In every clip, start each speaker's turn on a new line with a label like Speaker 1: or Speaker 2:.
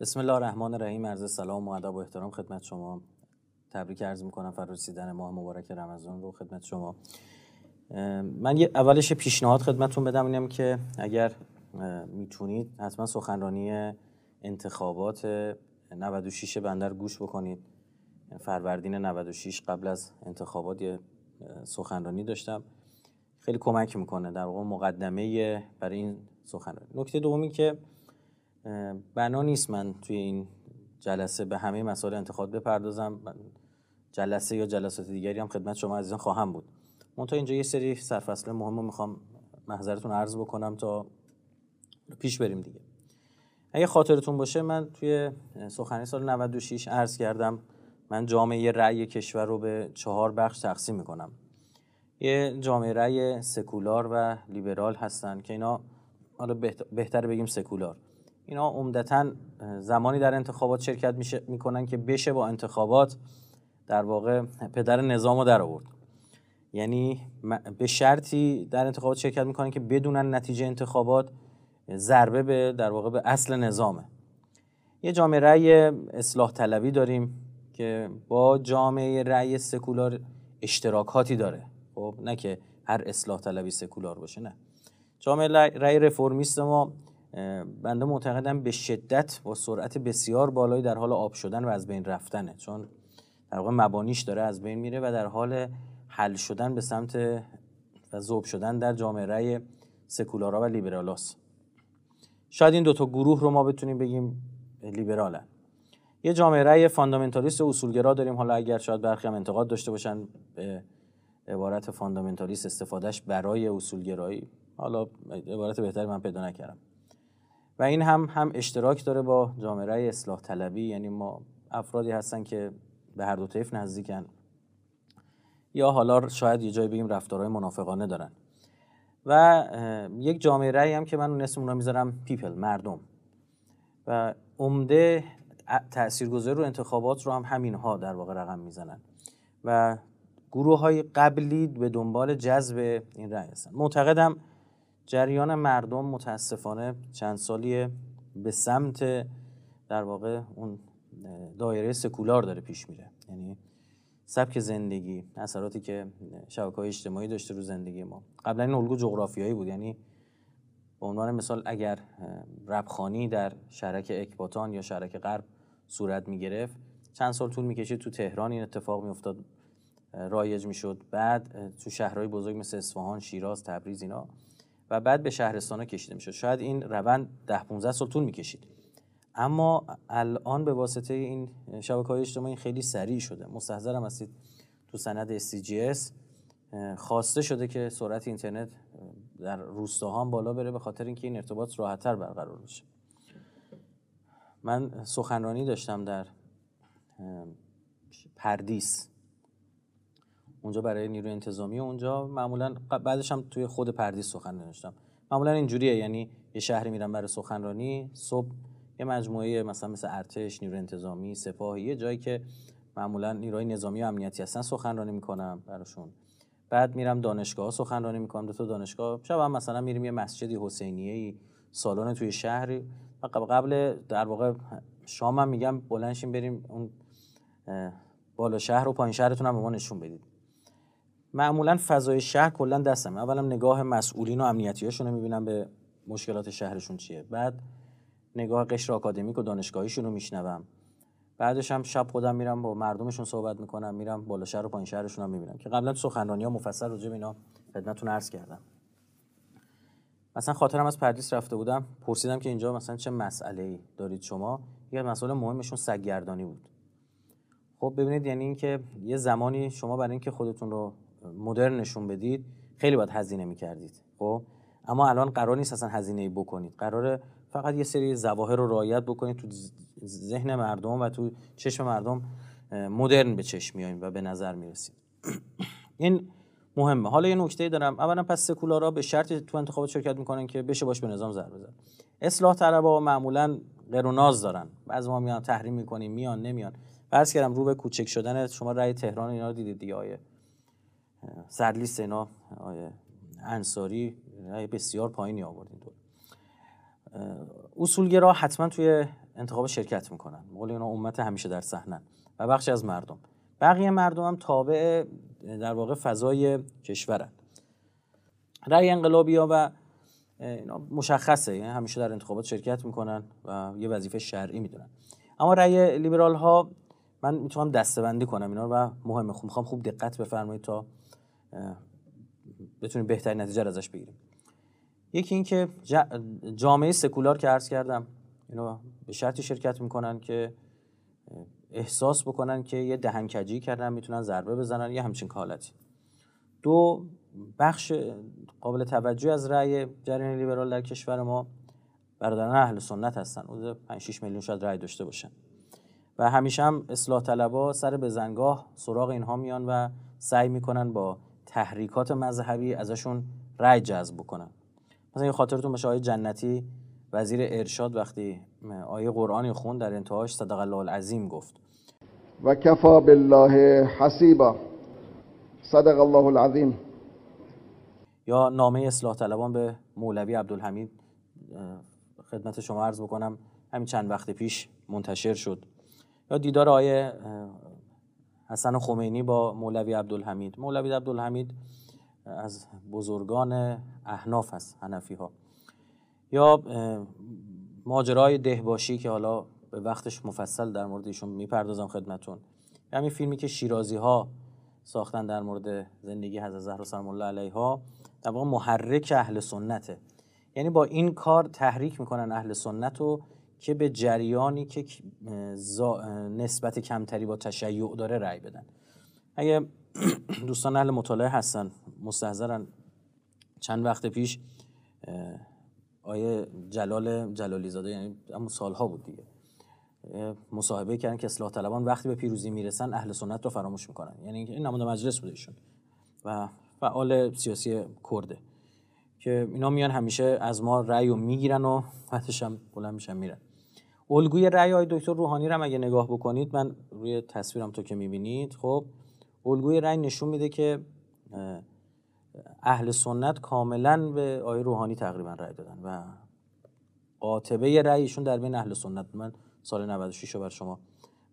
Speaker 1: بسم الله الرحمن الرحیم عرض سلام و ادب و احترام خدمت شما. تبریک عرض می‌کنم فرارسیدن ماه مبارک رمضان رو خدمت شما. من یه اولش پیشنهاد خدمتتون بدم اینم که اگر می‌تونید حتما سخنرانی انتخابات 96 بندر گوش بکنید. فروردین 96 قبل از انتخابات یه سخنرانی داشتم. خیلی کمک می‌کنه در واقع مقدمه برای این سخنرانی. نکته دومی که بنا نیست من توی این جلسه به همه مسائل انتخابات بپردازم. جلسه یا جلسات دیگری هم خدمت شما عزیزان خواهم بود. منتها اینجا یه سری سرفصل مهم رو می‌خوام محضرتون عرض بکنم تا پیش بریم دیگه. اگه خاطرتون باشه من توی سخنی سال 96 عرض کردم من جامعه رأی کشور رو به چهار بخش تقسیم می‌کنم. یه جامعه رأی سکولار و لیبرال هستن که اینا حالا بهتر بگیم سکولار. اینا عمدتا زمانی در انتخابات شرکت می‌کنن که بشه با انتخابات. در واقع پدر نظام رو در آورد. یعنی به شرطی در انتخابات شرکت می‌کنن که بدونن نتیجه انتخابات ضربه به در واقع به اصل نظامه. یه جامعه رأی اصلاح طلبی داریم که با جامعه رأی سکولار اشتراکاتی داره. خب نه که هر اصلاح طلبی سکولار باشه نه. جامعه رأی رفرمیست ما بنده معتقدم به شدت با سرعت بسیار بالایی در حال آب شدن و از بین رفتنه. چون در واقع مبانیش داره از بین میره و در حال حل شدن به سمت و ذوب شدن در جامعه رأی سکولارا و لیبرالاس شاید این دوتا گروه رو ما بتونیم بگیم لیبرالن. یه جامعه رأی فاندامنتالیست و اصولگرا داریم. حالا اگر شاید برخی هم انتقاد داشته باشن به عبارت فاندامنتالیست استفادهش برای اصولگرایی حالا عبارت بهتری من پیدا نکردم. و این هم هم اشتراک داره با جامعه اصلاح طلبی. یعنی ما افرادی هستن که به هر دو طیف نزدیکن. یا حالا شاید یه جایی بگیم رفتارهای منافقانه دارن. و یک جامعه رأی هم که من اون اسم اونا می‌ذارم پیپل مردم. و عمده تاثیرگذاری رو انتخابات رو هم همین ها در واقع رقم می‌زنن. و گروه های قبلی به دنبال جذب این رأی هستن. معتقدم جریان مردم متاسفانه چند سالیه به سمت در واقع اون دایره سکولار داره پیش میره. یعنی سبک زندگی اثراتی که شبکه های اجتماعی داشته رو زندگی ما. قبلا این الگو جغرافیایی بود. یعنی به عنوان مثال اگر ربخانی در شرک اکباتان یا شرک غرب صورت می گرفت چند سال طول می‌کشید تو تهران این اتفاق میافتاد رایج می‌شد. بعد تو شهرهای بزرگ مثل اصفهان شیراز تبریز اینا و بعد به شهرستان ها کشیده می‌شد. شاید این روند ده 15 سال طول می‌کشید. اما الان به واسطه این شبکه های اجتماعی خیلی سریع شده. مستحضرم هستید تو سند SCGS خواسته شده که سرعت اینترنت در روستاها هم بالا بره به خاطر اینکه این ارتباط راحتتر برقرار بشه. من سخنرانی داشتم در پردیس. اونجا برای نیروی انتظامی اونجا معمولا بعدش هم توی خود پردیس سخنرانی داشتم معمولا اینجوریه یعنی یه شهری میرم برای سخنرانی صبح یه مجموعه مثلا مثل ارتش نیروی انتظامی سپاه یه جایی که معمولا نیروی نظامی و امنیتی هستن سخنرانی می‌کنم براشون. بعد میرم دانشگاه سخنرانی می‌کنم دو تا دانشگاه. شب هم مثلا میریم یه مسجدی حسینیه ای سالن توی شهری و قبل در واقع شام هم میگم بلنشیم بریم اون بالا شهر و پایین شهرتون هم به ما نشون بدید. معمولا فضای شهر کلا دستم اولم نگاه مسئولین و امنیتیاشون رو می‌بینم به مشکلات شهرشون چیه. بعد نگاه قشر آکادمیک و دانشگاهیشون رو میشنوم. بعدش هم شب خودم میرم با مردمشون صحبت می‌کنم میرم بالا شهر و پایین شهرشون هم می‌بینم که قبلا سخنرانی ها مفصل راجع به اینا خدمتتون عرض کردم. مثلا خاطرم از پردیس رفته بودم پرسیدم که اینجا مثلا چه مسئله ای دارید شما؟ یه مسئله مهمشون سگگردانی بود. خب ببینید یعنی اینکه یه زمانی شما برای اینکه خودتون رو مدرن نشون بدید خیلی باید هزینه می‌کردید خب؟ اما الان قرار نیست اصلا هزینه بکنید. قرار فقط یه سری ظواهر رو رعایت بکنید تو ذهن مردم و تو چشم مردم مدرن به چشم میاییم و به نظر می‌رسید این مهمه. حالا یه نکته دارم. اولا پس سکولارا به شرط تو انتخابات شرکت می‌کنن که بشه باش به نظام ضربه بزن اصلاح طلبا معمولا قروناز دارن. بعضی ما میان تحریم می‌کنیم میان نمیان. فرض کردم رو به کوچک شدن شما رأی تهران اینا رو دیدید دیگه سرلیست اینا انصاری بسیار پایینی آوردین دور اصولگرا حتما توی انتخاب شرکت می‌کنن. قول اینا امت همیشه در صحنه و بخشی از مردم. بقیه مردم هم تابع در واقع فضای کشورن. رأی انقلابی ها و اینا مشخصه یعنی همیشه در انتخابات شرکت می‌کنن و یه وظیفه شرعی می‌دونن. اما رأی لیبرال ها من می‌تونم دستبندی کنم اینا و مهمه خوب می‌خوام خوب دقت بفرمایید تا بتونیم بهترین نتیجه ازش بگیریم. یکی اینکه جامعه سکولار که عرض کردم اینا به شرطی شرکت می‌کنن که احساس بکنن که یه دهنکجی کردن می‌تونن ضربه بزنن یه همچین حالتی. دو بخش قابل توجه از رأی جریان لیبرال در کشور ما برادران اهل سنت هستن. حدود 5 6 میلیون شاید رأی داشته باشن. و همیشه هم اصلاح طلبا سر بزنگاه سراغ اینها میان و سعی می‌کنن با تحریکات مذهبی ازشون رأی جذب بکنن. مثلا یه خاطرتون باشه آیه جنتی وزیر ارشاد وقتی آیه قرآنی خون در انتهاش صدق الله العظیم گفت.
Speaker 2: و کفا بالله حسیبا. صدق الله العظیم.
Speaker 1: یا نامه اصلاح طلبان به مولوی عبدالحمید خدمت شما عرض بکنم. همین چند وقت پیش منتشر شد. یا دیدار آیه حسن خمینی با مولوی عبدالحمید. مولوی عبدالحمید از بزرگان احناف هست هنفی ها یا ماجرای دهباشی که حالا به وقتش مفصل در مورد ایشون می‌پردازم خدمتون. همین فیلمی که شیرازی ها ساختن در مورد زندگی حضرت زهرا سلام الله علیها در واقع محرک اهل سنته. یعنی با این کار تحریک می‌کنن اهل سنت رو که به جریانی که نسبت کمتری با تشیع داره رأی بدن. اگه دوستان اهل مطالعه هستن مستحضرن. چند وقت پیش آیه جلال جلالی زاده یعنی اما سالها بود دیگه مصاحبه کردن که اصلاح طلبان وقتی به پیروزی می‌رسن اهل سنت رو فراموش می‌کنن. یعنی این نماد مجلس بوده ایشون و فعال سیاسی کرده که اینا میان همیشه از ما رأی رو می‌گیرن و بعدش هم بلند میشن میرن. الگوی رأی های دکتر روحانی رو اگه نگاه بکنید من روی تصویرم تو که می‌بینید خب الگوی رأی نشون میده که اهل سنت کاملا به آیه روحانی تقریبا رأی دادن و قاطبه رأیشون در بین اهل سنت. من سال 96 رو بر شما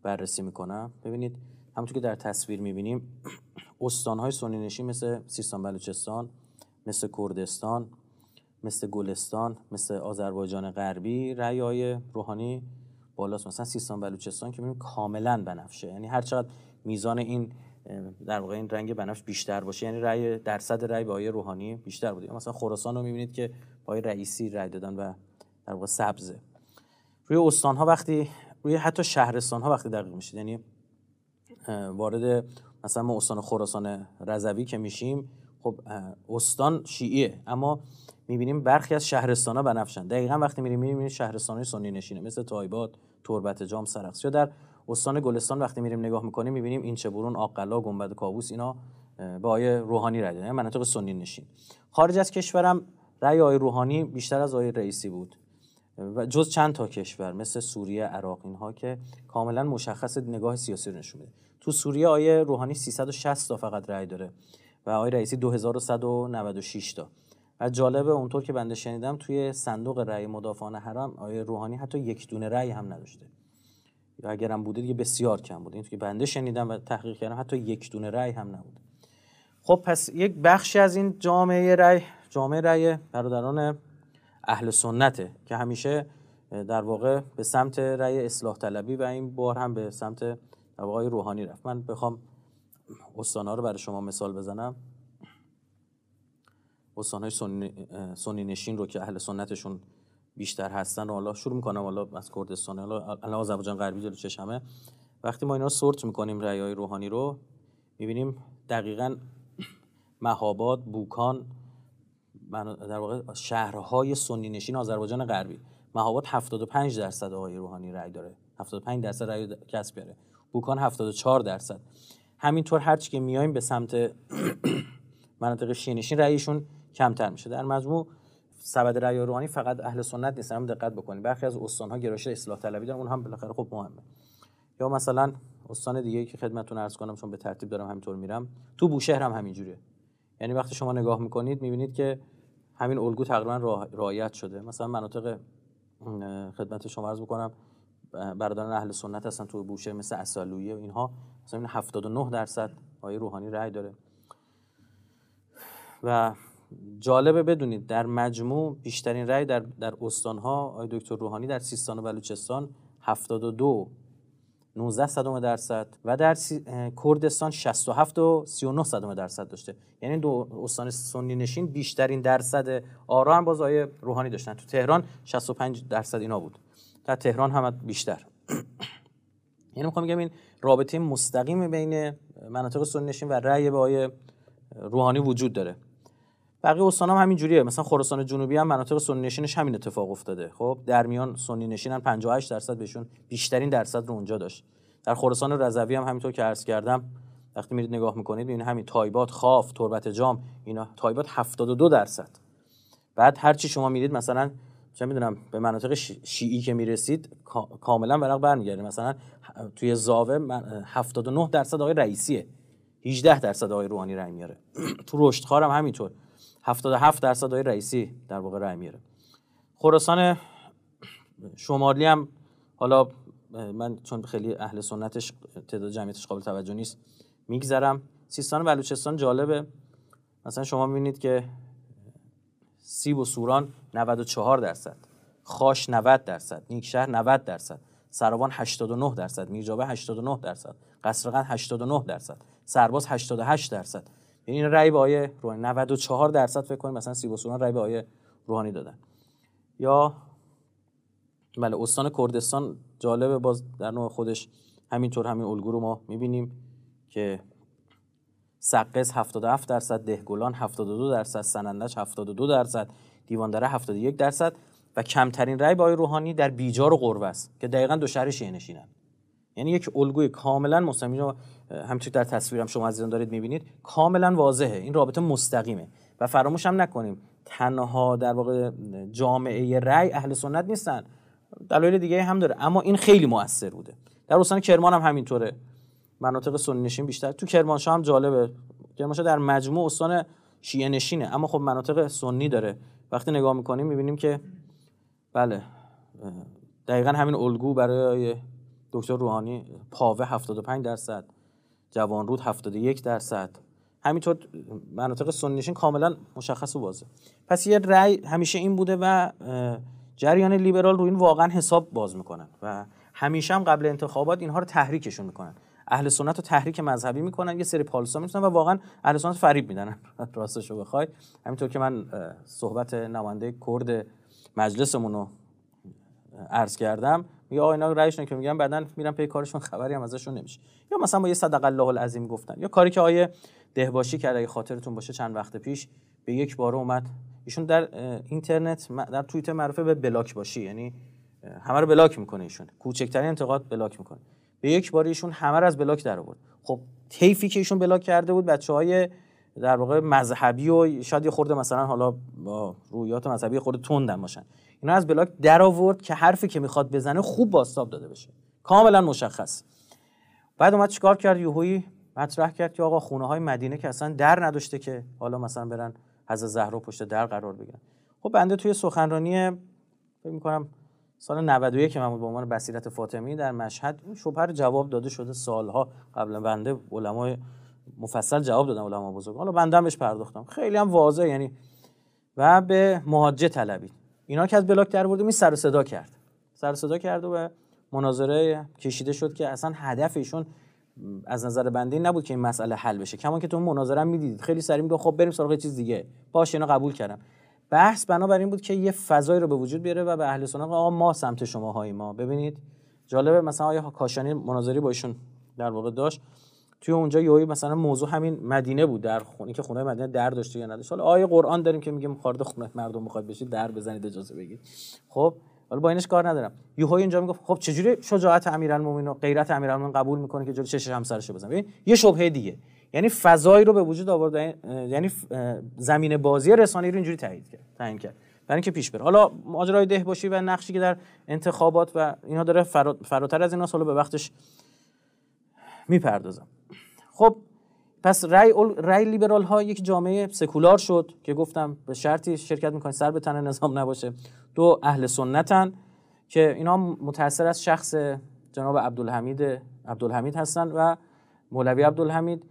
Speaker 1: بررسی می‌کنم. ببینید همونطور که در تصویر می‌بینیم استانهای سنی نشین مثل سیستان بلوچستان مثل کردستان مثل گلستان مثل آذربایجان غربی رأی های روحانی بالاست. مثلا سیستان بلوچستان که می‌بینیم کاملا بنفشه یعنی هر چقدر میزان این در واقع این رنگ بنفش بیشتر باشه یعنی رأی درصد رأی به آیه روحانی بیشتر بوده. مثلا خراسان رو می‌بینید که با رئیسی رأی دادن و در واقع سبزه. روی استان ها وقتی روی حتی شهرستان ها وقتی دقیق میشید یعنی وارد مثلا ما استان خراسان رضوی که میشیم خب استان شیعیه. اما می‌بینیم برخی از شهرستان ها بنفشن. دقیقا وقتی میریم می‌بینیم شهرستان های سنی نشینه مثل تایبات تربت جام سرخس. یا در استان گلستان وقتی میریم نگاه می‌کنیم می‌بینیم این چه برون آقلا گنبد کاووس اینا به آیه روحانی رای دادن. مناطق سنی نشین. خارج از کشورم رای آیه روحانی بیشتر از آیه رئیسی بود. و جز چند تا کشور مثل سوریه عراق اینها که کاملا مشخص نگاه سیاسی رو نشون میده. تو سوریه آیه روحانی 360 تا فقط رای داره و آیه رئیسی 2196 تا. و جالبه اونطور که بنده شنیدم توی صندوق رأی مدافعان حرم آیه روحانی حتی یک دونه رأی هم نداشته. یا اگرم بوده دیگه بسیار کم بوده. این که بنده شنیدم و تحقیق کردم حتی یک دونه رأی هم نبود خب پس یک بخشی از این جامعه رأی جامعه رأی برادران اهل سنته که همیشه در واقع به سمت رأی اصلاح طلبی و این بار هم به سمت واقع روحانی رفت. من بخوام استانا رو برای شما مثال بزنم. استانهای سنی, سنی نشین رو که اهل سنتشون بیشتر هستن و حالا شروع می‌کنم حالا از کردستان. حالا الان آذربایجان غربی جلو چشمه. وقتی ما اینا رو سورت می‌کنیم رأی های روحانی رو می‌بینیم دقیقا مهاباد بوکان در واقع شهرهای سنی نشین آذربایجان غربی. مهاباد 75 درصد آقای روحانی رأی داره. 75 درصد رأی کسب کرده. بوکان 74 درصد. همینطور هرچی که میایم به سمت مناطق شینشین رأیشون کمتر میشه. در مجموع سبد رأی روحانی فقط اهل سنت نیستن. هم دقت بکنید. برخی از استان‌ها گرایش اصلاح طلبی دارن. اون هم بالاخره خب مهمه. یا مثلا استان دیگه که خدمتتون عرض کنم چون به ترتیب دارم همینطور میرم. تو بوشهر هم همینجوریه. یعنی وقتی شما نگاه می‌کنید می‌بینید که همین الگو تقریبا رعایت شده. مثلا مناطق خدمت شما عرض بکنم برادران اهل سنت هستن تو بوشهر مثل اسالویه و اینها. مثلا 79 درصد آقای روحانی رأی داره. و جالبه بدونید در مجموع بیشترین رأی در در استانها آقای دکتر روحانی در سیستان و بلوچستان 72 19 صدم درصد و در کردستان 67 و 39 صدم درصد داشته. یعنی دو استان سنی نشین بیشترین درصد آرا هم باز آیه روحانی داشتن. تو تهران 65 درصد اینا بود. در تهران هم بیشتر. یعنی می‌خوام بگم این رابطه مستقیم بین مناطق سنی نشین و رأی به آیه روحانی وجود داره. بقیه استان هم همین جوریه مثلا خراسان جنوبی هم مناطق سنی نشینش همین اتفاق افتاده. خب در میان سنی نشینن 58 درصد بهشون بیشترین درصد رو اونجا داشت. در خراسان رضوی هم همینطور که عرض کردم وقتی میرید نگاه می‌کنید این همین تایبات خاف تربت جام اینا تایبات 72 درصد. بعد هر چی شما میرید مثلا چه می‌دونم به مناطق شیعی که می‌رسید کاملا ورق برمیگرده مثلا توی زاوه 79 درصد آقای رئیسیه. 18 درصد آقای روحانی رای میاره تو رشدخار هم همینطور. 77 درصد آقای رئیسی در واقع رای میاره خراسان شمالی هم حالا من چون خیلی اهل سنتش تعداد جمعیتش قابل توجه نیست میگذرم. سیستان و بلوچستان جالبه. مثلا شما می‌بینید که سیب و سوران 94 درصد خاش 90 درصد نیکشهر 90 درصد سراوان 89 درصد میرجابه 89 درصد قصرقند 89 درصد سرباز 88 درصد. این رأی به آیه روحانی. 94 درصد فکر کنید مثلا و رأی به آیه روحانی دادن. یا بله استان کردستان جالبه باز در نوع خودش همینطور همین الگو رو ما می‌بینیم که سقز 77 درصد دهگلان 72 درصد سنندج 72 درصد دیواندره 71 درصد و کمترین رأی با روحانی در بیجار و قربه است که دقیقا دو شهر شیعه نشینن. یعنی یک الگوی کاملا مستقیم. همچنین در تصویرم شما عزیزان دارید می‌بینید کاملا واضحه. این رابطه مستقیمه. و فراموش هم نکنیم تنها در واقع جامعه رأی اهل سنت نیستن. دلایل دیگه هم داره. اما این خیلی موثر بوده. در استان کرمان هم همینطوره. مناطق سنی نشین بیشتر. تو کرمانشاه هم جالبه. کرمانشاه در مجموع استان شیعه نشینه. اما خب مناطق سنی داره. وقتی نگاه می‌کنیم می‌بینیم که بله دقیقا همین الگو برای دکتر روحانی پاوه 75 درصد جوانرود 71 درصد. همینطور مناطق سنی نشین کاملا مشخص و واضحه پس یه رأی همیشه این بوده و جریان لیبرال رو این واقعا حساب باز می‌کنن و همیشه هم قبل انتخابات اینها رو تحریکشون می‌کنن. اهل سنت رو تحریک مذهبی می‌کنن یه سری پالسا می‌تونن و واقعا اهل سنت فریب میدن. راستشو بخوای. همینطور که من صحبت نماینده کرد مجلسمون رو عرض کردم میگه آقا اینا رأیشون که میگن بعدن میرن پی کارشون خبری هم ازشون نمیشه. یا مثلا با یه صدق الله العظیم گفتن. یا کاری که آیه دهباشی کرد اگه خاطرتون باشه چند وقت پیش به یک بار اومد. ایشون در اینترنت در توییتر معروفه به بلاک باشی. یعنی همه رو بلاک می‌کنه ایشون. کوچکترین انتقاد بلاک می‌کنه. به یک بار ایشون همه رو از بلاک در آورد. خب طیفی که ایشون بلاک کرده بود بچه های در واقع مذهبی و شاید یه خورده مثلا حالا با روحیات مذهبی خورده تندن باشن. اینا از بلاک در آورد که حرفی که می‌خواد بزنه خوب بازتاب داده بشه. کاملا مشخص. بعد اومد چیکار کرد یوهویی؟ مطرح کرد که آقا خونه های مدینه که اصلا در نداشته که حالا مثلا برن حضرت زهرا پشت در قرار بگیرن. خب بنده توی سخنرانی فکر می‌کنم سال 91 که من به عنوان بصیرت فاطمی در مشهد این شبهه جواب داده شده سالها قبل بنده علمای مفصل جواب دادن علما بزرگ حالا بنده بهش پرداختم. خیلی هم واضح یعنی و به مهاجه طلبید. اینا که از بلاک در برده می سر و صدا کرد. سر و صدا کرد و مناظره کشیده شد که اصلا هدف ایشون از نظر بنده نبود که این مسئله حل بشه. کما که تو مناظره هم می‌دیدید. خیلی سریع میگه خب بریم سراغ چیز دیگه. باشه اینا قبول کردم. بحث بنابر این بود که یه فضایی رو به وجود بیاره و به اهل سنت آقا ما سمت شما های ما. ببینید جالبه مثلا آیا کاشانی مناظری با ایشون در واقع داشت. توی اونجا یهو مثلا موضوع همین مدینه بود در خونه که خونه مدینه در داشته یا نداشت. حالا آیه قرآن داریم که میگه خارد خونه مردم می‌خواد بشید در بزنید اجازه بگید خب حالا با اینش کار ندارم. یهو اینجا می‌گفت خب چجوری شجاعت امیرالمومنین و غیرت امیرالمومنین قبول می‌کنه که جلوی چشش همسرشو بزنه؟ ببین یه شبهه دیگه. یعنی فضایی رو به وجود آورد یعنی زمین بازی رسانه‌ای رو اینجوری تایید کرد تعیین کرد. برای اینکه پیش بره. حالا ماجرای ده باشی و نقشی که در انتخابات و اینا داره فراتر از اینا حالا به وقتش می‌پردازم. خب پس رای, رای لیبرال ها یک جامعه سکولار شد که گفتم به شرطی شرکت می‌کنه سر به تن نظام نباشه. دو اهل سنتن که اینا متأثر از شخص جناب عبدالحمید عبدالحمید هستن و مولوی عبدالحمید.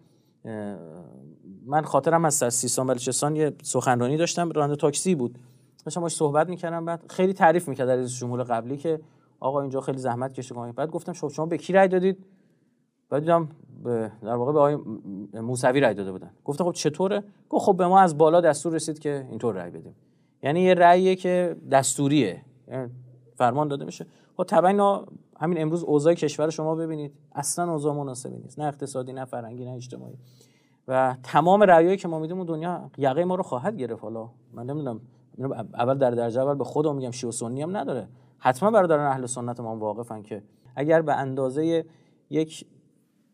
Speaker 1: من خاطرم از سیستان بلوچستان یه سخنرانی داشتم راننده تاکسی بود. داشتم باش صحبت می‌کردم بعد خیلی تعریف می‌کرد در شمول قبلی که آقا اینجا خیلی زحمت کشیدید بعد گفتم شما به کی رأی دادید؟ بعد دیدم در واقع به آقای موسوی رأی داده بودن. گفتم خب چطوره؟ گفت خب به ما از بالا دستور رسید که اینطور رأی بدیم. یعنی یه رأیه که دستوریه. یعنی فرمان داده میشه. خب طبعا همین امروز اوضاع کشور شما ببینید. اصلا اوضاع مناسبی نیست. نه اقتصادی نه فرهنگی نه اجتماعی. و تمام رأیایی که ما میدیم دنیا یقه ما رو خواهد گرفت. حالا من نمی‌دونم. اول در درجه اول به خودم میگم. شیعه سنی هم نداره. حتما برادران اهل سنت ما واقفن که اگر به اندازه یک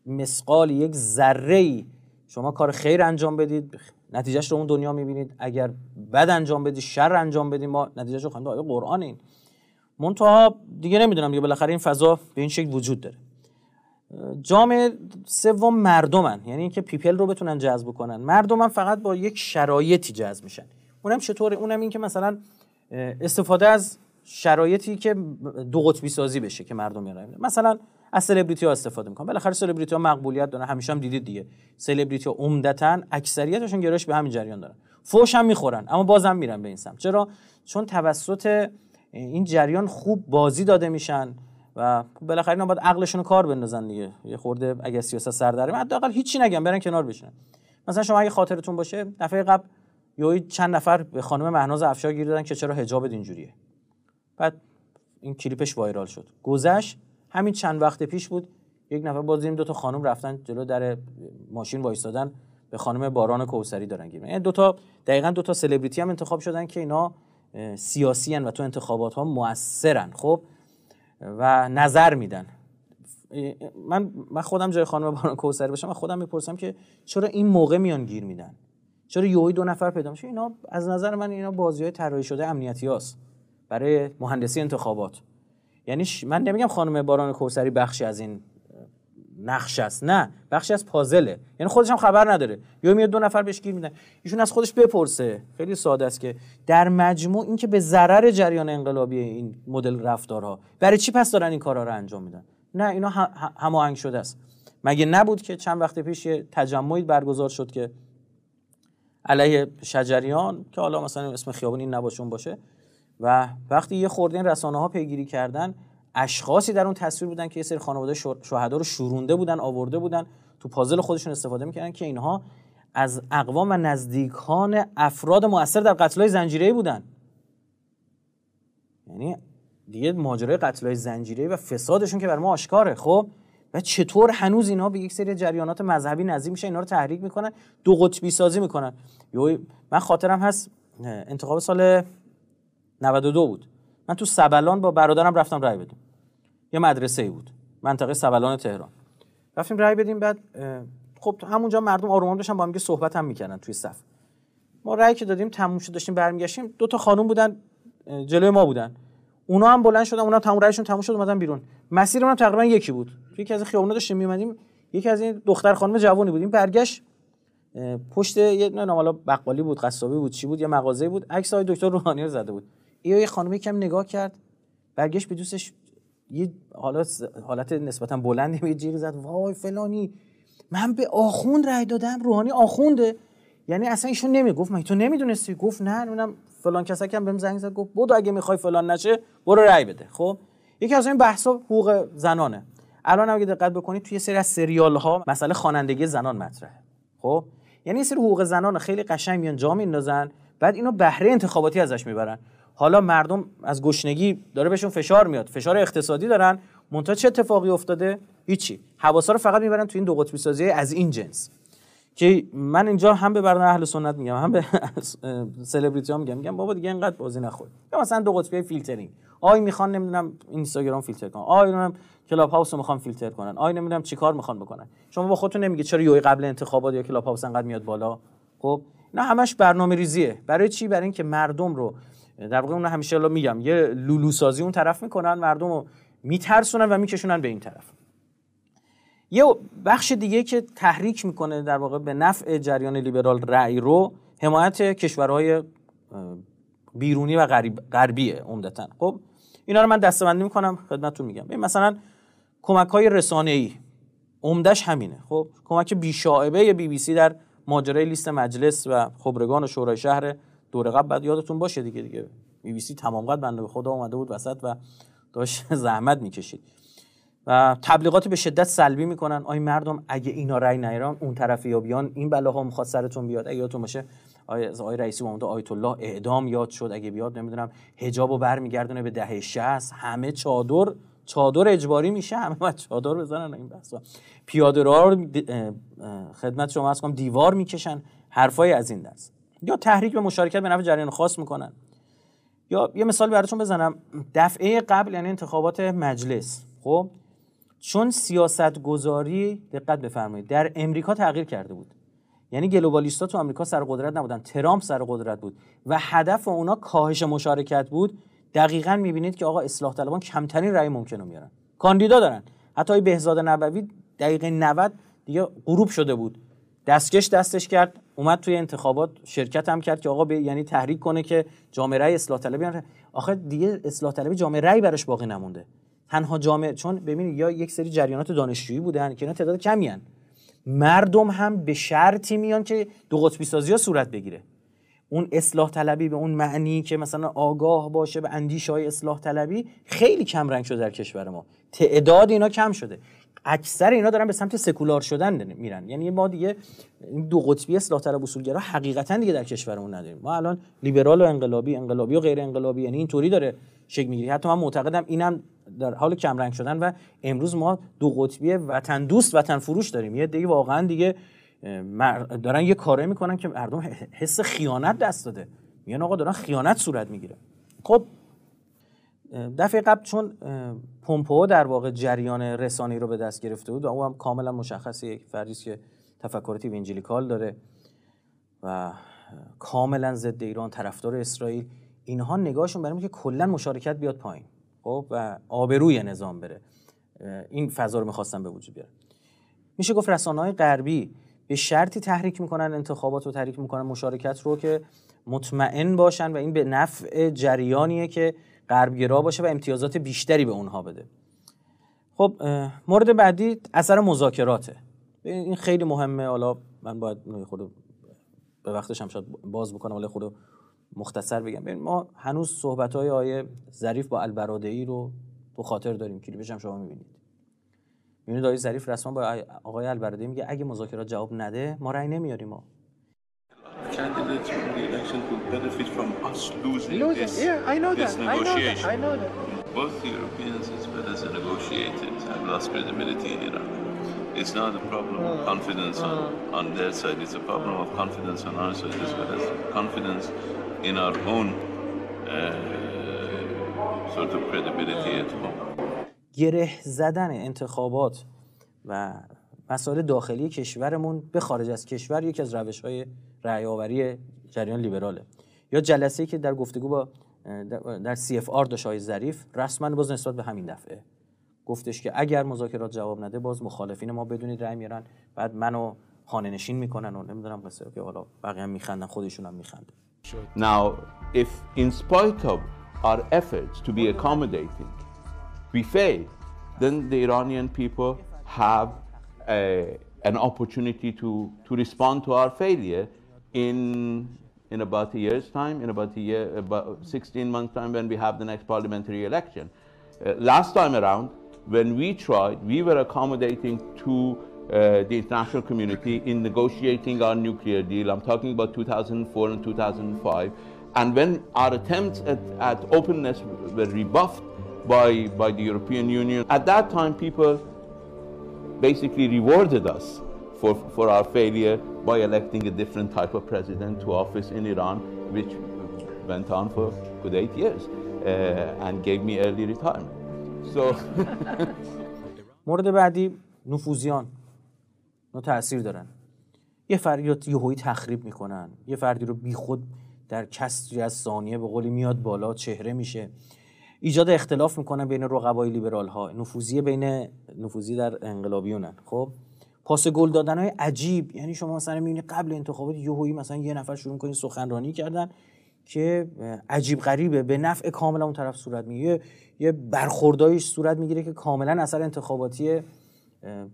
Speaker 1: مسقال یک ذره شما کار خیر انجام بدید نتیجهش رو اون دنیا می‌بینید. اگر بد انجام بدید شر انجام بدید ما نتیجهش رو خواهیم آیه قرآن این. منتها دیگه نمی‌دونم دیگه بالاخره این فضا به این شکل وجود داره. جامعه سوم مردمن. یعنی اینکه people رو بتونن جذب کنن. مردمن فقط با یک شرایطی جذب میشن. اونم چطوره؟ اونم این که مثلا استفاده از شرایطی که دو قطبی سازی بشه که مردم میرن. مثلا از سلبریتی ها استفاده می‌کنن بالاخره سلبریتی ها مقبولیت دارن. همیشه هم دیدید دیگه. سلبریتی ها عمدتا اکثریتشون گرایش به همین جریان دارن. فوش هم می‌خورن اما بازم میرن به این سمت. چرا؟ چون توسط این جریان خوب بازی داده میشن و بالاخره اینا باید عقلشون رو کار بندازن دیگه. یه خورده اگه سیاست سر در حداقل هیچی نگم برن کنار بشینن. مثلا شما اگه خاطرتون باشه دفعه قبل یه چند نفر به خانم مهناز افشار گیر دادن که چرا حجاب اینجوریه. بعد این کلیپش وایرال شد. گذشت همین چند وقت پیش بود یک نفر باز دو تا خانم رفتن جلو در ماشین وایستادن به خانم باران کوسری دارن گیر یعنی دو تا دقیقاً دو تا سلبریتی هم انتخاب شدن که اینا سیاسی و تو انتخابات ها موثرن خب؟ و نظر میدن. من من خودم جای خانم باران کوسری باشم من خودم می‌پرسم که چرا این موقع میان گیر میدن؟ چرا یوهی دو نفر پیدا میشه؟ اینا از نظر من اینا بازی های طراحی شده امنیتی هاست برای مهندسی انتخابات. یعنی من نمیگم خانم باران کوسری بخشی از این نقش است. نه بخشی از پازله. یعنی خودش هم خبر نداره. یا میاد دو نفر بهش گیر میدن. ایشون از خودش بپرسه. خیلی ساده است که در مجموع این که به ضرر جریان انقلابی این مدل رفتارها برای چی پس دارن این کارها رو انجام میدن؟ نه اینا هماهنگ شده است. مگه نبود که چند وقت پیش یه تجمعی برگزار شد که علیه شجریان که حالا مثلا اسم خیابون این نباشه باشه و وقتی یه خورده این رسانه ها پیگیری کردن اشخاصی در اون تصویر بودن که یه سری خانواده شهدا رو شورونده بودن آورده بودن تو پازل خودشون استفاده می‌کردن که اینها از اقوام و نزدیکان افراد مؤثر در قتل‌های زنجیره‌ای بودن. یعنی دیگه ماجرای قتل‌های زنجیره‌ای و فسادشون که بر ما آشکاره. خب؟ و چطور هنوز اینا به یک سری جریانات مذهبی نزدیک میشه اینا رو تحریک می‌کنن دو قطبی سازی می‌کنن. من خاطرم هست انتخاب سال 92 بود. من تو سبلان با برادرم رفتم رای بدیم. یه مدرسه ای بود. منطقه سبلان تهران. رفتیم رای بدیم بعد خب همونجا مردم آروم داشتن با هم صحبت هم می‌کردن توی صف. ما رای که دادیم تموم شد داشتیم برمیگشتیم. دو تا خانم بودن جلوی ما بودن. اونا هم بلند شدن اونا تموم رایشون تموم شد اومدن بیرون. مسیرمون هم تقریبا یکی بود. یکی از خیابونا داشتیم میومدیم یکی از این دختر خانم جوانی بودیم. برگشت پشت یه نه بقالی بود قصابی بود چی بود یه مغازه بود. عکس های دکتر روحانی رو زده بود. یه خانمی کم نگاه کرد برگشت به دوستش یه حالت حالت نسبتا بلندی یه جیغ زد. وای فلانی من به آخوند رای دادم روحانی آخونده. یعنی اصلا ایشون نمی‌گفت. من تو نمی‌دونستی؟ گفت نه اونم فلان کسا هم بهم زنگ زد. گفت بودو اگه می‌خوای فلان نشه برو رای بده. خب؟ یکی از این بحثا حقوق زنانه. الان اگه دقت بکنید توی سری از سریال ها مسئله خوانندگی زنان مطرحه. خب؟ یعنی این سری حقوق زنان خیلی قشنگ میان جا میندازن بعد اینو بهره انتخاباتی ازش می‌برن. حالا مردم از گشنگی داره بهشون فشار میاد. فشار اقتصادی دارن. منتها چه اتفاقی افتاده؟ هیچی. حواسا رو فقط می‌برن تو این دو قطبی سازی از این جنس. که من اینجا هم به برنامه اهل سنت میگم هم به سلبریتی ها میگم. میگم بابا دیگه اینقدر بازی نخور. یا مثلا دو قطبی فیلترینگ. آی می‌خوان نمی‌دونم اینستاگرام فیلتر کنن. آی نمی‌دونم کلاب هاوس رو می‌خوان فیلتر کنن. آی نمی‌دونم چیکار می‌خوان بکنن. شما با خودتون نمیگید چرا یهویی قبل انتخابات یا کلاب هاوس انقدر میاد بالا؟ خب نه همش برنامه ریزیه برای چی؟ برای اینکه مردم رو در واقع اون همیشه الان میگم. یه لولو سازی اون طرف می‌کنن مردم رو میترسونن و میکشونن به این طرف. یه بخش دیگه که تحریک می‌کنه در واقع به نفع جریان لیبرال رأی رو حمایت کشورهای بیرونی و غربیه عمدتا. خب اینا رو من دستبندی می‌کنم خدمتتون میگم. ببین مثلا کمک های رسانه ای عمدش همینه. خب کمک بیشاعبه بی بی سی در ماجرای لیست مجلس و خبرگان و شورای شهر دور قبل بعد یادتون باشه دیگه دیگه بی بی سی تمام قد بنده خدا اومده بود وسط و داشت زحمت می‌کشید. و تبلیغات به شدت سلبی می‌کنن. آی مردم اگه اینا رای نیران اون طرف یا بیان. این بلاها می‌خواد سرتون بیاد. اگه یادتون باشه آی رئیسی محمد آیت الله اعدام یاد شد. اگه بیاد نمی‌دونم حجابو برمیگردونه به دهه 60 همه چادر چادر اجباری میشه. همه باید چادر بزنن. این بحثا. پیاده رو خدمت شما از کنم دیوار می‌کشن. حرفای از این دست. یا تحریک به مشارکت به نفع جریان خاص می‌کنن. یا یه مثال براتون بزنم. دفعه قبل یعنی انتخابات مجلس. خب؟ چون سیاست گذاری دقت بفرمایید در امریکا تغییر کرده بود. یعنی گلوبالیستا تو آمریکا سر قدرت نبودن. ترامپ سر قدرت بود. و هدف اونا کاهش مشارکت بود. دقیقا می‌بینید که آقا اصلاح طلبان کمترین رأی ممکن رو میارن. کاندیدا دارن. حتی بهزاد نبوی دقیقه 90 دیگه غروب شده بود. دستکش دستش کرد. اومد توی انتخابات شرکت هم کرد که آقا به یعنی تحریک کنه که جامعه رأی اصلاح طلبی آخه دیگه اصلاح طلبی جامعه رأی براش باقی نمونده. تنها جامعه چون ببینید یا یک سری جریانات دانشجویی بودن که اینا تعداد کمی هن. مردم هم به شرطی میان که دو قطبی سازی ها صورت بگیره. اون اصلاح طلبی به اون معنی که مثلا آگاه باشه به اندیش های اصلاح طلبی خیلی کم رنگ شده در کشور ما. تعداد اینا کم شده. اکثر اینا دارن به سمت سکولار شدن میرن. یعنی ما دیگه این دو قطبی اصلاح طلب اصولگرا حقیقتا دیگه در کشورمون نداریم. ما الان لیبرال و انقلابی انقلابی و غیر انقلابی یعنی اینطوری داره شکل می‌گیره. حتی من معتقدم اینم در حال کمرنگ شدن و امروز ما دو قطبی وطن دوست وطن فروش داریم. یه دیگه واقعا دیگه دارن یه کاره می‌کنن که مردم حس خیانت دست داده. میگن آقا دارن خیانت صورت می‌گیره. خب دفعه قبل چون پومپو در واقع جریان رسانی رو به دست گرفته بود و او هم کاملا مشخصه یک فردی که تفکراتی وینجلیکال داره و کاملا ضد ایران طرفدار اسرائیل. اینها نگاهشون برای که کلا مشارکت بیاد پایین خب؟ و آبروی نظام بره. این فضا رو می‌خواستن به وجود بیارن. میشه گفت رسانه های غربی به شرطی تحریک می‌کنن انتخابات رو تحریک می‌کنن مشارکت رو که مطمئن باشن و این به نفع جریانیه که غربگرا باشه و امتیازات بیشتری به اونها بده. خب مورد بعدی اثر مذاکراته. این خیلی مهمه. حالا من باید خود به وقتش هم شاید باز بکنم ولی خود مختصر بگم. ما هنوز صحبت های آیه ظریف با البرادعی رو تو خاطر داریم. کلیپش هم شما می‌بینید. می‌بینید آیه ظریف رسما با آقای البرادعی میگه اگه مذاکرات جواب نده ما رأی نمیاریم. ما
Speaker 3: candidates from the election to benefit from us losing,
Speaker 4: losing.
Speaker 3: this,
Speaker 4: yeah, I know
Speaker 3: this
Speaker 4: that.
Speaker 3: negotiation.
Speaker 4: I know that. I know that.
Speaker 3: Both Europeans as well as the negotiators have lost credibility in Iran. It's not a problem of confidence on, on their side, it's a problem of confidence on our side as well as confidence in our own uh, sort of credibility at home.
Speaker 1: گره زدن انتخابات و مسائل داخلی کشورمون به خارج از کشور یکی از روش های رعیاوری جریان لیبراله. یا جلسه که در گفتگو با در سی اف آر داشت ظریف رسما باز نسبت به همین دفعه گفتش که اگر مذاکرات جواب نده باز مخالفین ما بدونید رأی میارن. بعد منو خانه نشین می‌کنن و نمی‌دونم قصه که حالا بقیه هم میخندن خودشون هم میخندن.
Speaker 5: Now, if in spite of our efforts to be accommodating, we fail, then the Iranian people have a, an opportunity to, to respond to our failure. In, in about a year's time, in about a year, about 16 months' time when we have the next parliamentary election. Uh, last time around, when we tried, we were accommodating to uh, the international community in negotiating our nuclear deal. I'm talking about 2004 and 2005. And when our attempts at, at openness were rebuffed by, by the European Union, at that time people basically rewarded us for, for our failure by electing a different type of president to office in Iran, which went on for good eight years uh, and gave me early retirement. So
Speaker 1: مورد بعدی نفوذیان. نو تاثیر دارن. یه فردی رو یهویی تخریب می‌کنن. یه فردی رو بیخود در کسری از ثانیه به قولی میاد بالا چهره میشه. ایجاد اختلاف می‌کنن بین رقبای لیبرال ها نفوذی بین نفوذی در انقلابیونن. خب؟ پاس گل دادن های عجیب. یعنی شما مثلا می‌بینید قبل انتخابات یهویی مثلا یه نفر شروع کنید سخنرانی کردن که عجیب غریبه. به نفع کاملا اون طرف صورت می‌گیره. یه برخوردایش صورت می‌گیره که کاملا اثر انتخاباتی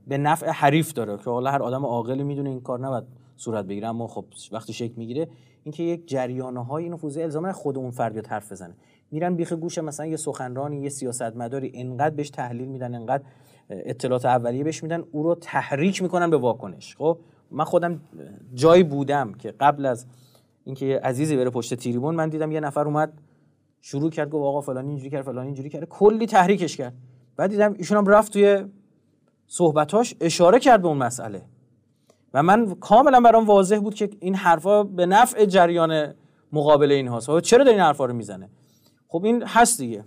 Speaker 1: به نفع حریف داره که حالا هر آدم عاقلی می‌دونه این کار نباید صورت بگیره. اما خب وقتی شکل می‌گیره اینکه یک جریانه های نفوذی الزاما خود اون فرد حرف بزنه. میرن بیخ گوش مثلا یه سخنرانی یه سیاستمداری انقدر بهش تحلیل میدن انقدر اطلاعات اولیه بهش میدن او رو تحریک می‌کنن به واکنش. خب من خودم جایی بودم که قبل از اینکه عزیزی بره پشت تریبون من دیدم یه نفر اومد شروع کرد گفت آقا فلان اینجوری کرد فلان اینجوری کرد کلی تحریکش کرد. بعد دیدم ایشون هم رفت توی صحبتاش اشاره کرد به اون مسئله. و من کاملا برام واضح بود که این حرفا به نفع جریان مقابل این هاست خب چرا داره این حرفا رو می‌زنه؟ خب این هست دیگه.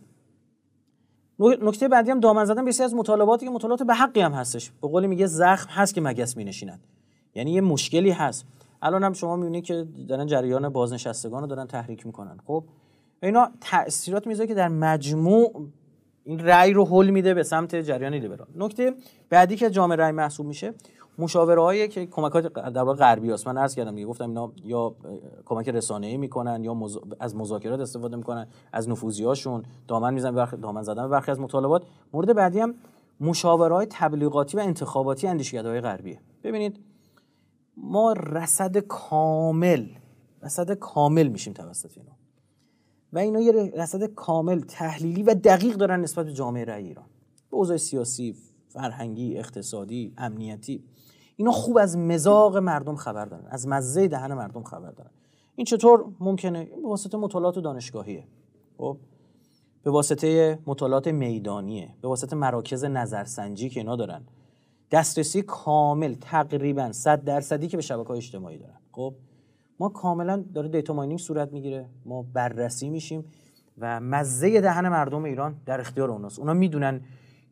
Speaker 1: نکته بعدی هم دامن زدن بسیار از مطالباتی که مطالبات به حقی هم هستش. به قول میگه زخم هست که مگس مینشینن یعنی یه مشکلی هست. الان هم شما می‌بینید که دارن جریان بازنشستگان رو دارن تحریک می‌کنن. خب؟ اینا تاثیرات می‌ذاره که در مجموع این رأی رو حل میده به سمت جریان لیبرال. نکته بعدی که جامعه رأی محسوب میشه مشاوره هایی که کمک در واقع غربی است من عرض کردم دیگه گفتم اینا یا کمک رسانه ای می‌کنن یا از مذاکرات استفاده می‌کنن از نفوذی هاشون دامن می‌زنن برخ... دامن زدن برخی از مطالبات. مورد بعدی هم مشاوره های تبلیغاتی و انتخاباتی اندیشکدهای غربیه. ببینید ما رصد کامل رصد کامل میشیم توسط اینا. و اینا یه رصد کامل تحلیلی و دقیق دارن نسبت به جامعه رأی ایران. به اوضاع سیاسی فرهنگی اقتصادی امنیتی. اینا خوب از مزاق مردم خبر دارن از مزه دهن مردم خبر دارن. این چطور ممکنه؟ به واسطه مطالعات دانشگاهیه. خب؟ به واسطه مطالعات میدانیه به واسطه مراکز نظرسنجی که اینا دارن. دسترسی کامل تقریبا 100 درصدی که به شبکه های اجتماعی دارن. خب؟ ما کاملا داره دیتا ماینینگ صورت می‌گیره. ما بررسی میشیم و مزه دهن مردم ایران در اختیار اوناست. اونا می‌دونن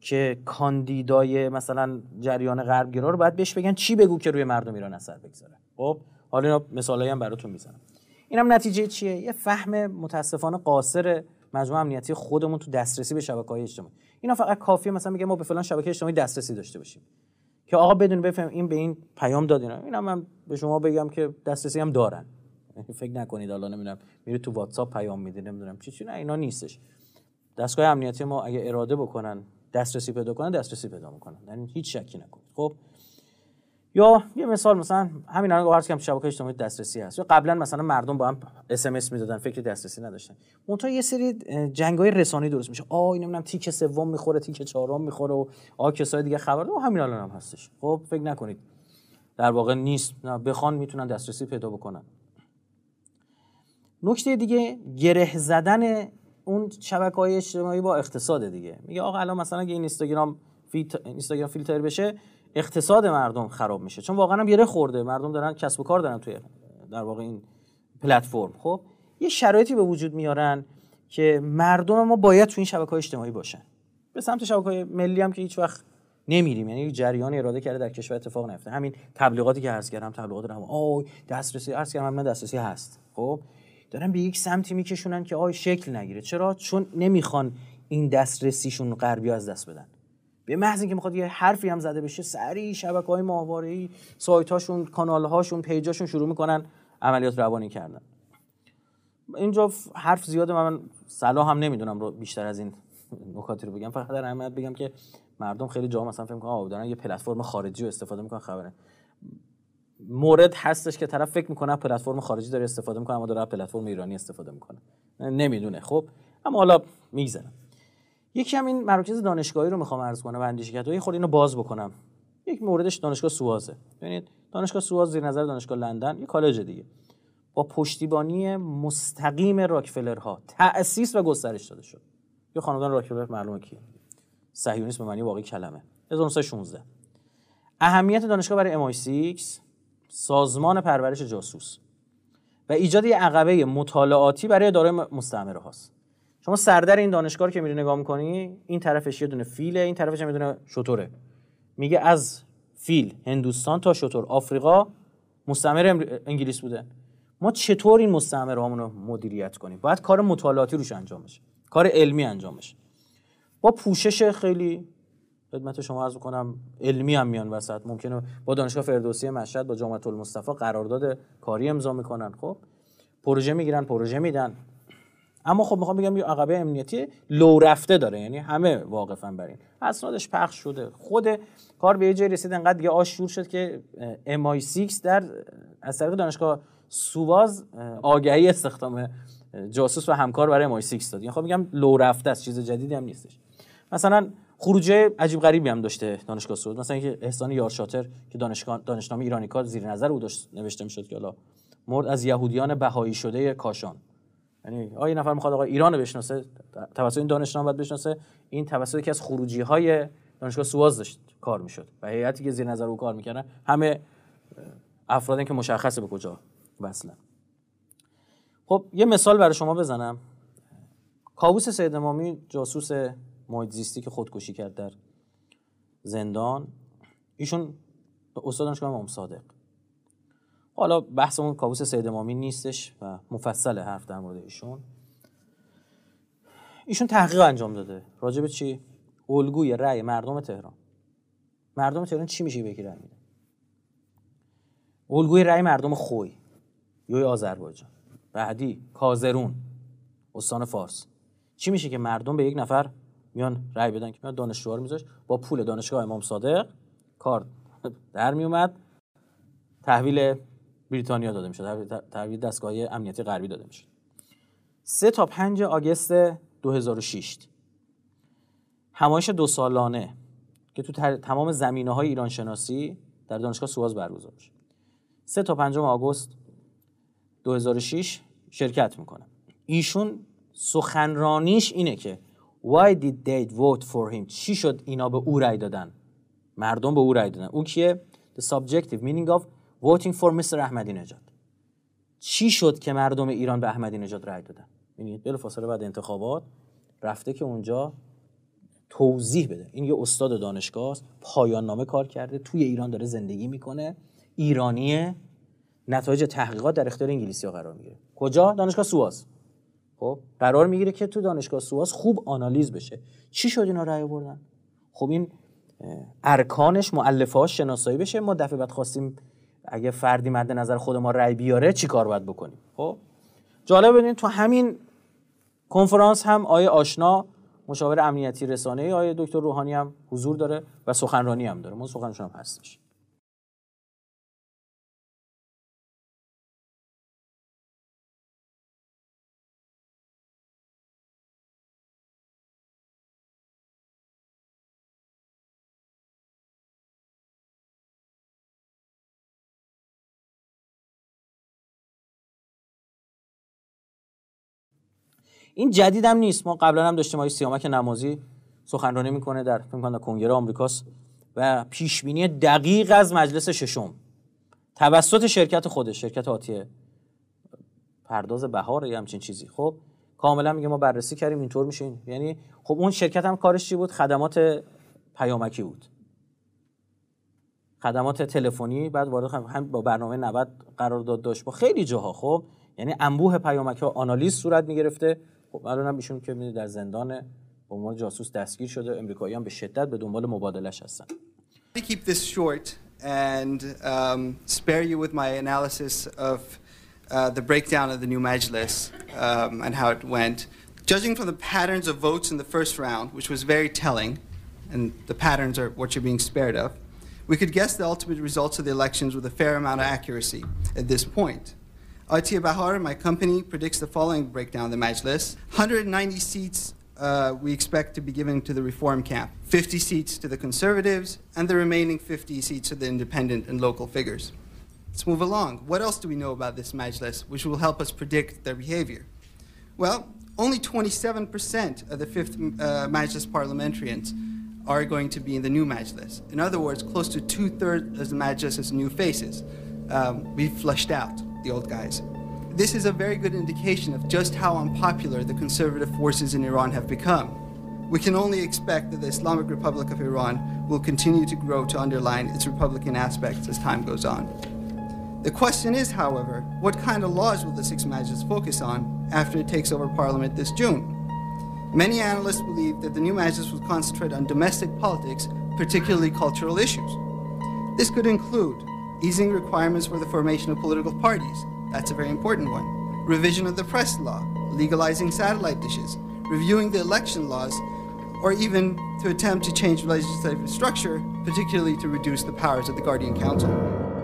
Speaker 1: که کاندیدای مثلا جریان غربگرا رو باید بهش بگن چی بگو که روی مردم ایران اثر بگذاره. خب حالا اینا مثالایی هم براتون می‌زنم. اینم نتیجه چیه؟ یه فهم متاسفانه قاصر مجموعه امنیتی خودمون تو دسترسی به شبکه های اجتماعی. اینا فقط کافیه مثلا میگه ما به فلان شبکه اجتماعی دسترسی داشته باشیم. که آقا بدون بفهم این به این پیام داد اینا. من به شما بگم که دسترسی هم دارن. فکر نکنید حالا نمی‌دونم میره تو واتساپ پیام میده نمی‌دونم چی چی نه اینا نیستش. دستگاه امنیتی ما اگه اراده بکنن دسترسی پیدا کنن دسترسی پیدا می‌کنن. یعنی هیچ شکی نکنید. خب؟ یا یه مثال مثلا همین الان عرض کردم شبکه اجتماعی دسترسی هست. یا قبلا مثلا مردم با هم اس ام اس می‌دادن فکر دسترسی نداشتن. منتها یه سری جنگای رسانه‌ای درست میشه. آ این نمی‌دونم تیک سوم می‌خوره تیک چهارم می‌خوره و آ کسای دیگه خبر و همین الان هم هستش. خب فکر نکنید. در واقع نیست. نه بخوان می‌تونن دسترسی پیدا بکنن. نکته دیگه گره زدن اون شبکه های اجتماعی با اقتصاد دیگه. میگه آقا الان مثلا اگه این اینستاگرام فیت... اینستاگرام فیلتر بشه اقتصاد مردم خراب میشه. چون واقعا هم گره خورده. مردم دارن کسب و کار دارن توی در واقع این پلتفرم. خب یه شرایطی به وجود میارن که مردم ما باید تو این شبکه های اجتماعی باشن. به سمت شبکه های ملی هم که هیچ وقت نمیریم. یعنی جریان اراده کرده در کشور اتفاق نیفته. همین تبلیغاتی که عرض کردم تبلیغات هم آی دسترسی عرض کردم من دسترسی هست. خب دارن به یک سمتی میکشونن که آی شکل نگیره. چرا؟ چون نمی‌خوان این دسترسیشون غربی از دست بدن. به محض اینکه می‌خواد یه حرفی هم زده بشه سریع شبکه های ماهواره‌ای سایت هاشون کانال هاشون پیجاشون شروع می‌کنن عملیات روانی کردن. اینجا حرف زیاده من صلاح هم نمی‌دونم رو بیشتر از این نکاتی رو بگم. فقط در بگم که مردم خیلی جا مثلا فکر می‌کنن دارن یه پلتفرم خارجی رو استفاده می‌کنن خبره. مورد هستش که طرف فکر می‌کنه پلتفرم خارجی داره استفاده می‌کنه اما داره پلتفرم ایرانی استفاده می‌کنه. نمی‌دونه. خب اما حالا میگذرم. یکی هم این مراکز دانشگاهی رو می‌خوام عرض کنم و اندیشکدهای خود اینو باز بکنم. یک موردش دانشگاه سوازه. ببینید دانشگاه سواز زیر نظر دانشگاه لندن یه کالج دیگه. با پشتیبانی مستقیم راکفلرها. تأسیس و گسترش داده شد. یه خاندان راکفلر معلومه کیه. صهیونیسم به معنی واقعی کلمه. 1916 اهمیت دانشگاه برای MI6 سازمان پرورش جاسوس و ایجاد یه عقبه مطالعاتی برای اداره مستعمره هاست. شما سردر این دانشگاه رو که میری نگاه می‌کنی این طرفش یه دونه فیله این طرفش هم یه دونه شطوره. میگه از فیل هندوستان تا شطور. آفریقا مستعمره انگلیس بوده. ما چطور این مستعمره رو مدیریت کنیم؟ باید کار مطالعاتی روش انجام بشه. کار علمی انجام بشه با پوشش خیلی خدمت شما عرض کنم علمی هم میان وسط. ممکنه با دانشگاه فردوسی مشهد با جامعه المصطفی قرارداد کاری امضا می‌کنن. خب پروژه می‌گیرن پروژه میدن. اما خب می‌خوام بگم یه عقبه امنیتی لو رفته داره. یعنی همه واقفا بر این. اسنادش پخش شده. خود کار به یه جای رسید انقدر دیگه آش شور شد که MI6 در از طریق دانشگاه سواز آگهی استخدام جاسوس و همکار برای MI6 داد. یعنی خب میگم لو رفته است چیز جدیدی هم نیستش. مثلا خروجه عجیب غریبی هم داشته دانشگاه سعود. مثلا اینکه احسان یارشاتر که دانشگاه دانشنامه ایرانی کار زیر نظر او داشت نوشته می‌شد که حالا مرد از یهودیان بهایی شده کاشان. یعنی آ نفر می‌خواد آقا ایران بشناسه توسط این دانشنامه باید بشناسه. این توسط یکی از خروجی های دانشگاه سواز داشت کار می‌شد و هیئتی که زیر نظر او کار می‌کردن. همه افرادی که مشخصه به کجا وصلن. خب یه مثال برای شما بزنم. کابوس سید امامی جاسوس محیط که خودکشی کرد در زندان ایشون استاد دانشگاه امام صادق. حالا بحثمون کابوس سید امامی نیستش و مفصل حرف در مورد ایشون. ایشون تحقیق انجام داده. راجع به چی؟ الگوی رأی مردم تهران. مردم تهران چی میشه بگی رأی میده؟ الگوی رأی مردم خوی. یوی آذربایجان. بعدی کازرون. استان فارس. چی میشه که مردم به یک نفر میان رأی بدن که میان دانشجوها رو میذاش با پول دانشگاه امام صادق. کار در میومد. تحویل بریتانیا داده می‌شد. تحویل دستگاه امنیتی غربی داده می‌شد. 3 تا 5 آگست 2006 همایش دو سالانه که تو تمام زمینه های ایران شناسی در دانشگاه سواز برگزار میشه. 3 تا 5 آگوست 2006 شرکت می‌کنه. ایشون سخنرانیش اینه که Why did they vote for him? چی شد اینا به او رای دادن؟ مردم به او رای دادن. او کیه؟ The subjective meaning of voting for Mr. احمدی نژاد چی شد که مردم ایران به احمدی نژاد رای دادن؟ ببینید فاصله بعد انتخابات رفته که اونجا توضیح بده. این یه استاد دانشگاه پایان نامه کار کرده توی ایران داره زندگی می‌کنه. ایرانیه. نتایج تحقیقات در اختیار انگلیسی ها قرار می‌گیره. کجا؟ دانشگاه سواز خب قرار می‌گیره که تو دانشگاه سواز خوب آنالیز بشه. چی شد اینا رأی بردن خب این ارکانش مؤلفه‌هاش شناسایی بشه. ما دفعه بعد خواستیم اگه فردی مد نظر خود ما رأی بیاره چی کار باید بکنیم؟ خب جالب بدین تو همین کنفرانس هم آیه آشنا مشاور امنیتی رسانه آیه دکتر روحانی هم حضور داره و سخنرانی هم داره. من سخنشون هم هستش. این جدید هم نیست. ما قبلا هم داشتیم آقای سیامک نمازی سخنرانی می‌کنه در فکر کنگره آمریکاست و پیش بینی دقیق از مجلس ششم. توسط شرکت خودش شرکت آتیه. پرداز بهار یا همچین چیزی. خب کاملا میگه ما بررسی کردیم اینطور میشه. یعنی خب اون شرکت هم کارش چی بود؟ خدمات پیامکی بود. خدمات تلفنی بعد وارد هم با برنامه 90 قرارداد داشت. با خیلی جاها خب. یعنی انبوه پیامک ها آنالیز صورت می‌گرفته. خب الان هم ایشون که در زندان به عنوان جاسوس دستگیر شده امریکایی هم به شدت به دنبال مبادلش هستن
Speaker 4: To keep this short and um, spare you with my analysis of uh, the breakdown of the new Majlis um, and how it went. Judging from the patterns of votes in the first round, which was very telling, and the patterns are what you're being spared of, we could guess the ultimate results of the elections with a fair amount of accuracy at this point. Atiya Bahar, my company, predicts the following breakdown of the Majlis 190 seats uh, we expect to be given to the reform camp, 50 seats to the conservatives, and the remaining 50 seats to the independent and local figures. Let's move along. What else do we know about this Majlis, which will help us predict their behavior? Well, only 27% of the fifth uh, Majlis parliamentarians are going to be in the new Majlis. In other words, close to two thirds of the Majlis is new faces. Um, we've flushed out the old guys. This is a very good indication of just how unpopular the conservative forces in Iran have become. We can only expect that the Islamic Republic of Iran will continue to grow to underline its republican aspects as time goes on. The question is, however, what kind of laws will the Six Majlis focus on after it takes over parliament this June? Many analysts believe that the new Majlis will concentrate on domestic politics, particularly cultural issues. This could include easing requirements for the formation of political parties. That's a very important one. revision of the press law, legalizing satellite dishes, reviewing the election laws, or even to attempt to change legislative structure, particularly to reduce the powers of the Guardian Council.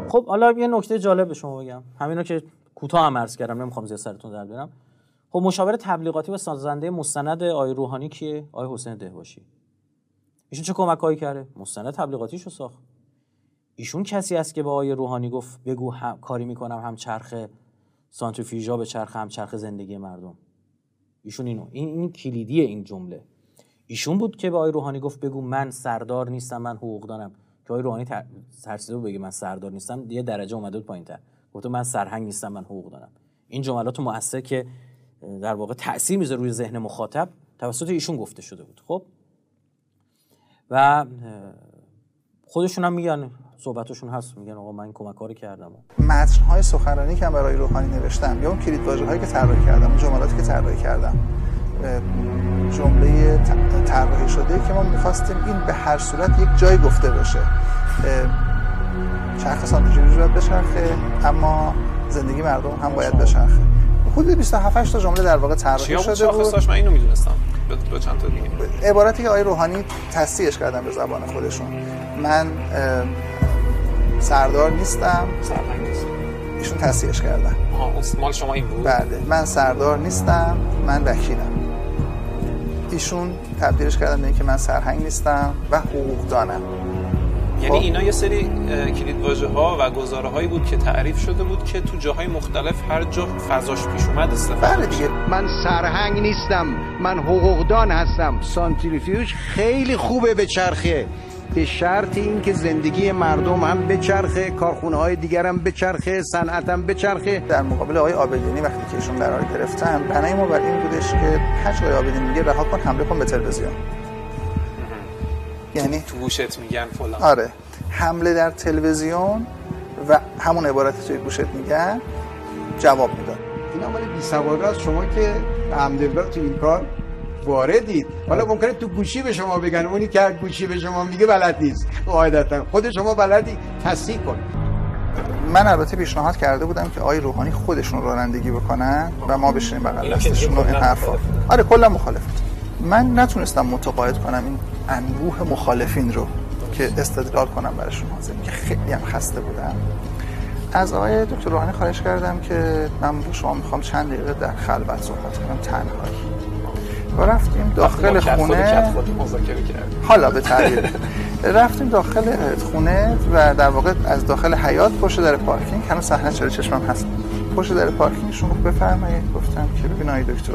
Speaker 1: خب حالا یه نکته جالب به شما بگم همینا که کوتاه هم عرض کردم نمیخوام زیاد سرتون در بیارم خب مشاور تبلیغاتی و سازنده مستند آی روحانی کیه آی حسین دهباشی ایشون چه کمکایی کرده مستند تبلیغاتیشو ساخت ایشون کسی است که به آی روحانی گفت بگو هم... کاری می‌کنم هم چرخ سانتریفیوژا بچرخه هم چرخ زندگی مردم. ایشون اینو این, این کلیدی این جمله. ایشون بود که به آی روحانی گفت بگو من سردار نیستم من حقوق‌دانم. که آی روحانی ترسیده بگه من سردار نیستم یه درجه اومده بود پایینتر. گفت من سرهنگ نیستم من حقوق دارم. این جملات مؤثر که در واقع تاثیر می‌ذاره روی ذهن مخاطب توسط ایشون گفته شده بود. خب؟ و خودشون هم میگن صحبتشون هست میگن آقا من کمک کاری کردم.
Speaker 6: متن های سخنرانی که برای روحانی نوشتم یا اون کلید واژه هایی که طراحی کردم اون جملاتی که طراحی کردم جمله طراحی شده که ما می‌خواستیم این به هر صورت یک جای گفته باشه. چرخ سانتریفیوژ باید بچرخه اما زندگی مردم هم باید بچرخه. حدود 27 تا جمله در واقع طراحی شده بود.
Speaker 7: من اینو می‌دونستم. به چند تا دیگه.
Speaker 6: عبارتی که آقای روحانی تصحیحش کردن به زبان خودشون. من سردار نیستم.
Speaker 7: سرهنگ نیست
Speaker 6: ایشون تصحیحش کردن.
Speaker 7: مال شما این بود؟
Speaker 6: بله. من سردار نیستم من وکیلم. ایشون تبدیلش کردن به اینکه من سرهنگ نیستم و حقوق دانم
Speaker 7: یعنی اینا یه سری کلید واژه ها و گزاره هایی بود که تعریف شده بود که تو جاهای مختلف هر جا فضاش پیش اومد استفاده
Speaker 6: بله دیگه.
Speaker 8: من سرهنگ نیستم من حقوقدان هستم. سانتریفیوژ خیلی خوبه به چرخه. به شرط اینکه زندگی مردم هم بچرخه کارخونه های دیگر هم بچرخه صنعت هم بچرخه.
Speaker 6: در مقابل آقای آبدینی وقتی که ایشون قرار گرفتن بنای ما بر این بودش که هر آقای آبدینی میگه رها کن حمله کن به تلویزیون. یعنی
Speaker 7: تو گوشت میگن فلان.
Speaker 6: آره. حمله در تلویزیون و همون عبارتی توی گوشت میگن جواب می‌داد
Speaker 8: این عمل بی سواد است شما که الحمدلله تو این کار واردید. حالا ممکنه تو گوشی به شما بگن اونی که گوشی به شما میگه بلد نیست. قاعدتا. خود شما بلدی تصحیح کن.
Speaker 6: من البته پیشنهاد کرده بودم که آقای روحانی خودشون رانندگی بکنن و ما بشینیم بغل دستشون و این حرفا. آره کلا مخالف من نتونستم متقاعد کنم این انبوه مخالفین رو که استدلال کنم براشون حاضر که خیلی هم خسته بودم. از آقای دکتر روحانی خواهش کردم که من با شما می‌خوام چند دقیقه در خلوت صحبت کنم. تنهایی. و رفتیم داخل خونه. حالا به تعبیر. رفتیم داخل خونه و در واقع از داخل حیات پشت در پارکینگ هنوز صحنه چرا چشمم هست. پشت در پارکینگشون گفت بفرمایید گفتم که ببین آقای دکتر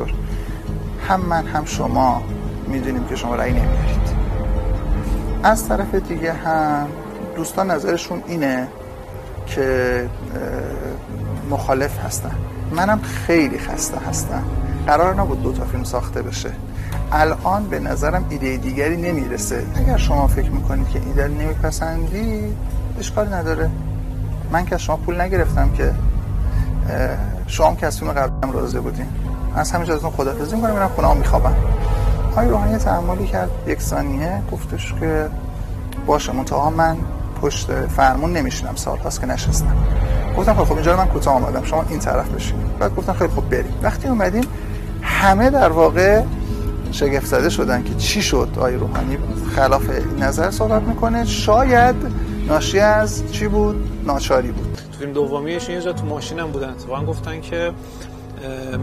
Speaker 6: هم من هم شما می‌دونیم که شما رأی نمیارید از طرف دیگه هم دوستان نظرشون اینه که مخالف هستن. منم خیلی خسته هستم. قرار نبود دو تا فیلم ساخته بشه. الان به نظرم ایده دیگری نمی‌رسه. اگر شما فکر می‌کنید که ایده نمیپسندی اشکال نداره. من که شما پول نگرفتم که شما که از فیلم قبلم راضی بودین. از همینجا ازتون خدافظی می‌کنم میرم خونه میخوابم. آقای روحانی تعملی کرد یک ثانیه گفتش که باشه منتها من پشت فرمون نمیشینم سال هاست که نشستم. گفتم خب اینجا من کوتاه آمدم شما این طرف بشین. بعد گفتم خیلی خوب بریم. وقتی اومدیم همه در واقع شگفت زده شدن که چی شد آقای روحانی خلاف نظر صحبت می‌کنه. شاید ناشی از چی بود؟ ناچاری بود.
Speaker 7: تو فیلم دومیش یه جا تو ماشینم بودن. اتفاقا گفتن که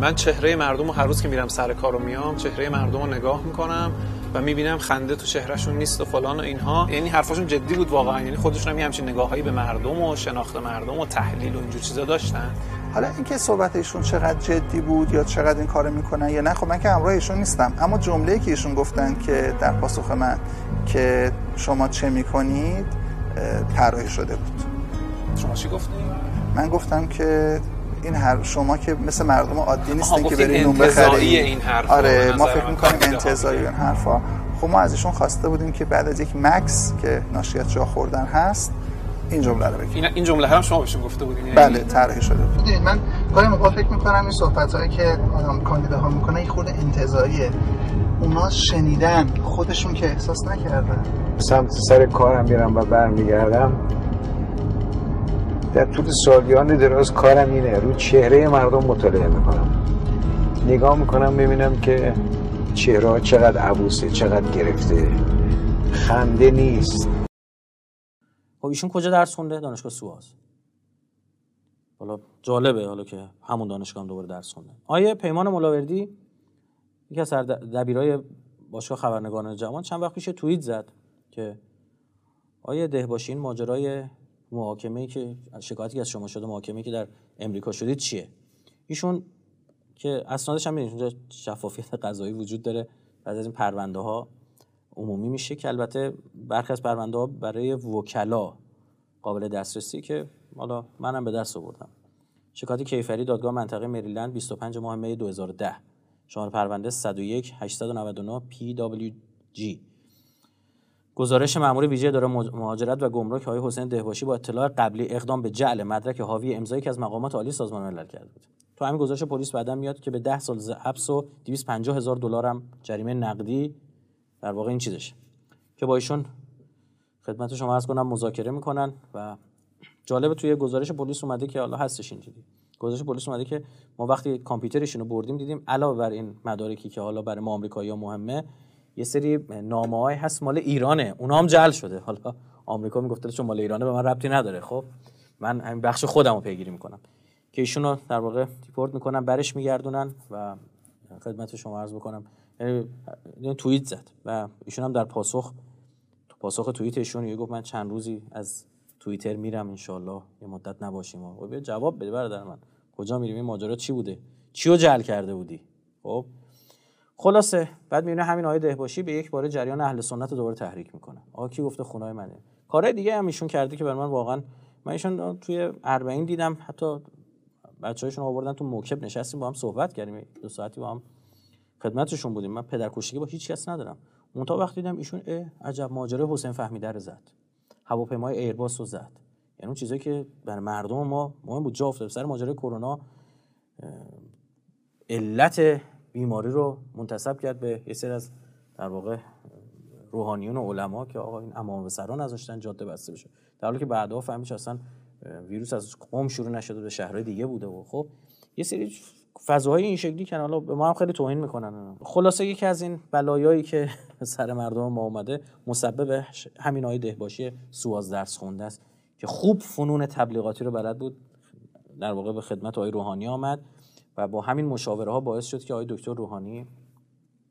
Speaker 7: من چهره مردم رو هر روز که میرم سر کار و میام چهره مردم رو نگاه می‌کنم و می‌بینم خنده تو چهرهشون نیست و فلان و اینها. یعنی حرفاشون جدی بود واقعا. یعنی خودشون هم همچین نگاههایی به مردم و شناخت مردم و تحلیل و اینجور چیزا داشتن.
Speaker 6: حالا اینکه صحبت ایشون چقدر جدی بود یا چقدر این کارو می‌کنن یا نه خب من که همراه ایشون نیستم. اما جمله‌ای که ایشون گفتن که در پاسخ من که شما چه می‌کنید طراحی شده بود.
Speaker 7: شما چی گفتید
Speaker 6: من گفتم که این هر شما که مثل مردم عادی نیستین که برین نون
Speaker 7: بخرید این حرف
Speaker 6: آره ما فکر می‌کنیم انتزاعی این حرفا. خب ما از ایشون خواسته بودیم که بعد از یک مکس که ناشی از جا خوردن هست این جمله رو بگید
Speaker 7: این جمله هم شما بهشون گفته بودین
Speaker 6: بله طرحی شده بود. من گاهی موقع فکر می‌کنم این صحبت هایی که آدم کاندیداها می‌کنه یه خورده انتزاعیه اونا شنیدن خودشون که احساس نکردن.
Speaker 9: سمت سر کارم میرم و برمیگردم. در طول سالیان دراز کارم اینه رو چهره مردم مطالعه می‌کنم. نگاه می‌کنم ببینم که چهره چقدر عبوسه چقدر گرفته. خنده نیست.
Speaker 1: خب ایشون کجا درس خونده؟ دانشگاه سواز حالا جالبه حالا که همون دانشگاه هم دوباره درس خونده. آیه پیمان ملاوردی یکی از دبیرای باشگاه خبرنگاران جوان چند وقت پیش توییت زد که آیه دهباشی این ماجرای محاکمه که شکایتی از شما شده محاکمه که در امریکا شدید چیه؟ ایشون که اسنادش هم اونجا شفافیت قضایی وجود داره. بعد از این پرونده ها عمومی میشه که البته برخی از پرونده ها برای وکلا قابل دسترسی که حالا منم به دست آوردم. شکایت کیفری دادگاه منطقه مریلند 25 ماه می 2010 شماره پرونده 101 899 PWG گزارش مأمور ویژه داره مهاجرت و گمرک های حسین دهباشی با اطلاع قبلی اقدام به جعل مدرک حاوی امضایی که از مقامات عالی سازمان ملل کرده بود. تو همین گزارش پلیس بعدا میاد که به 10 سال حبس و 250 هزار دلار هم جریمه نقدی در واقع این چیزش. که با ایشون خدمت شما عرض کنم مذاکره می‌کنن و جالب توی گزارش پلیس اومده که حالا هستش اینجوری گزارش پلیس اومده که ما وقتی کامپیوترشون رو بردیم دیدیم علاوه بر این مدارکی که حالا برای ما آمریکایی‌ها مهمه یه سری نامه هست مال ایرانه. اونا هم جل شده. حالا آمریکا می‌گفته چون مال ایرانه به من ربطی نداره. خب من همین بخش خودم رو پیگیری می‌کنم. که ایشون در واقع دیپورت می‌کنن برش میگردونن و خدمت شما عرض بکنم. توییت زد و ایشون هم در پاسخ تو پاسخ توییتشون یه گفت من چند روزی از توییتر میرم انشالله یه مدت نباشیم. و بیا جواب بده برادر من. کجا میریم؟ این ماجرا چی بوده؟ چی رو جل کرده بودی؟ خب خلاصه بعد می‌بینه همین آیه دهباشی به یک بار جریان اهل سنت دوباره تحریک می‌کنه. آقا کی گفته خونای منه؟ کارهای دیگه هم ایشون کرده که بر من واقعا من ایشون توی 40 دیدم حتی بچه‌هاشون آوردن تو موکب نشستیم با هم صحبت کردیم. دو ساعتی با هم خدمتشون بودیم. من پدرکشتگی با هیچ کس ندارم. اون تا وقتی دیدم ایشون عجب ماجرا حسین فهمی در زد. هواپیمای ایرباس رو زد. یعنی اون چیزایی که برای مردم ما مهم بود. جا افتاد سر ماجرای کرونا علت بیماری رو منتسب کرد به یه سری از در واقع روحانیون و علما که آقا این امام و سران نذاشتن جاده بسته بشه. در حالی که بعدا فهمید اصلا ویروس از قم شروع نشده به شهرهای دیگه بوده و خب یه سری فضاهای این شکلی که حالا به ما هم خیلی توهین می‌کنن. خلاصه یکی از این بلایایی که سر مردم ما اومده مسبب همین آیه دهباشی سواز درس خونده است که خوب فنون تبلیغاتی رو بلد بود. در واقع به خدمت آقای روحانی آمد و با همین مشاوره ها باعث شد که آقای دکتر روحانی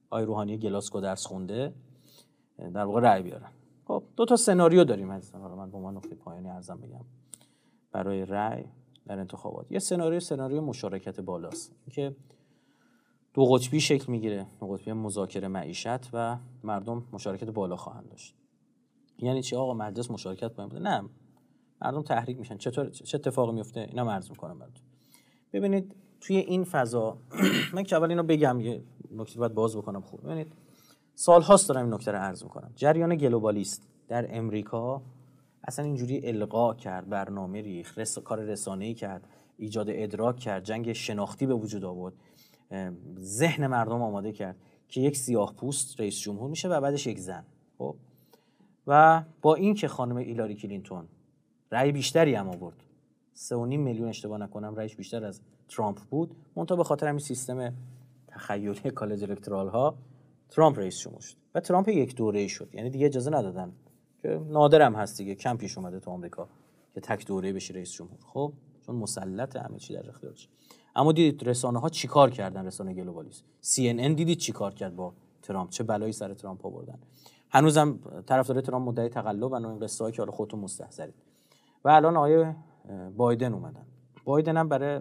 Speaker 1: آقای روحانی گلاسکو درس خونده در واقع رأی بیارن. خب دو تا سناریو داریم عزیزان حالا من به عنوان نقطه پایانی ارزم بگم. برای رأی در انتخابات. یه سناریو سناریو مشارکت بالاست. که دو قطبی شکل می‌گیره. دو قطبی مذاکره معیشت و مردم مشارکت بالا خواهند داشت. یعنی چی؟ آقا مجلس مشارکت باید نه. مردم تحریک میشن. چطور؟ چه اتفاقی میفته اینا عرض می‌کنم براتون. ببینید توی این فضا من که اول اینو بگم یه نکته باید باز بکنم خوب. ببینید سال هاست دارم این نکته رو عرض می‌کنم. جریان گلوبالیست در امریکا اصلا اینجوری القا کرد برنامه ریخ رس... کار رسانه‌ای کرد ایجاد ادراک کرد جنگ شناختی به وجود آورد. ذهن مردم آماده کرد که یک سیاه پوست رئیس جمهور میشه و بعدش یک زن خب؟ و با این که خانم هیلاری کلینتون رأی بیشتری هم آورد سه و نیم میلیون اشتباه نکنم رأیش بیشتر از ترامپ بود منتها به خاطر همین سیستم تخیلی college electoral ها ترامپ رئیس جمهور شد. و ترامپ یک دوره شد یعنی دیگه اجازه ندادن که نادرم هست دیگه. کم پیش اومده تو آمریکا که تک دوره بشه رئیس جمهور. خب؟ چون مسلط همه چی در اختیارش اما دیدید رسانه ها چیکار کردن رسانه گلوبالیست CNN دیدید چیکار کرد با ترامپ؟ چه بلایی سر ترامپ آوردن؟ هنوزم طرفدار ترامپ مدعی تقلب و این قصه که حالا خودتون مستحضرید. و الان آقای بایدن اومدن. بایدن هم برای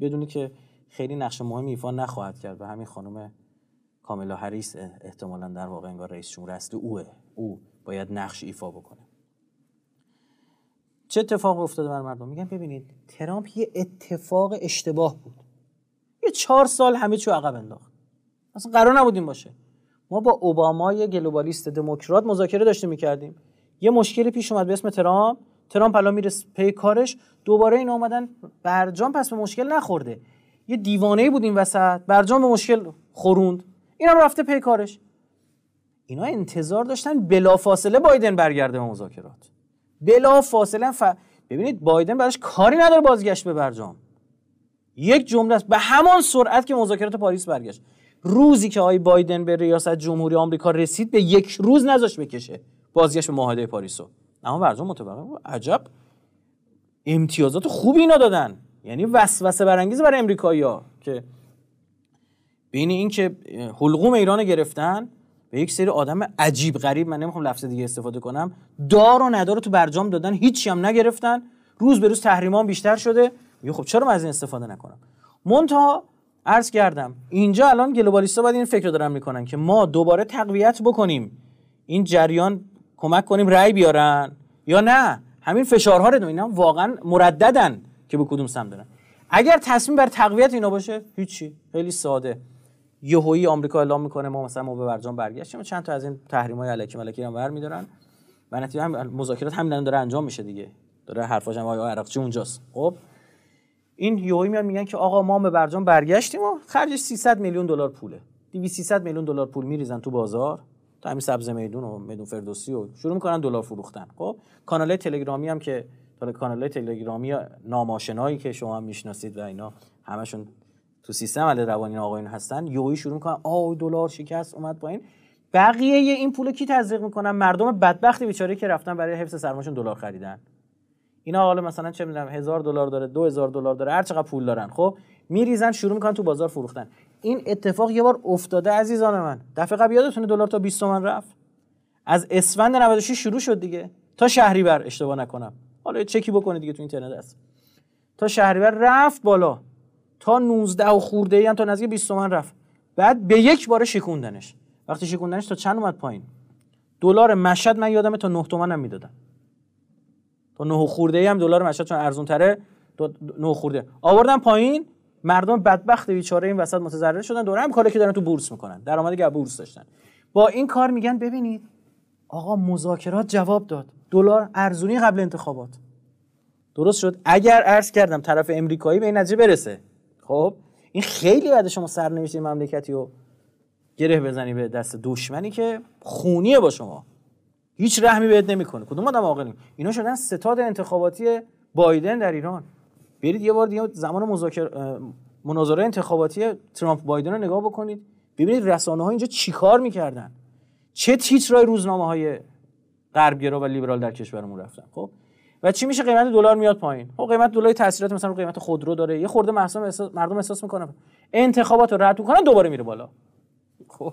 Speaker 1: بدونی که خیلی نقش مهمی ایفا نخواهد کرد و همین خانم کاملا هریس احتمالا در واقع انگار رئیس جمهور اصلی اوه او. باید نقش ایفا بکنه. چه اتفاق افتاده بر مردم؟ میگن ببینید ترامپ یه اتفاق اشتباه بود. یه چهار سال همه چی عقب انداخت. اصلا قرار نبودیم باشه. ما با اوباما یه گلوبالیست دموکرات مذاکره داشته می‌کردیم. یه مشکلی پیش اومد به اسم ترامپ. ترامپ الان میره پی کارش. دوباره این اومدن. برجام پس به مشکل نخورده. یه دیوانه بود این وسط. برجام به مشکل خوروند اینم رفته پی کارش. اینا انتظار داشتن بلافاصله بایدن برگرده به مذاکرات. بلا فاصله ف... ببینید بایدن براش کاری نداره بازگشت به برجام. یک جمله است به همان سرعت که مذاکرات پاریس برگشت. روزی که آقای بایدن به ریاست جمهوری آمریکا رسید به یک روز نذاش بکشه بازگشت به معاهده پاریسو اما برجام متوقع عجب. امتیازات خوبی اینا دادن. یعنی وسوسه برانگیز برای امریکایی‌ها که بین این که حلقوم ایران گرفتن به یک سری آدم عجیب غریب من نمی‌خوام لفظ دیگه استفاده کنم دار و ندار تو برجام دادن هیچی هم نگرفتن. روز به روز تحریمان بیشتر شده. میگه خب چرا من از این استفاده نکنم؟ منتها عرض کردم اینجا الان گلوبالیستا باید این فکر رو دارن می‌کنن که ما دوباره تقویت بکنیم. این جریان کمک کنیم رأی بیارن یا نه؟ همین فشارها رو اینا واقعا مرددن که به کدوم سمت دارن اگر تصمیم بر تقویت اینا باشه هیچی. خیلی ساده. یهویی آمریکا اعلام می‌کنه ما مثلا ما به برجام برگشتیم چند تا از این تحریم های الکی ملکی هم برمیدارن. و نتیجه هم مذاکرات همین داره انجام میشه دیگه. داره حرفاش هم آقای عراقچی اونجاست؟ خب. این یهویی میان میگن که آقا ما به برجام برگشتیم و خرجش 300 میلیون دلار پوله. 200 300 میلیون دلار پول میریزن تو بازار. تا همین سبز میدون و میدون فردوسی و شروع می‌کنن دلار فروختن. خب. کانال تلگرامی هم که کانال تلگرامی ناماشنایی که شما هم می‌شناسید و اینا همشون تو سیستم علی روانی آقایون هستن یوهی شروع می‌کنن آ دلار شکست اومد پایین. بقیه این پول کی تزریق می‌کنن؟ مردم بدبخت بیچاره که رفتن برای حفظ سرماشون دلار خریدن. اینا حالا مثلا چه می‌دونم هزار دلار داره دو دلار داره هر چقدر پول دارن خب؟ میریزن شروع می‌کنن تو بازار فروختن. این اتفاق یه بار افتاده عزیزان من. دفعه قبل یادتونه دلار تا 20 تومن رفت؟ از اسفند 96 شروع شد دیگه. تا شهریور اشتباه نکنم. حالا چکی بکنید دیگه تو اینترنت هست. تا شهریور رفت بالا. تا 19 و خورده ای تا نزدیک 20 تومن رفت. بعد به یک بار شکوندنش. وقتی شکوندنش تا چند اومد پایین؟ دلار مشهد من یادمه تا 9 تومن هم می‌دادن تا 9 خورده ای هم دلار مشهد چون ارزون تره 9 خورده. آوردن پایین مردم بدبخت بیچاره این وسط متضرر شدن. دوره هم کاری که دارن تو بورس می‌کنن. درآمد که بورس داشتن. با این کار میگن ببینید آقا مذاکرات جواب داد. دلار ارزونی قبل انتخابات. درست شد؟ اگر عرض کردم طرف امریکایی به این نتیجه برسه. خب؟ این خیلی بعد شما سرنوشت مملکتی رو گره بزنی به دست دشمنی که خونیه با شما. هیچ رحمی بهت نمی‌کنه. کدوم آدم عاقلی؟ اینا شدن ستاد انتخاباتی بایدن در ایران. برید یه بار دیگه زمان مذاکره مناظره انتخاباتی ترامپ بایدن رو نگاه بکنید. ببینید رسانه ها اینجا چیکار می‌کردن. چه تیترای روزنامه های غربگرا و لیبرال در کشورمون رفتن. خب؟ و چی میشه قیمت دلار میاد پایین؟ خب قیمت دلار تاثیرات مثلا رو قیمت خودرو داره. یه خورده احساس مردم احساس می‌کنن. انتخابات رو رد کنن دوباره میره بالا. خب.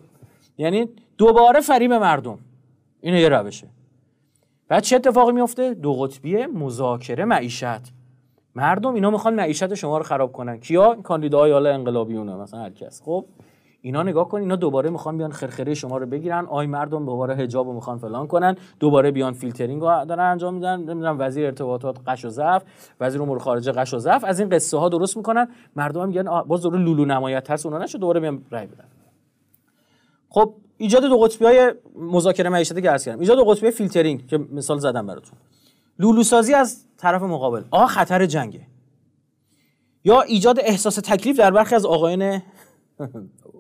Speaker 1: یعنی دوباره فریب مردم. این یه روشه. بعد چه اتفاقی میفته دو قطبی مذاکره معیشت. مردم اینا می‌خوان معیشت شما رو خراب کنن. کیا؟ کاندیداهای حالا انقلابیونه مثلا هر کس. خب. اینا نگاه کن اینا دوباره می‌خوان بیان خرخره شما رو بگیرن. آی مردم دوباره حجاب رو می‌خوان فلان کنن. دوباره بیان فیلترینگ رو دارن انجام میدن. نمی‌دونم وزیر ارتباطات غش و ضعف وزیر امور خارجه غش و ضعف. از این قصه ها درست می‌کنن. مردم میگن باز دوباره لولو نمایت ترس اونا نشه دوباره بیان رای بدن. خب ایجاد دو قطبی های مذاکره معیشتی که عرض کردم. ایجاد دو قطبی فیلترینگ که مثال زدم براتون. لولو سازی از طرف مقابل. آ خطر جنگه. یا ایجاد احساس تکلیف در برخی از آقایان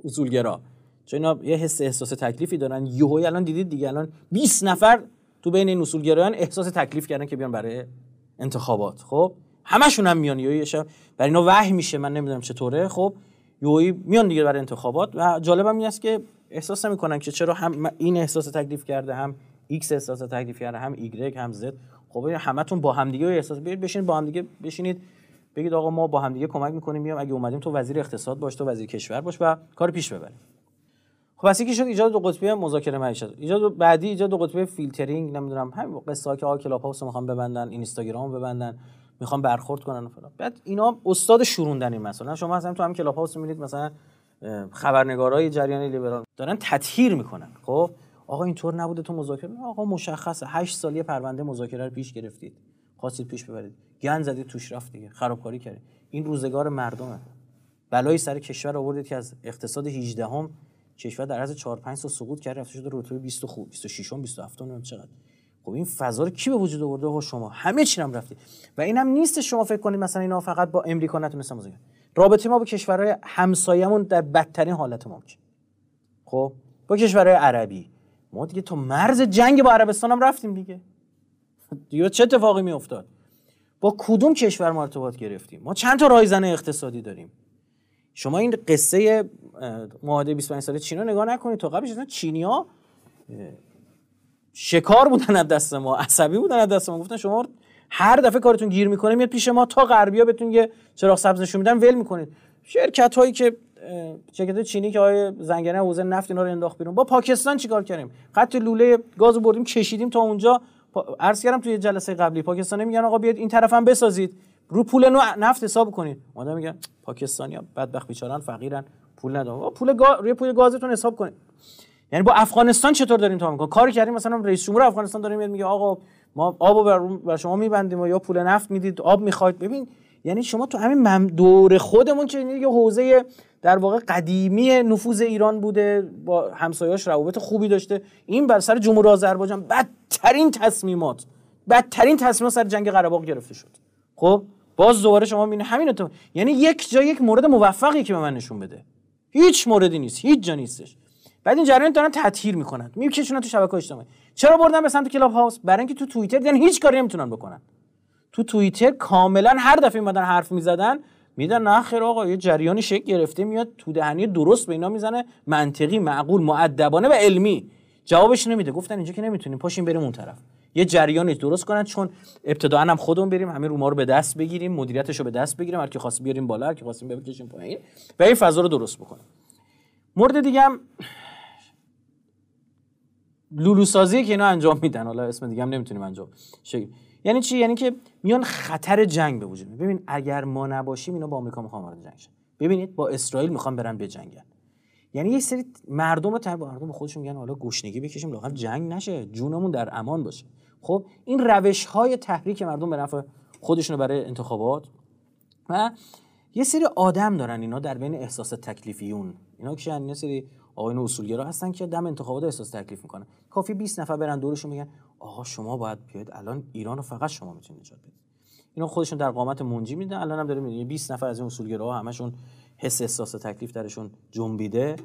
Speaker 1: اصولگرا. چون اینا یه حس احساس تکلیفی دارن. یهو الان دیدید دیگه الان 20 نفر تو بین این اصولگرایان احساس تکلیف کردن که بیان برای انتخابات. خب همشون هم میان. یهو برای اینا وحی میشه من نمی‌دونم چطوره. خب یهو میان دیگه برای انتخابات و جالبم این است که احساس نمی‌کنن که چرا هم این احساس تکلیف کرده هم ایکس احساس تکلیف کرده هم ایگرگ هم زد. خب همتون با همدیگه احساس بشین با همدیگه بشینید. بگید آقا ما با همدیگه کمک می‌کنیم میام اگه اومدیم تو وزیر اقتصاد باش تو وزیر کشور باش و کار پیش ببریم. خب پس یکی شد ایجاد دو قطبی مذاکره معیشت ایجاد بعدی ایجاد دو قطبی فیلترینگ نمی‌دونم همین قصه ها که آ کلاب هاوس می‌خوان ببندن اینستاگرام ببندن می‌خوان برخورد کنن و فلان. بعد اینا استاد شوروندن این مثلا شما مثلا تو هم کلاب هاوس می‌بینید مثلا خبرنگارای جریان لیبرال دارن تطهیر می‌کنن. خب آقا اینطور نبوده تو مذاکره؟ آقا مشخصه. 8 سالی پرونده مذاکره رو پیش گرفتید. خواستید پیش ببرید. گن زدید توش رفت دیگه. خرابکاری کردید این روزگار مردمه. بلایی سر کشور آوردید که از اقتصاد 18 هم کشور در عرض 4 5 سال سقوط کرد رفته شده رتبه 20 خوب 26 م 27 م چقدر. خب این فضا رو کی به وجود آورده؟ ها شما. همه چی هم رفتید و اینم نیست شما فکر کنید مثلا اینا فقط با امریکا نتونستن مذاکره رابطه ما با کشورهای همسایه‌مون در بدترین حالت ممکن خب؟ با کشورهای عربی. ما دیگه تو مرز جنگ با عربستان هم رفتیم دیگه. دیگه چه اتفاقی می افتاد با کدوم کشور ما ارتباط گرفتیم؟ ما چند تا رایزن اقتصادی داریم؟ شما این قصه معاهده 25 ساله چین رو نگاه نکنید. تا قبلش اصلا چینیا شکار بودن از دست ما عصبی بودن از دست ما. گفتن شما هر دفعه کارتون گیر می‌کنه میاد پیش ما. تا غربیا بهتون یه چراغ سبز نشون میدن ول می‌کنید. شرکت هایی که شرکت چینی که آقای زنگنه حوزه نفت اینا رو انداخت بیرون. با پاکستان چیکار کردیم؟ خط لوله گاز بردیم کشیدیم تا اونجا. عرض کردم توی جلسه قبلی پاکستانی میگن آقا بیاد این طرفم بسازید. رو پول نفت حساب کنید. اونا میگن پاکستانیا بدبخت بیچارن فقیرن. پول ندارن. پول گا... روی پول گازتون حساب کنید. یعنی با افغانستان چطور داریم تا می‌کنیم کاری کردیم مثلا رئیس جمهور افغانستان داره میگه آقا ما آبو بر, بر شما میبندیم و یا پول نفت می‌دید آب می‌خواید. ببین یعنی شما تو همین دور خودمون که یه حوزه در واقع قدیمی نفوذ ایران بوده با همسایه‌اش روابط خوبی داشته. این بر سر جمهوری آذربایجان بدترین تصمیمات بدترین تصمیمات سر جنگ قره گرفته شد. خب؟ باز دوباره شما می‌بینید همین تو یعنی یک جا یک مورد موفقی که به من نشون بده. هیچ موردی نیست هیچ جا نیستش. بعد این جریان دارن تطهیر می‌کنن میکشونن تو شبکه اجتماعی. چرا بردن به سمت کلاب هاوس برای اینکه تو توییتر دیدن هیچ کاری نمی‌تونن بکنن. تو توییتر کاملا هر دفعه اومدن حرف می‌زدن. میدن نه خیر آقا یه جریانی شکل گرفته میاد تو دهنی درست به اینا می‌زنه. منطقی معقول معدبانه و علمی. جوابش نمیده. گفتن اینجا که نمی‌تونیم. پاشیم بریم اون طرف. یه جریانی درست کنن چون ابتداا هم خودمون بریم همین رو ما رو به دست بگیریم مدیریتش رو به دست بگیریم. هر کی خواست بیاریم بالا هر کی خواستیم بکشیم پایین. و این فضا رو درست بکنیم. مورد دیگه هم لولو سازی که اینا انجام میدن. حالا اسم دیگه هم نمی‌تونیم انجام. یعنی چی؟ یعنی که میان خطر جنگ به وجود ببین اگر ما نباشیم اینا با آمریکا می‌خوان وارد جنگ شن. ببینید با اسرائیل می‌خوان برن بجنگن یعنی یه سری مردم تبع مردم خودشون میگن حالا گشنگی بکشیم لاقل جنگ نشه جونمون در امان باشه. خب این روش های تحریک مردم به نفع خودشون برای انتخابات و یه سری آدم دارن اینا در بین احساس تکلیفیون. اینا که یه سری آقایون اصولگرا هستن که دم انتخابات احساس تکلیف می‌کنن. کافی 20 نفر برن دورشون میگن آقا شما باید بیاید. الان ایران رو فقط شما می‌تونید نجات بدید. اینا خودشون در قامت منجی میدن. الان هم داره می‌بینید 20 نفر از این اصولگراها همشون حس احساس تکلیف درشون جنبیده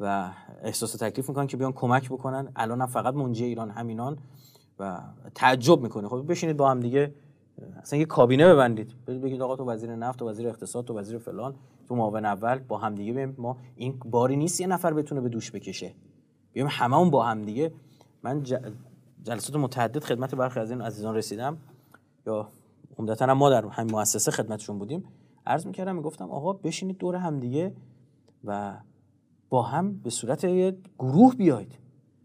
Speaker 1: و احساس تکلیف می‌کنن که بیان کمک بکنن. الان هم فقط منجی ایران همینان و تعجب می‌کنه. خب بشینید با هم دیگه اصلا یه کابینه ببندید. بگید آقا تو وزیر نفت تو وزیر اقتصاد تو وزیر فلان تو معاون اول با هم دیگه ما این باری نیست یه نفر بتونه به دوش بکشه. بیایم هممون با هم دیگه. من جلسات متعدد خدمت برخی از این عزیزان رسیدم. یا عمدتا هم ما در همین مؤسسه خدمتشون بودیم. عرض می‌کردم می‌گفتم آقا بشینید دور هم دیگه و با هم به صورت یه گروه بیاید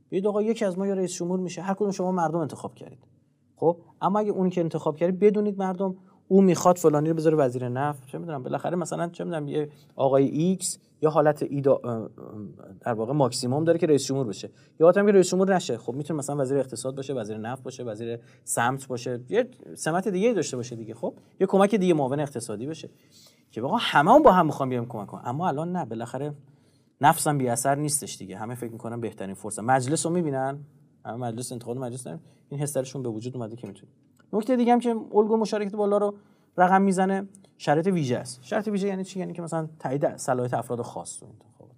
Speaker 1: بیاید آقا یکی از ما یا رئیس جمهور میشه هر کدوم شما مردم انتخاب کردید. خب اما اگه اونی که انتخاب کردید بدونید مردم او می‌خواد فلانی رو بذاره وزیر نفت. چه می‌دونم بالاخره مثلا چه می‌دونم یه آقای ایکس یا حالت ایده‌آل در واقع ماکسیموم داره که رئیس جمهور بشه. یا حالت که رئیس جمهور نشه خب می‌تونه مثلا وزیر اقتصاد باشه وزیر نفت باشه وزیر سمت باشه. یه سمت دیگه داشته باشه دیگه خب؟ یه کمک دیگه معاون اقتصادی بشه. که بابا هممون با هم می‌خوام بیام کمک کنم اما الان نه بالاخره نفسم بی اثر نیستش دیگه. همه فکر می‌کنن بهترین فرصت مجلس رو می‌بینن؟ همه مجلس انتخابات مجلس دارن. این حس به وجود اومده که می‌تونه نکته دیگه هم که الگو مشارکت بالا رو رقم می‌زنه شرط ویژه است. شرط ویژه یعنی چی؟ یعنی که مثلا تایید صلاحیت افراد خاص تو انتخابات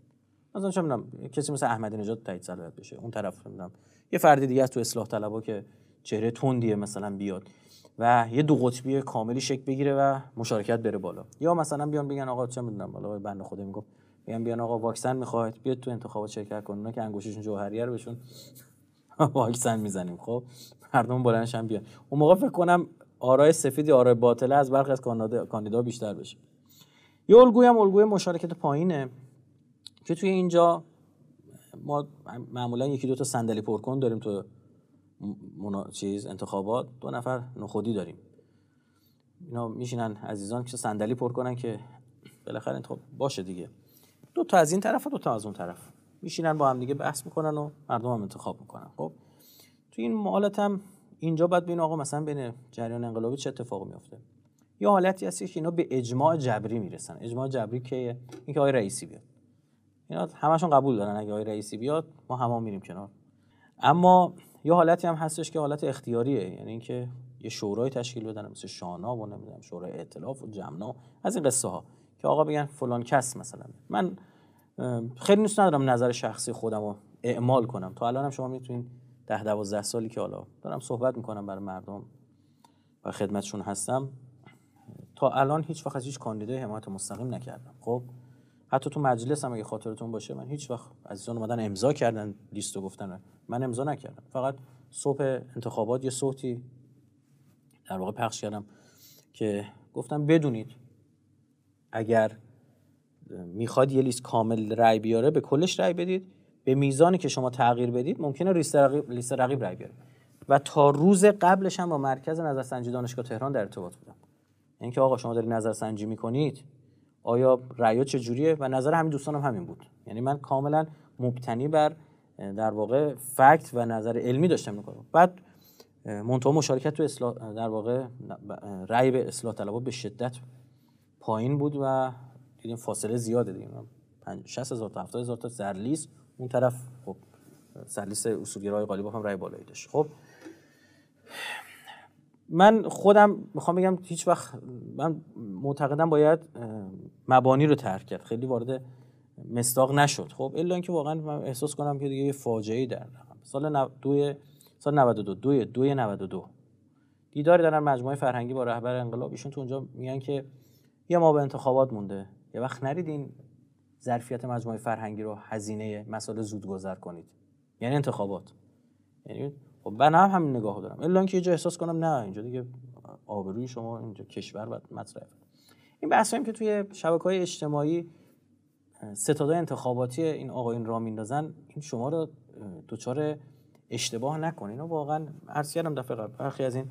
Speaker 1: مثلا چه می‌دونم کسی مثل احمدی نژاد تایید صلاحیت بشه. اون طرف می‌دونم. یه فردی دیگه از تو اصلاح طلبا که چهره تندیه مثلا بیاد و یه دو قطبی کاملی شکل بگیره و مشارکت بره بالا. یا مثلا بیان بگن آقا چه می‌دونم بالا بنده خدا می‌گفت بیان بیان آقا واکسن می‌خواید بیاد تو انتخابات شرکت کنن اونا که انگوششون جوهریه رو بهشون واکسن می‌زنیم خب؟ مردم بلندشن بیان. اون موقع فکر کنم آرای سفیدی آرای باطله از برخی از کاندیدا بیشتر بشه. یه الگوی هم الگوی مشارکت پایینه که توی اینجا ما معمولا یکی دو تا صندلی پرکن داریم تو منا... چیز انتخابات. دو نفر نخودی داریم. اینا میشینن عزیزان که صندلی پر کنن که بالاخره انتخاب باشه دیگه. دو تا از این طرف و دو تا از اون طرف. میشینن با هم دیگه بحث می‌کنن و مردم هم انتخاب می‌کنن. خب تو این حالت هم اینجا باید ببین آقا مثلا بین جریان انقلابی چه اتفاقی میفته یه حالتی هستی که اینا به اجماع جبری می‌رسن. اجماع جبری که اینکه آقای رئیسی بیاد. اینا همشون قبول دارن. اگه آقای رئیسی بیاد ما همه میریم کنار. اما یه حالتی هم هستش که حالت اختیاریه. یعنی اینکه یه شورای تشکیل بدن مثل شانا و نمی‌دونم شورای ائتلاف و جمنا از این قصه ها که آقا بگن فلان کس مثلا. من خیلی دوست ندارم نظر شخصی خودم رو اعمال کنم. تا الان هم شما می‌تونید ده دوازده سالی که حالا دارم صحبت می‌کنم برای مردم و خدمتشون هستم تا الان هیچ وقت هیچ کاندیدای حمایت مستقیم نکردم. خب حتی تو مجلس هم اگه خاطرتون باشه من هیچ وقت عزیزان اومدن امضا کردن لیستو گفتن. من امضا نکردم. فقط صبح انتخابات یه صوتی در واقع پخش کردم که گفتم بدونید اگر می‌خواد یه لیست کامل رای بیاره به کلش رای بدید. به میزانی که شما تغییر بدید ممکنه لیست رقیب, لیست رقیب رای بیاره. و تا روز قبلش هم با مرکز نظرسنجی دانشگاه تهران در ارتباط بودم. اینکه آقا شما دارید نظرسنجی می‌کنید آیا رأی چجوریه؟ و نظر همین دوستانم هم همین بود. یعنی من کاملا مبتنی بر در واقع فکت و نظر علمی داشتم می‌کنم بعد منتها مشارکت تو اصلاح در واقع رأی به اصلاح طلبات به شدت پایین بود و دیدیم فاصله زیاده دیگه. 60 هزار تا 70 هزار تا سرلیس اون طرف خب سرلیس اصولگرای غالبا هم رأی بالایی داشت. خب من خودم می‌خوام بگم هیچ وقت من معتقدم باید مبانی رو ترک کرد. خیلی وارد مستاق نشد. خب الا اینکه واقعا من احساس کنم که دیگه یه فاجعه در رقم سال دو سال 92 دو دو. 92 دیداری دارن مجموعه فرهنگی با رهبر انقلاب. ایشون تو اونجا میگن که یه ما به انتخابات مونده. یه وقت نریدین ظرفیت مجموعه فرهنگی رو هزینه مسائل زود گذر کنید. یعنی انتخابات. یعنی خب من هم همین نگاه دارم. الا اینکه یه جا احساس کنم نه اینجا دیگه آبروی شما اینجا کشور باید مطرح این بحث که توی شبکه های اجتماعی ستادای انتخاباتی این آقایون را میندازن این شما رو دوچار اشتباه نکنین واقعا عرض کردم دفعه قبل. برخی از این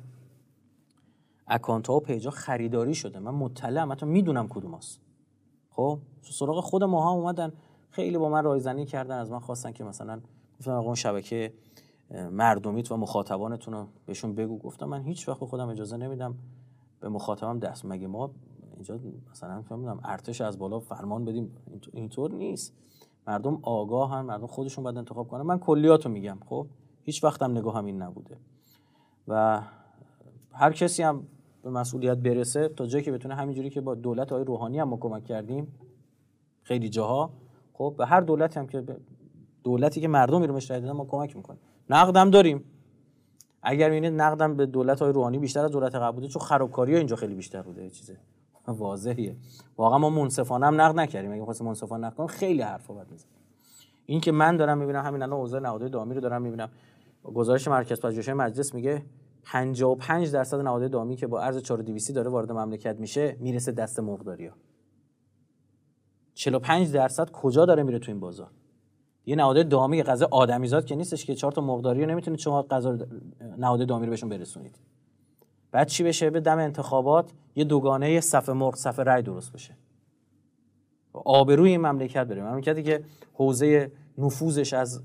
Speaker 1: اکانت ها و پیجا خریداری شده. من مطلعم حتی می‌دونم کدوم هست خب سراغ خود ما هم اومدن. خیلی با من رایزنی کردن از من خواستن که مثلا گفتم اون شبکه مردمیت و مخاطبانتون رو بهشون بگو. گفتم من هیچ وقت خودم اجازه نمیدم به مخاطبم دست. مگه ما اینجا مثلا فهمیدم ارتش از بالا فرمان بدیم؟ اینطور نیست. مردم آگاه هم مردم خودشون باید انتخاب کنن. من کلیاتو میگم خب؟ هیچ وقت هم نگاه هم این نبوده. و هر کسی هم به مسئولیت برسه تا جایی که بتونه همینجوری که با دولت های روحانی هم کمک کردیم خیلی جاها خب به هر دولتی هم که دولتی که مردم میروش رای ما کمک می‌کنیم. نقدم داریم. اگر می‌بینید نقدم به دولت های روحانی بیشتر از دولت قبل بوده چون خرابکاری اینجا خیلی بیشتر بوده چیزه واضحیه. واقعا ما منصفانه هم نقد نکردیم. اگه خواستیم منصفانه نقد کنیم خیلی حرفا بعد می‌زنیم. این که من دارم می‌بینم همین الان اوضاع نهادهای دامی رو دارم می‌بینم. گزارش مرکز پژوهش مجلس میگه 55 درصد نهادهای دامی که با ارز 4200 داره وارد مملکت میشه می‌رسه دست مرغداریا 45 درصد کجا داره میره تو این بازار؟ یه نهاد دامی غذا آدمیزاد که نیستش که چهار تا مرغداری رو نمی‌تونید شما غذا نهاد دامی رو بهشون برسونید. بعد چی بشه؟ به دم انتخابات یه دوگانه صف مرغ صف رای درست بشه. آبروی این مملکت بره. مملکتی که حوزه نفوذش از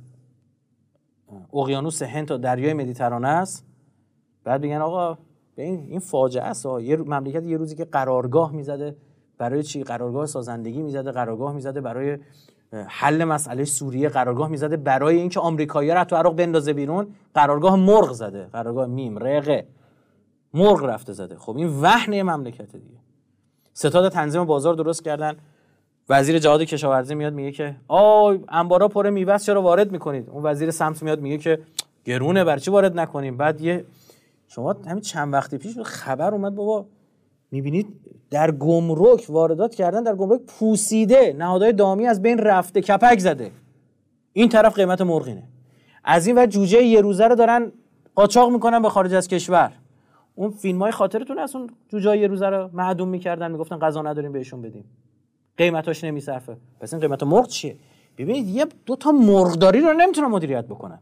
Speaker 1: اقیانوس هند تا دریای مدیترانه است. بعد بگن آقا این این فاجعه است. یه مملکت یه روزی که قرارگاه می‌زده برای چی؟ قرارگاه سازندگی می‌زده قرارگاه می‌زده برای حل مسئله سوریه قرارگاه می‌زده برای اینکه آمریکایی‌ها رو تو عراق بندازه بیرون قرارگاه مرغ زده. قرارگاه میم رقه. مرغ رفته زده. خب این وحنه مملکت دیگه. ستاد تنظیم بازار درست کردن. وزیر جهاد کشاورزی میاد میگه که آ انبارا پر میوه چرا وارد می‌کنید؟ اون وزیر سمت میاد میگه که گرونه برای چی وارد نکنیم؟ بعد یه شما همین چند وقتی پیش خبر اومد بابا می‌بینید در گمرک واردات کردن در گمرک پوسیده نهادهای دامی از بین رفته کپک زده. این طرف قیمت مرغینه. از این و جوجه یه روزه رو دارن قاچاق می‌کنن به خارج از کشور. اون فیلم های خاطرتون از اون جوجه یه روزه رو معدوم می‌کردن می‌گفتن غذا نداریم بهشون بدیم. قیمتاش نمیصرفه. پس این قیمت مرغ چیه؟ ببینید یه دو تا مرغداری رو نمی‌تونن مدیریت بکنن.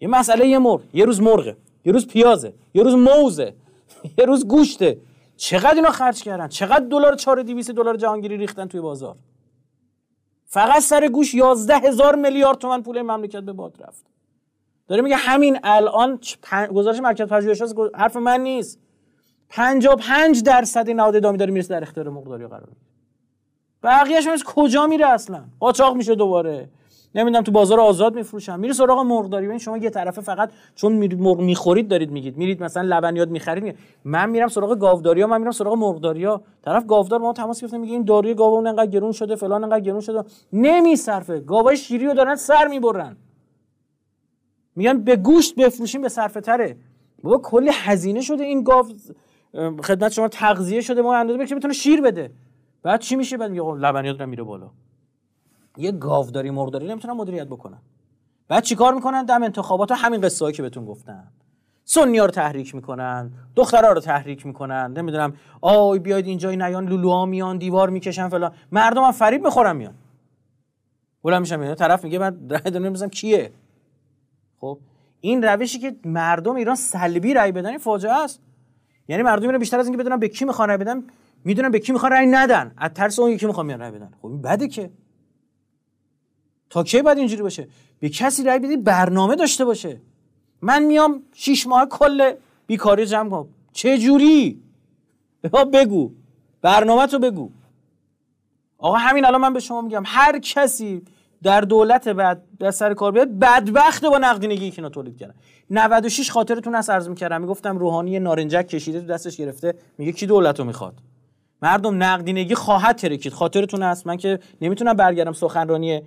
Speaker 1: یه مسئله یه مرغ یه روز مرغه. یه روز پیازه یه روز موزه یه روز گوشته. چقدر اینا خرج کردن؟ چقدر دلار 4200 دلار جهانگیری ریختن توی بازار؟ فقط سر گوش 11 هزار میلیارد تومن پول مملکت به باد رفت. داره میگه همین الان گزارش مرکز پژوهش حرف من نیست. 55 درصد نهاد دامی داره می‌رسه در اختیار مقداری قرار بقیه‌اش کجا میره اصلا؟ قاچاق میشه دوباره. نمی‌دونم تو بازار آزاد میفروشن. میره سراغ مرغداری ببین شما یه طرفه فقط چون مرغ می‌خورید دارید میگید. میرید مثلا لبنیات می‌خرید من میرم سراغ گاوداری ها من میرم سراغ مرغداری ها طرف گاودار ما تماس گرفته میگه این داروی گاو انقدر گرون شده فلان انقدر گرون شده. نمیصرفه. گاوای شیری رو دارن سر می‌برن. میگن به گوشت بفروشیم به صرفه تره. بابا کلی هزینه شده این گاو خدمت شما تغذیه شده ما اندازه بشه بتونه شیر بده. بعد چی میشه؟ بعد میگه لبنیات رو میره بالا. یه گاوداری مرداری نمی‌تونن مدیریت بکنن. بعد چیکار می‌کنن؟ دم انتخابات همین قصه که بهتون گفتم. سنی رو تحریک می‌کنن دخترها رو تحریک می‌کنن نمی‌دونم آی بیاید اینجا نیان لولوها میان دیوار می‌کشن فلان. مردم هم فریب می‌خورن میان. بلند میشم میاد طرف میگه من رای دادم کیه؟ خب این روشی که مردم ایران سلبی رای بدن فاجعه است. یعنی مردم ایران بیشتر از اینکه بدونن به کی می‌خوان رای بدن می‌دونن به کی می‌خوان رای ندن. از ترس اون یکی می‌خوان رای بدن. خب این بده که. کی بعد اینجوری باشه؟ به کسی رای بدی برنامه داشته باشه. من میام شیش ماه کل بیکاری جمع کنم. چه جوری؟ بگو. برنامه تو بگو. آقا همین الان من به شما میگم هر کسی در دولت بعد در سر کار بیاد بدبخت با نقدینگی که اینا تولید کردن. 96 خاطرتون هست عرض می‌کردم. می‌گفتم روحانی نارنجک کشیده تو دستش گرفته. میگه کی دولت رو می‌خواد؟ مردم نقدینگی خواهد ترکید. خاطرتون هست. من که نمی‌تونم برگردم سخنرانی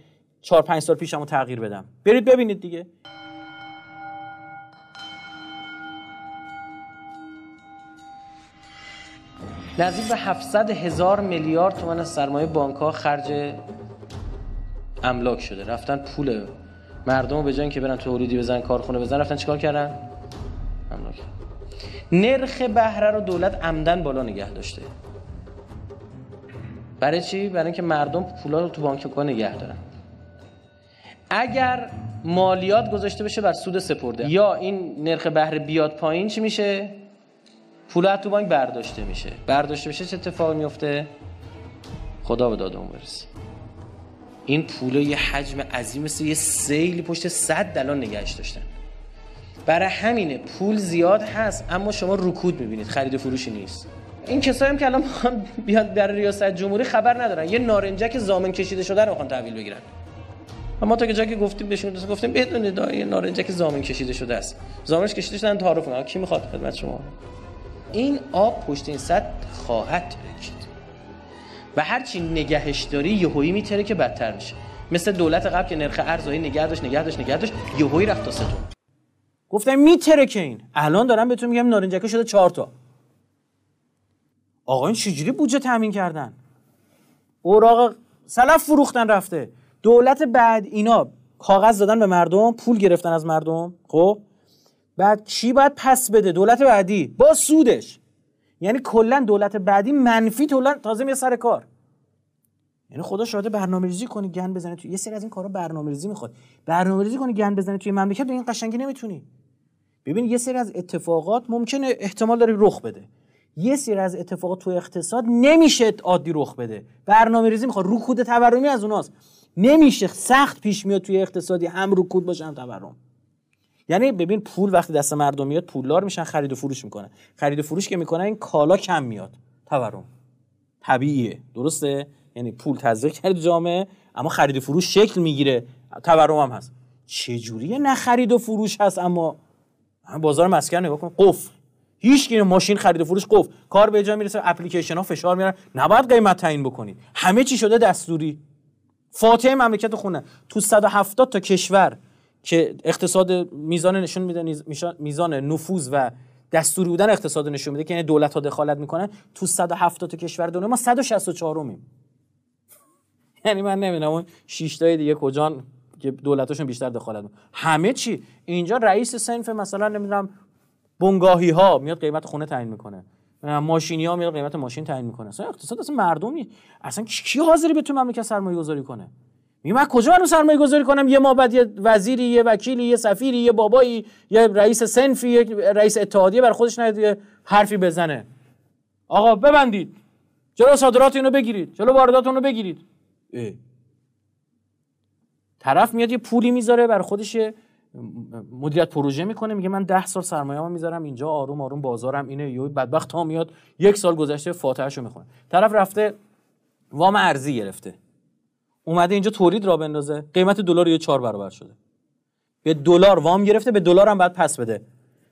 Speaker 1: 4 5 سال پیشمو تغییر بدم. برید ببینید دیگه. نزدیک به 700 هزار میلیارد تومان از سرمایه بانک ها خرج املاک شده. رفتن پول مردم به جای که برن تولیدی بزنن کارخونه بزنن رفتن چیکار کردن؟ املاک. نرخ بهره رو دولت عمدن بالا نگه داشته. برای چی؟ برای اینکه مردم پولا رو تو بانک نگه دارن. اگر مالیات گذاشته بشه بر سود سپرده. یا این نرخ بهره بیاد پایین چی میشه؟ پول تو بانک برداشته میشه. برداشته بشه چه اتفاقی میفته؟ خدا به دادمون برسه. این پول یه حجم عظیم مثل یه سیلی پشت صد دلان نگهش داشتن. برای همینه پول زیاد هست اما شما رکود می‌بینید. خرید و فروشی نیست. این کسایی هم که الان بیاد در ریاست جمهوری خبر ندارن. یه نارنجک زامن کشیده شده رو می‌خوان تحویل بگیرن. ما تا که گفتیم بهشون گفتیم بدونید یه نارنجک زامن کشیده شده است. زامنش کشیده شدن تعارف کنن کی می‌خواد خدمت شما؟ این آب پشت این سد خواهد ترکید و هرچی نگهش داری یهویی میتره که بدتر میشه مثل دولت قبل که نرخ ارزایی نگه داشت نگه داشت نگه داشت یهویی رفت تا ستون گفتم میتره که این. الان دارم بهتون میگم نارنجکه شده چهار تا. آقا این چجوری بودجه تامین کردن؟ اوراق سلف فروختن رفته. دولت بعد اینا کاغذ دادن به مردم پول گرفتن از مردم خب؟ بعد چی باید پس بده؟ دولت بعدی. با سودش. یعنی کلا دولت بعدی منفی تولن تازه میاد سر کار. یعنی خدا شاهد برنامه‌ریزی کنی گند بزنه توی یه سری از این کارا برنامه‌ریزی می‌خواد. برنامه‌ریزی کنی گند بزنه توی مملکت به این قشنگی نمی‌تونی. ببین یه سری از اتفاقات ممکنه احتمال داره رخ بده. یه سری از اتفاقات توی اقتصاد نمیشه عادی رخ بده. برنامه‌ریزی می‌خواد. رکود تورمی از اوناست. نمیشه سخت پیش میاد توی اقتصادی هم رکود باشه هم تورم. یعنی ببین پول وقتی دست مردم میاد پولدار میشن خرید و فروش می‌کنه خرید و فروش که می‌کنه این کالا کم میاد. تورم. طبیعیه. درسته؟ یعنی پول تزریق کرد جامعه اما خرید و فروش شکل می‌گیره. تورم هم هست. چه جوریه نه خرید و فروش هست اما؟ بازار مسکن نگاه کن قفل. هیچ ماشین خرید و فروش قفل. کار به جا می‌رسه اپلیکیشن ها فشار میارن. نباید قیمت تعیین بکنید. همه چی شده دستوری. فاتحه مملکت خونه. تو 170 تا کشور که اقتصاد میزان نشون میده میزان نفوذ و دستوری بودن اقتصاد نشون میده که یعنی دولت ها دخالت می‌کنن. تو 170 تا کشور دنیا ما 164 میم. یعنی من نمی‌دونم اون 6 تای دیگه کجان که دولتاشون بیشتر دخالت می‌کنن. همه چی. اینجا رئیس سنف مثلا نمی‌دونم بنگاهی ها میاد قیمت خونه تعیین می‌کنه. ماشینی ها میاد قیمت ماشین تعیین می‌کنه. اصلا اقتصاد اصلا مردم نیست اصلا کی حاضری به تو مملکت سرمایه گذاری کنه؟ می من کجا برم سرمایه گذاری کنم؟ یه ما بعد یه وزیری یه وکیلی یه سفیری یه بابایی یه رئیس سنفی یه رئیس اتحادیه بر خودش نه حرفی بزنه. آقا ببندید. جلو صادرات اینو بگیرید. جلو واردات اونو بگیرید. اه. طرف میاد یه پولی می‌ذاره بر خودش مدیریت پروژه می‌کنه میگه من ده سال سرمایه ما می‌ذارم اینجا آروم آروم بازارم اینه یه بدبخت ها میاد یک سال گذشته فاتحهشو می‌خونه. طرف رفته وام ارزی گرفته. اومده اینجا تولید را بندازه قیمت دلار یه چهار برابر شده. به دلار وام گرفته به دلار هم بعد پس بده.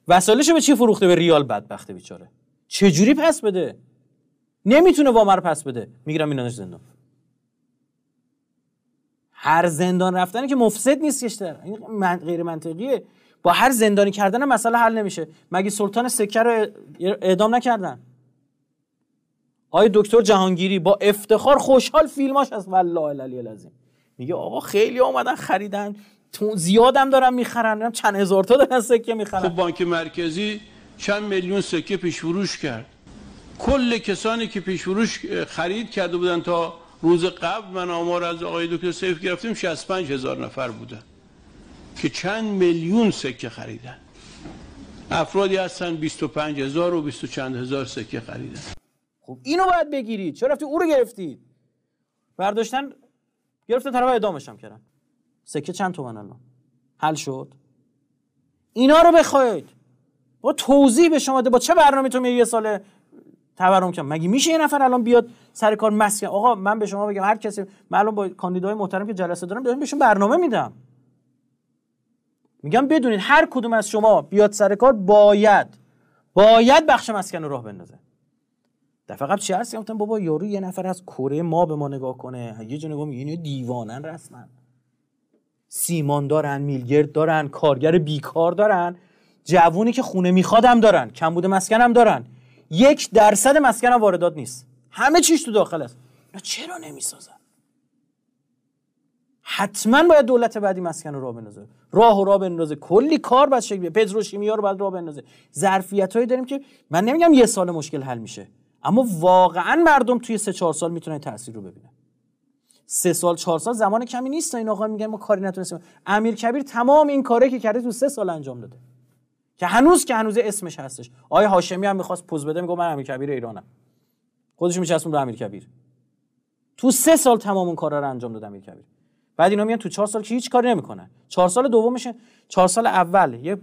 Speaker 1: وسایلشو به چی فروخته؟ به ریال بدبخته بیچاره. چه جوری پس بده؟ نمی‌تونه وام رو پس بده. می‌گیرم اینانش زندان. هر زندان رفتنی که مفسد نیست این من غیر منطقیه. با هر زندانی کردن مسئله حل نمیشه. مگه سلطان سکه رو اعدام نکردن؟ آقای دکتر جهانگیری با افتخار خوشحال فیلماش از والله العلی العظیم. میگه آقا خیلی اومدن خریدن. زیادم دارن می‌خرن. چند هزار تا دارن سکه می‌خرن.
Speaker 10: خب بانک مرکزی چند میلیون سکه پیش فروش کرد. کل کسانی که پیش فروش خرید کرده بودن تا روز قبل من آمار از آقای دکتر سیف گرفتیم 65 هزار نفر بودن که چند میلیون سکه خریدن. افرادی هستن 25 هزار و 20 چند هزار سکه خریدن.
Speaker 1: خب اینو باید بگیرید. چرا رفتی او رو گرفتید؟ برداشتن گرفتن طرف اعدامش هم کردن. سکه چند تومن الان؟ حل شد؟ اینا رو بخواید. با توضیح به شما ده. با چه برنامه تو یه سال تورم کنم مگه میشه یه نفر الان بیاد سر کار مسکن؟ آقا من به شما بگم هر کسی من الان با کاندیدای محترم که جلسه دارم دارم بهشون برنامه میدم. میگم بدونید هر کدوم از شما بیاد سر کار باید باید بخش مسکن رو راه بندازه. دفعه قبل چی هست؟ گفتم بابا یارو یه نفر از کره ما به ما نگاه کنه. یه جو نگاه میگه دیوانن رسما. سیمان دارن میلگرد دارن کارگر بیکار دارن. جوونی که خونه میخوادم دارن کمبود مسکن هم دارن. یک درصد مسکن هم واردات نیست. همه چیش تو داخل است. چرا نمی‌سازن؟ حتما باید دولت بعدی مسکن رو راه بندازه. راه و راه بندازه. کلی کار باید شکل پتروشیمیا رو باید راه بندازه. ظرفیت هایی داریم که من نمیگم یه سال مشکل حل میشه. اما واقعا مردم توی سه چهار سال می‌تونن تاثیر رو ببینن. سه سال چهار سال زمان کمی نیست. این آقا میگن ما کاری نتونستیم. امیر کبیر تمام این کاری که کرده تو سه سال انجام داده. که هنوز که هنوز اسمش هستش. آقای هاشمی هم می‌خواست پوز بده میگه من امیر کبیر ایرانم. خودش میچسبون به امیر کبیر. تو سه سال تمام اون کارا رو انجام داد امیر کبیر. بعد اینا میان تو چهار سال که هیچ کاری نمی‌کنن. چهار سال دومشه چهار سال اول یه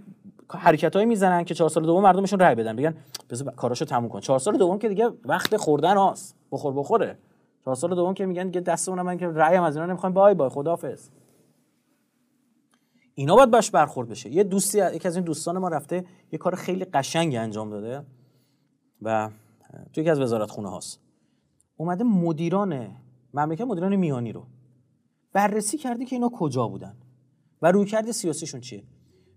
Speaker 1: حرکتایی می‌زنن که چهار سال دوم مردمشون رای بدن. بگن بذار کاراشو تموم کن. چهار سال دوم که دیگه وقت خوردن هاست بخور بخوره. چهار سال دوم که میگن دیگه دستمون من که رای هم از اینا نمی‌خوایم. بای بای. خداحافظ. اینا باید باش برخورد بشه. یه دوستی یکی از این دوستان ما رفته یه کار خیلی قشنگی انجام داده و تو یکی از وزارت خونه هاست. اومده مدیران مملکت مدیران میانی رو بررسی کرده که اینا کجا بودن و رویکرد سیاسیشون چیه.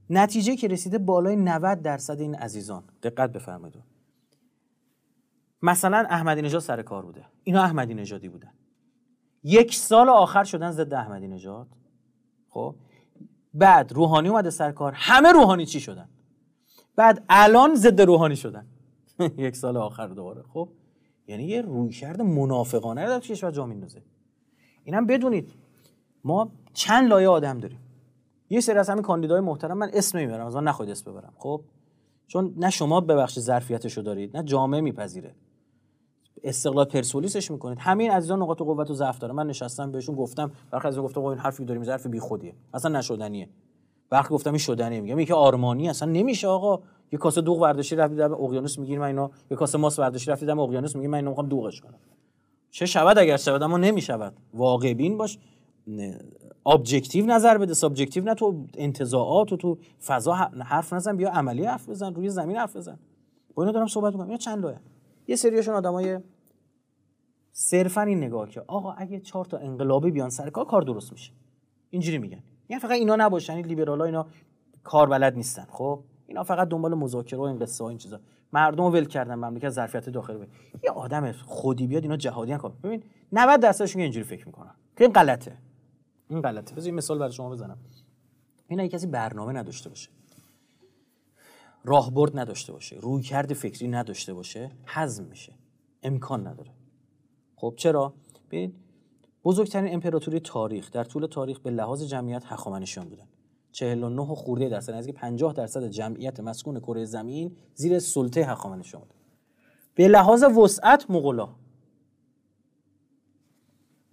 Speaker 1: نتیجه که رسیده بالای 90 درصد این عزیزان. دقت بفرمایید. مثلا احمدی نژاد سر کار بوده. اینا احمدی نژادی بودن. یک سال آخر شدن ضد احمدی نژاد خب؟ بعد روحانی اومده سر کار همه روحانی چی شدن؟ بعد الان ضد روحانی شدن. یک سال آخر دوباره. خب یعنی یه رویکرد منافقانه در کشور جا میندازه. اینم بدونید ما چند لایه آدم داریم. یه سری از همین کاندیدای محترم من اسم نمی‌برم از نخواهید اسم ببرم. خب چون نه شما ببخشید ظرفیتشو دارید نه جامعه میپذیره. استقلال پرسپولیسش می‌کنید. همین عزیزان نقاط قوت و ضعف داره. من نشستم بهشون گفتم برخی از گفتم این حرفی داریم ظرف بیخودیه. اصلا نشدنیه. برخی گفتم این شدنیه. میگم یکی آرمانی اصلا نمیشه آقا. یه کاسه دوغ ورداشی رفتی در اقیانوس می‌گیریم من اینا یه کاسه ماست ورداشی رفتی در اقیانوس میگیم من اینو می‌خوام دوغش کنم. چه شود اگر شود اما نمی‌شود. واقع بین باش. objective نظر بده. subjective نه تو انتزاعات و تو فضا حرف نزن بیا عملی حرف بزن روی زمین حرف بزن. با اینا دارم صحبت می‌کنم. یا چند لایه؟ یه سریاشون آدمای صرفا این نگاه که آقا اگه چهار تا انقلابی بیان سر کار کار درست میشه. اینجوری میگن. یعنی فقط اینا نباشن این لیبرالا اینا کار بلد نیستن. خب؟ اینا فقط دنبال مذاکره و این قصه ها این چیزا. مردم ول کردن مملکت ظرفیت داخلی بود یه آدم خودی بیاد اینا جهادیان کار ببین 90 درصدشون اینجوری فکر می‌کنن. که این غلطه. این غلطه. بذار مثال برای شما بزنم. اینا کسی برنامه نداشته باشه. راهبرد نداشته باشه رویکرد فکری نداشته باشه حزم میشه امکان نداره. خب چرا؟ ببین بزرگترین امپراتوری تاریخ در طول تاریخ به لحاظ جمعیت هخامنشیان بودن. 49 خورده درصد نزدیک 50 درصد جمعیت مسکون کره زمین زیر سلطه هخامنشیان بود به لحاظ وسعت مغولا.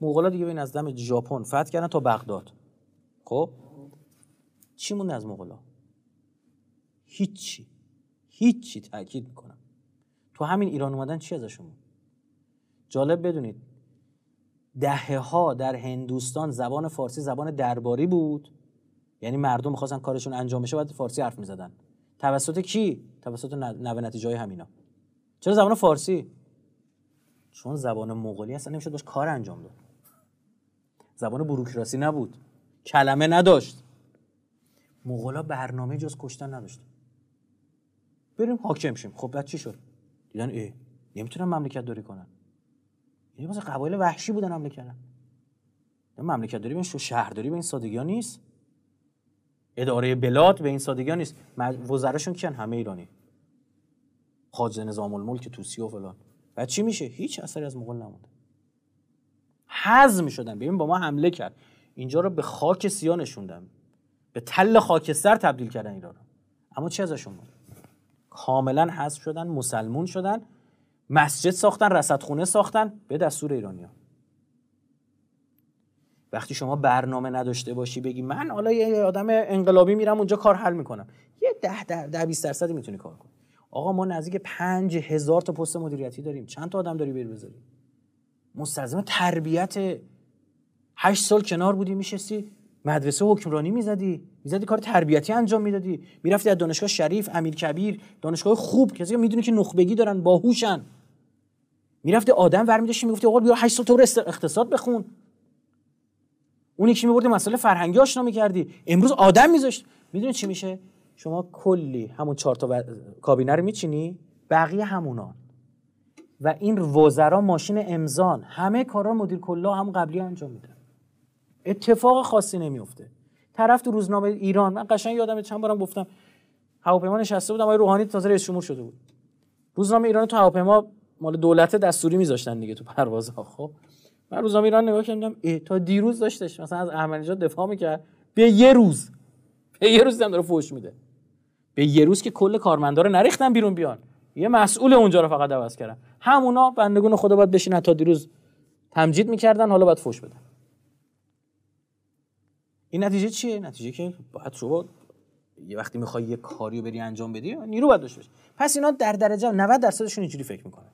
Speaker 1: مغولا دیگه ببین از دم ژاپن فتح کردن تا بغداد. خب؟ چی مونده از مغولا؟ هیچی هیچی تاکید می‌کنم. تو همین ایران اومدن چی ازشون جالب بدونید دهه ها در هندوستان زبان فارسی زبان درباری بود. یعنی مردم می‌خواستن کارشون انجام بشه باید فارسی حرف می‌زدن. توسط کی؟ توسط نوه نتیجه های همینا. چرا زبان فارسی؟ چون زبان مغولی اصلا نمی‌شد باش کار انجام داد. زبان بروکراسی نبود. کلمه نداشت. مغولا برنامه جز کشتن نداشتن بریم حاکم شیم. خب بعد چی شد؟ دیدن ای نمی‌تونن مملکت داری کنن. این مثلا قبایل وحشی بودن حمله کردن مملکت داری این شهرداری به این سادگی ها نیست. اداره بلاد به این سادگی ها نیست وزراشون کیان؟ همه ایرانی. خاج نظام الملک توسی و فلان. بعد چی میشه؟ هیچ اثری از مغول نمونده. حزم شدن. ببین با ما حمله کرد. اینجا رو به خاک سیاه نشوندن. به تل خاکستر تبدیل کردن ایران اما چی ازشون بود؟ کاملا حذف شدن مسلمون شدن مسجد ساختن رصدخونه ساختن به دستور ایرانیا وقتی شما برنامه نداشته باشی بگی من حالا یه آدم انقلابی میرم اونجا کار حل می‌کنم. یه ده ده, ده 20 درصدی می‌تونی کار کنی. آقا ما نزدیک پنج هزار تا پست مدیریتی داریم. چند تا آدم داری بیر بذاری؟ مستلزم تربیت هشت سال کنار بودی میشستی. مدرسه حکمرانی می‌زدی. می‌زدی کار تربیتی انجام می‌دادی. می‌رفتی از دانشگاه شریف امیر کبیر دانشگاه خوب کسی می‌دونی که نخبگی دارن باهوشن. می‌رفتی آدم ور میداشتی می‌گفتی آقا بیا 8 سال تو اقتصاد بخون. اون یکی میبردی مسئله فرهنگی آشنا می‌کردی. امروز آدم میذاشت. می‌دونی چی میشه؟ شما کلی همون چهار تا و... کابینه رو میچینی بقیه همونان و این وزرا ماشین امزان همه کارا مدیر کلا هم قبلی انجام میده اتفاق خاصی نمیفته طرف تو روزنامه ایران. من قشنگ یادم چند بارم گفتم هواپیما نشسته بودم آقای روحانی تازه رئیس جمهور شده بود. روزنامه ایران تو هواپیما مال دولت دستوری میذاشتن دیگه تو پروازها خب. من روزنامه ایران نگاه کردم تا دیروز داشتش مثلا از احمدی دفاع می‌کرد. به یه روز به یه روز داره فوش میده. به یه روز که کل کارمندا رو نریختن بیرون بیان. یه مسئول اونجا رو فقط عوض کردن. همونا بندگون خدا باید بشینن تا دیروز تمجید می‌کردن حالا باید فوش بدن. این نتیجه چیه؟ نتیجه که باید شما یه وقتی می‌خوای یه کاری رو بری انجام بدی نیرو باید داشته پس اینا در درجه 90 درصدشون اینجوری فکر می‌کنن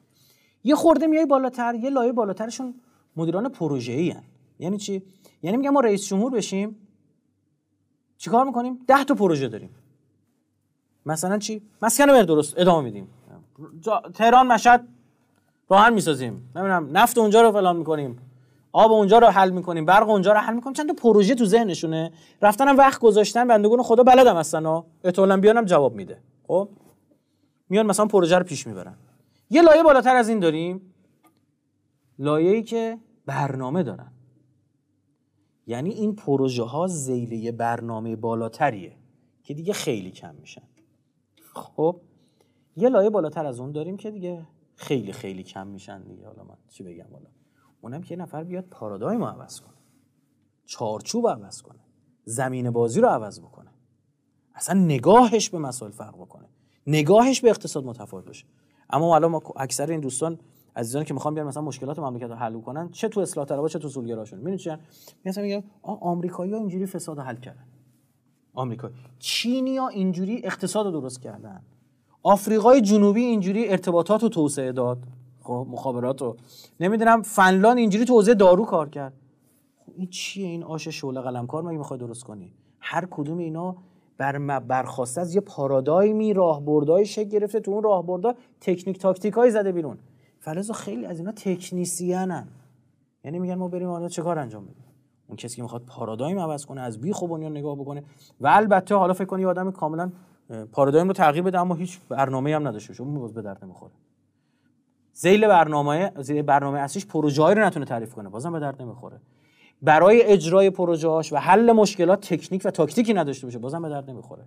Speaker 1: یه خورده میای بالاتر یه لایه بالاترشون مدیران پروژه ای هن. یعنی چی؟ یعنی میگم ما رئیس جمهور بشیم. چیکار می‌کنیم؟ 10 تا پروژه داریم. مثلا چی؟ مسکن بر درست ادامه میدیم. تهران مشهد راهن می‌سازیم. نمی‌دونم نفت اونجا رو فلان می‌کنیم. آب اونجا رو حل می‌کنیم برق اونجا رو حل می‌کنیم. چند تا پروژه تو ذهنشونه. رفتنم وقت گذاشتن بندگون خدا بلدم هستن ها احتمالاً بیانم جواب میده. خب؟ میان مثلا پروژه رو پیش می‌برن. یه لایه بالاتر از این داریم. لایه‌ای که برنامه دارن. یعنی این پروژه ها زیله برنامه بالاتریه که دیگه خیلی کم میشن. خب؟ یه لایه بالاتر از اون داریم که دیگه خیلی خیلی کم میشن دیگه. حالا من چی بگم؟ حالا اونم که یه نفر بیاد پارادایم رو عوض کنه. چارچوب عوض کنه. زمین بازی رو عوض بکنه. اصلا نگاهش به مسائل فرق بکنه. نگاهش به اقتصاد متفاوت باشه. اما الان ما اکثر این دوستان عزیزانی که می‌خوان بیان مثلا مشکلات مملکت رو حل کنن چه تو اصلاح طلبها چه تو اصولگراشون می‌دونی چی مثلا میگن آمریکایی‌ها اینجوری فساد حل کردن. آمریکا چینیا اینجوری اقتصاد رو درست کردن. آفریقای جنوبی اینجوری ارتباطات رو توسعه داد. مخابرات رو نمی‌دونم فنلان اینجوری تو دارو کار کرد. خب این چیه؟ این آش شعله قلمکار مگه می‌خوای درست کنی؟ هر کدوم اینا بر برخواسته از یه پارادایمی راهبردای شکل گرفته تو اون راهبردا تکنیک تاکتیکای زده بیرون. فلزا خیلی از اینا تکنیسیانن. یعنی میگن ما بریم حالا چه کار انجام بدیم؟ اون کسی که می‌خواد پارادایم عوض کنه از بی خوب نگاه بکنه. و البته حالا فکر کنی آدم کاملا پارادایم رو تغییر بده اما هیچ برنامه‌ای هم نداشته اون به درد نمی‌خوره. زیل برنامه زیل برنامه اصلیش پروژه‌ای رو نتونه تعریف کنه. بازم به درد نمی‌خوره. برای اجرای پروژه‌هاش و حل مشکلات تکنیک و تاکتیکی نداشته باشه بازم به درد نمی‌خوره.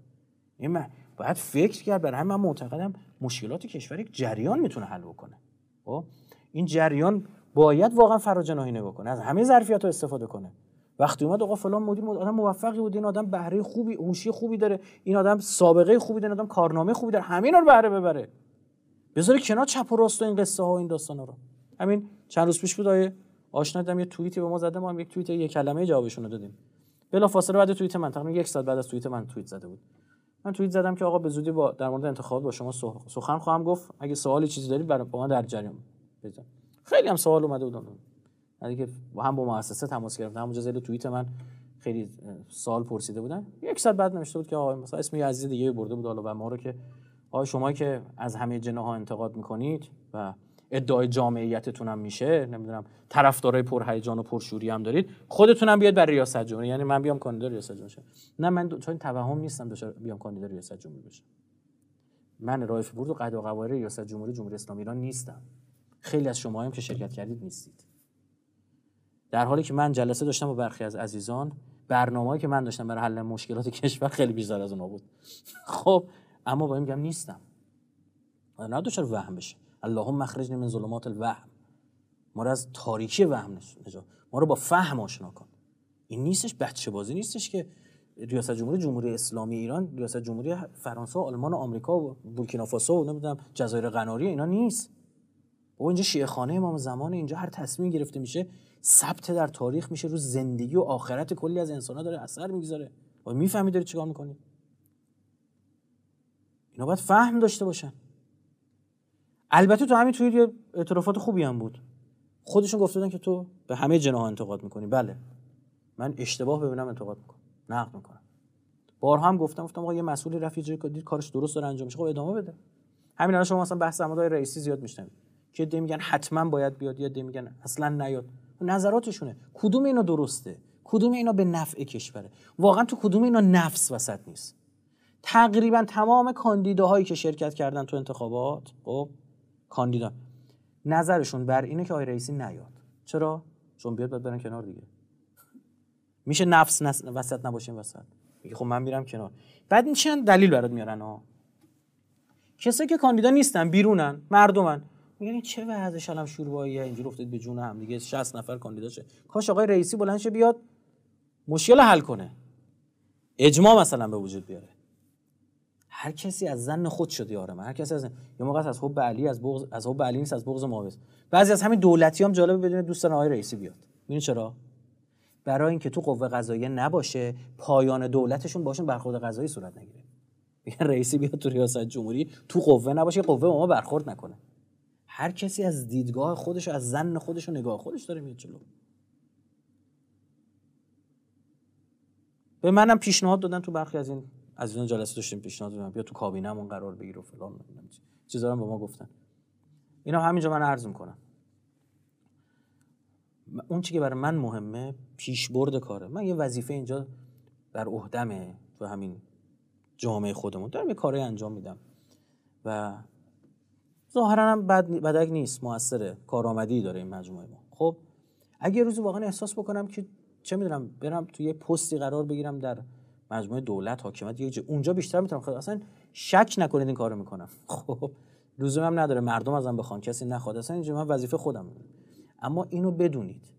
Speaker 1: این من باید فکر کرد. برای من معتقدم مشکلات کشور یک جریان می‌تونه حل بکنه. خب؟ این جریان باید واقعا فراجناهی نگاه کنه. از همه ظرفیت استفاده کنه. وقتی اومد آقا فلان مدیر آدم موفقی بود این آدم بهره خوبی هوشی خوبی داره. این آدم سابقه خوبی داره این آدم کارنامه خوبی داره. همین رو بهره ببره. بذاری کنار چپ و راست و این قصه ها و این داستان رو. همین چند روز پیش بود آیه آشنا یه توییتی به ما زده ما هم یک توییت یک کلمه جوابشون رو دادیم. بلا فاصله بعد توییت من تقریبا یک ساعت بعد از توییت من توییت زده بود. من توییت زدم که آقا به زودی با در مورد انتخابات با شما سخن خواهم گفت. اگه سوالی چیزی دارید برای با من در جریان بزن خیلی هم سوال اومده بود. یعنی که هم با مؤسسه تماس گرفتم همونجا زیر توییت من خیلی سوال پرسیده بودن. یک ساعت بعد نوشته بود که آقا مثلا اسم یه عزیز دیگه برده بود حالا ما رو که آقا شما که از همه جناها انتقاد می‌کنید و ادعای جامعیتتون هم میشه نمی‌دونم طرفدارای پرهیجان و پرشوری هم دارید خودتون هم بیاد برای ریاست جمهوری. یعنی من بیام کاندیدا ریاست جمهوری شم. نه من دو... چون توهم نیستم داشته بیام کاندیدا ریاست جمهوری بشم. من رایف بورد و قد و قواره ریاست جمهوری جمهوری اسلامی ایران نیستم. خیلی از شما هم که شرکت کردید نیستید. در حالی که من جلسه داشتم با برخی از عزیزان برنامه‌ای که من داشتم برای حل مشکلات کشور خیلی بیشتر از اونها بود. خب اما با این میگم نیستم. نه دچار وهم بشه. اللهم مخرجنی من ظلمات الوهم. ما رو از تاریکی وهم نجات ما رو با فهم آشنا کن. این نیستش بچه بازی نیستش که ریاست جمهوری جمهوری اسلامی ایران ریاست جمهوری فرانسه آلمان و آمریکا و بورکینافاسو و نمی‌دونم جزایر قناری اینا نیست. و اینجا شیعه خانه امام زمان اینجا هر تصمیم گرفته میشه ثبت در تاریخ میشه رو زندگی و آخرت کلی از انسان ها داره اثر می‌گذاره. و می‌فهمی داری چیکار می‌کنی؟ اینا باید فهم داشته باشن. البته تو همین توی اعترافات خوبی هم بود. خودشون گفته که تو به همه جناح انتقاد می‌کنی. بله. من اشتباه ببینم انتقاد می‌کنم. نقد می‌کنم. بارها هم گفتم گفتم آقا یه مسئولی رفت جای دید کارش درست داره انجام میشه خب ادامه بده. همین الان شما مثلا بحث عمادای رئیسی زیاد میشنوید. که دی میگن حتما باید بیاد یا دی میگن اصلا نیاد. نظراتشونه. کدوم اینا درسته؟ کدوم اینا به نفع کشوره؟ واقعا تو کدوم اینا نفس وسط نیست؟ تقریبا تمام کاندیداهایی که شرکت کردن تو انتخابات خب کاندیدا نظرشون بر اینه که آقای رئیسی نیاد. چرا؟ چون بیاد باید برن کنار دیگه. میشه نفس نس... وسط نباشیم وسط. میگه خب من میرم کنار. بعد این چند دلیل برات میارن ها؟ کسایی که کاندیدا نیستن بیرونن مردمن. میگن چه وضعش الان شورباییه اینجوری افتاد به جون هم دیگه. 60 نفر کاندیدا شه. کاش آقای رئیسی بلند شه بیاد مشکل حل کنه. اجماع مثلا به وجود بیاره. هر کسی از زن خود شده یارم هر کسی از یه موقع از حب علی از بغض از حب علی نیست از بغض معاویه بعضی از همین دولتی هم جالبه بدون دوستان آقای رئیسی بیاد. ببین چرا؟ برای اینکه تو قوه قضاییه نباشه پایان دولتشون باشون برخورد قضایی صورت نگیره. میگن رئیسی بیاد تو ریاست جمهوری تو قوه نباشه قوه ما برخورد نکنه. هر کسی از دیدگاه خودش از زن خودش و نگاه خودش داره میاد جلو. به منم پیشنهاد دادن تو برخی از این از این جلسه داشتیم پیشنهاد دادن بیا تو کابینمون قرار بگیر و فلان چیزا هم به ما گفتن. اینا همینجا من عرض می‌کنم. اون چی که برای من مهمه پیشبرد کاره. من یه وظیفه اینجا در عهدمه تو همین جامعه خودمون دارم یه کاری انجام میدم. و ظاهرا هم بد بدک نیست موثره. کارآمدی داره این مجموعه ما. خب اگه روزی واقعا احساس بکنم که چه می‌دونم برم تو یه پستی قرار بگیرم در مجموعه دولت حاکمیت یه جه. اونجا بیشتر می‌تونم خب اصلا شک نکنید این کارو می‌کنم. خب لزوم هم نداره. مردم ازم بخوان. کسی نخواد. اصلا اینجا من وظیفه خودم. اما اینو بدونید.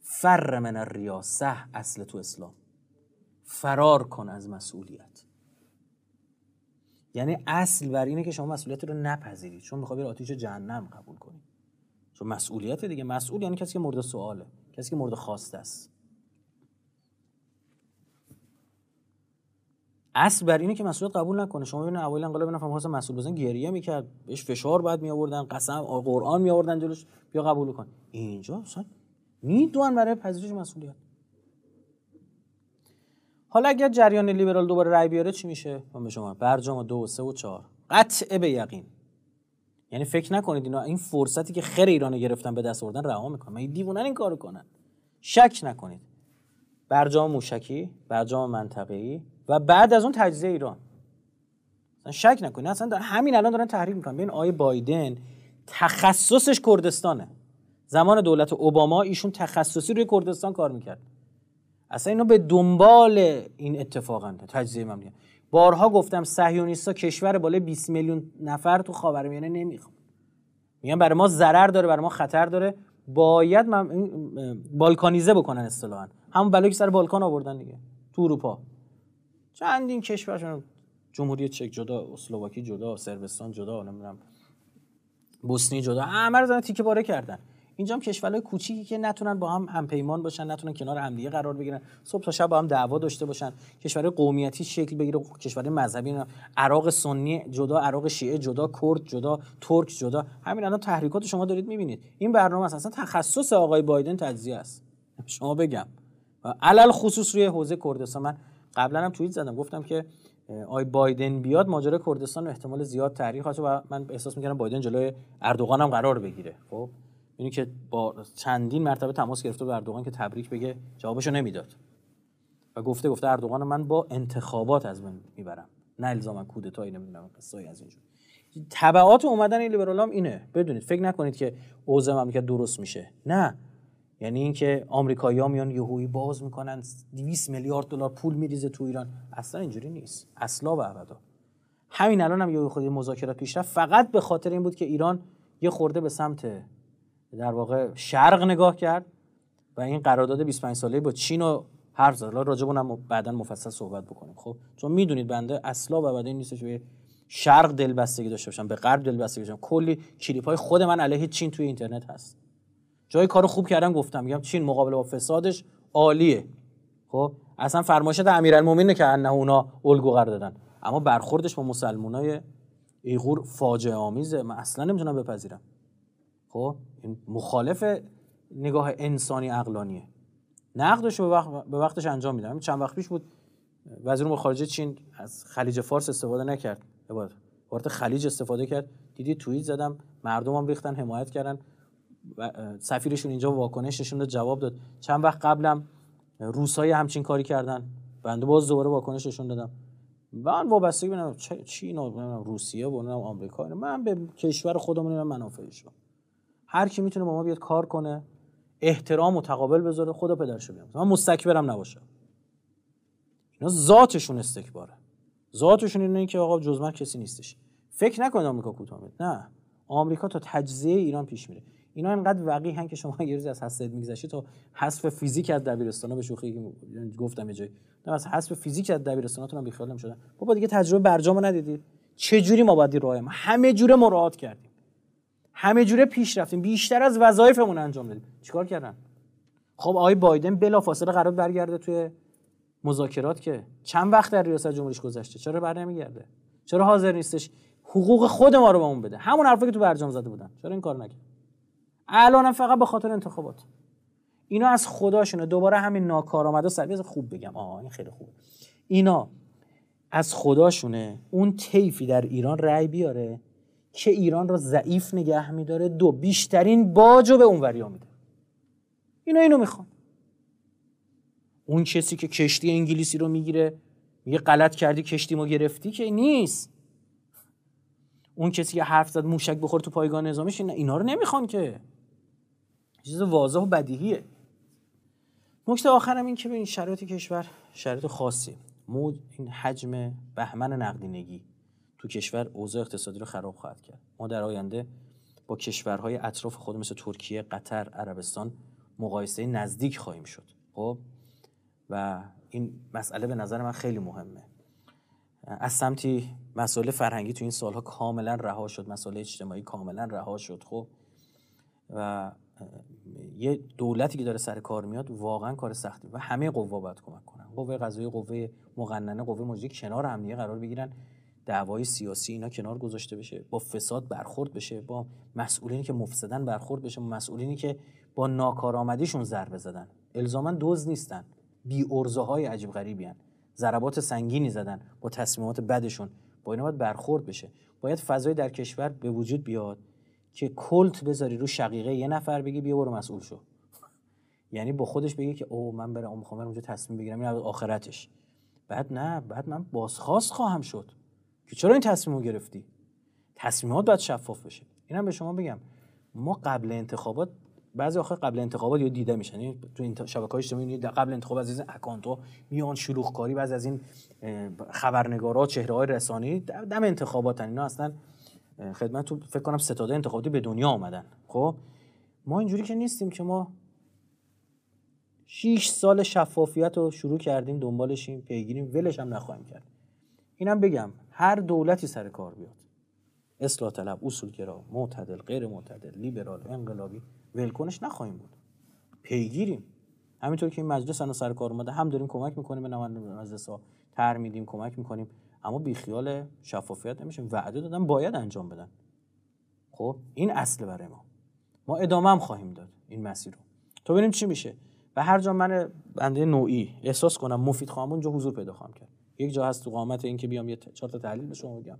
Speaker 1: فر من الریاسه اصل تو اسلام. فرار کن از مسئولیت. یعنی اصل بر اینه که شما مسئولیت رو نپذیرید. چون می‌خوای آتیش جهنم قبول کنی. چون مسئولیت دیگه. مسئول یعنی کسی که مورد سواله. کسی که مورد خواسته است. اصل بر اینه که مسئولیت قبول نکنه. شما ببینید اول انقلاب نفهم واسه مسئول بزن گریه می‌کرد بهش فشار بعد می آوردن قسم قرآن می آوردن جلوش. بیا قبول کن. اینجا اصلا می‌دونن برای پذیرش مسئولیت. حالا اگر جریان لیبرال دوباره رای بیاره چی میشه؟ من به شما برجام دو و سه و چهار. قطع به یقین. یعنی فکر نکنید اینا این فرصتی که خیر ایران گرفتن به دست آوردن رها می‌کنن. من دیوونن این کارو کنن. شک نکنید. برجام موشکی برجام منطقه‌ای و بعد از اون تجزیه ایران. اصلا شک نکنید. اصلا در همین الان دارن تحریک می‌کنن. ببین آیه بایدن تخصصش کردستانه. زمان دولت اوباما ایشون تخصصی روی کردستان کار می‌کرد. اصلا اینا به دنبال این اتفاقن تجزیه مملکت بارها گفتم صهیونیستا کشور بالای 20 میلیون نفر تو خاورمیانه نمی‌خوان. میگن برای ما ضرر داره برای ما خطر داره. باید بالکانیزه بکنن اصطلاحا. همون بلایی سر بالکان آوردن دیگه. تو اروپا. چندین کشورشون جمهوری چک جدا اسلوواکی جدا سربستان جدا نمی‌دونم. بوسنی جدا. همه رو تیکه پاره کردن. اینجا هم کشورهای کوچیکی که نتونن با هم همپیمان باشن نتونن کنار همدیگه قرار بگیرن. صبح تا شب با هم دعوا داشته باشن. کشورهای قومیتی شکل بگیره. کشورهای مذهبی عراق سنی جدا عراق شیعه جدا کرد جدا ترک جدا. همین الان تحریکات شما دارید می‌بینید. این برنامه اصلا تخصص آقای بایدن تجزیه است. شما بگم. علل خصوص روی حوزه کردستان. من قبلا هم توییت زدم گفتم که آی بایدن بیاد ماجرای کردستان احتمال زیاد تحریک خواهد و من احساس می‌کنم بایدن جلوی اردوغان هم قرار بگیره. خب اینی که با چندین مرتبه تماس گرفته به اردوغان که تبریک بگه جوابشو نمی‌داد. و گفته گفته اردوغان من با انتخابات از من می‌برم. نه الزاما کودتایی نمی‌دونم قصه از اینجور. تبعات اومدن این لیبرال اینه. بدونید فکر نکنید که اوضاع مملکت درست میشه. نه. یعنی اینکه آمریکایی‌ها میان یهویی باز می‌کنن 200 میلیارد دلار پول میریزه تو ایران. اصلا اینجوری نیست. اصلا و همین الان هم یه خودی مذاکرات پیش رفت فقط به خاطر این بود که ایران یه خورده به سمت در واقع شرق نگاه کرد و این قرارداد 25 ساله با چین و حرف زد. راجع هم بعدا مفصل صحبت بکنیم. خب چون می‌دونید بنده اصلا و ابدا نیستش به شرق دلبستگی داشته باشم به غرب دلبستگی داشته کلی کلیپ های خود من علیه چین توی اینترنت هست. جای کارو خوب کردم گفتم. میگم چین مقابل با فسادش عالیه. خب؟ اصلا فرمایشات امیرالمومنین که انه اونا الگو قرار دادن. اما برخوردش با مسلمانای ایغور فاجعه آمیزه. من اصلا نمی‌تونم بپذیرم. خب؟ این مخالف نگاه انسانی عقلانیه. نقدش به, وقت به وقتش انجام میدم. چند وقت پیش بود وزیر امور خارجه چین از خلیج فارس استفاده نکرد. وارد خلیج استفاده کرد. دیدی توییت زدم. مردم هم ریختن حمایت کردن. سفیرشون اینجا واکنش نشون داد جواب داد. چند وقت قبلم روسای همچین کاری کردن. بنده باز دوباره واکنش نشون دادم. من وابستگی ببینم چین و روسیه و آمریکا من به کشور خودمون منافعش هر کی می‌تونه با ما بیاد کار کنه احترام متقابل بذاره خدا پدرشو بیام من مستکبرم نباشم. اینا ذاتشون استکباره. ذاتشون اینه که آقا جز من کسی نیستش. فکر نکنید آمریکا کوتاه نه. آمریکا تا تجزیه ایران پیش میره. اینا اینقدر وقیحن که شما یه روز از حسد میگذشی تا حذف فیزیک از دبیرستان به شوخی گفتم یه جایی. از حذف فیزیک از دبیرستانتون هم بیخیال نمی‌شدن بابا دیگه تجربه برجامو ندیدید چه جوری ما باید راه همه جوره مراعات کردیم. همه جوره پیش رفتیم. بیشتر از وظایفمون انجام دادیم. چیکار کردن؟ خب آقای بایدن بلافاصله قرار برگرده توی مذاکرات که چند وقت در ریاست جمهوریش گذشته؟ چرا بر نمیگرده؟ چرا حاضر نیستش حقوق خود ما رو به اون بده؟ همون حرفی که تو برجام زده بودن. چرا این کار نکرد؟ الان فقط به خاطر انتخابات. اینا از خداشونه. دوباره همین ناکارآمدا سر. خوب بگم. آه این خیلی خوبه. اینا از خداشونه اون طیفی در ایران رأی بیاره که ایران را ضعیف نگه میداره. دو بیشترین باج رو به اون وریا میده. اینا اینو می‌خوان. اون کسی که کشتی انگلیسی رو می‌گیره میگه غلط کردی کشتی ما گرفتی که نیست. اون کسی که حرف زد موشک بخور تو پایگاه نظامیش اینا رو نمی‌خوان که. چیز واضح و بدیهیه. نکته آخرم این که به این شرایط کشور شرایط خاصی. مود این حجم بهمن نقدینگی تو کشور اوضاع اقتصادی رو خراب خواهد کرد. ما در آینده با کشورهای اطراف خود مثل ترکیه، قطر، عربستان مقایسه نزدیک خواهیم شد. خب؟ و این مسئله به نظر من خیلی مهمه. از سمتی مسئله فرهنگی تو این سالها کاملا رها شد مسئله اجتماعی کاملا رها شد. خب؟ و یه دولتی که داره سر کار میاد واقعا کار سختی و همه قوا باید کمک کنن. قوه قضایی قوه مقننه قوه مجری کنار هم قرار بگیرن دعوای سیاسی اینا کنار گذاشته بشه با فساد برخورد بشه با مسئولینی که مفسدن برخورد بشه با مسئولینی که با ناکارآمدیشون ضربه زدن. الزاما دوز نیستن. بی ارزه های عجیب غریبی هن. ضربات سنگینی زدن با تصمیمات بدشون. با اینا باید برخورد بشه. باید فضای در کشور به وجود بیاد. که کلت بذاری رو شقیقه یه نفر بگی بیا برو مسئول شو. یعنی با خودش بگه که او من برم می‌خوام اونجا تصمیم بگیرم این آخرتش. بعد نه بعد من بازخواست خواهم شد که چرا این تصمیم رو گرفتی؟ تصمیمات باید شفاف بشه اینم به شما بگم. ما قبل انتخابات بعضی آخر قبل انتخابات یا دیده میشن. یعنی تو این شبکه های اجتماعی قبل انتخاب از این اکانت میان شلوغ کاری بعضی از این خبرنگارا چهره های رسانی دم انتخابات اینا اصلا خدمت تو فکر کنم ستاده انتخاباتی به دنیا آمدن. خب؟ ما اینجوری که نیستیم که ما 6 سال شفافیت رو شروع کردیم دنبالشیم پیگیریم ولش هم نخواهیم کرد. اینم بگم هر دولتی سر کار بیاد. اصلاح طلب اصولگرا معتدل غیر معتدل لیبرال انقلابی ولکنش نخواهیم بود. پیگیریم. همینطور که این مجلس سر کار اومده هم داریم کمک می‌کنیم به نماینده مجلس ها تر میدیم کمک می‌کنیم. اما بیخیال شفافیت نمیشه. وعده دادن باید انجام بدن. خب این اصل برای ما. ما ادامه هم خواهیم داد این مسیر رو. تو ببینیم چی میشه. و هر جا من بنده نوعی احساس کنم مفید خواهم اونجا حضور پیدا خواهم کرد. یک جا هست تو قامت این که بیام یه چهار تا تحلیل به شما بگم.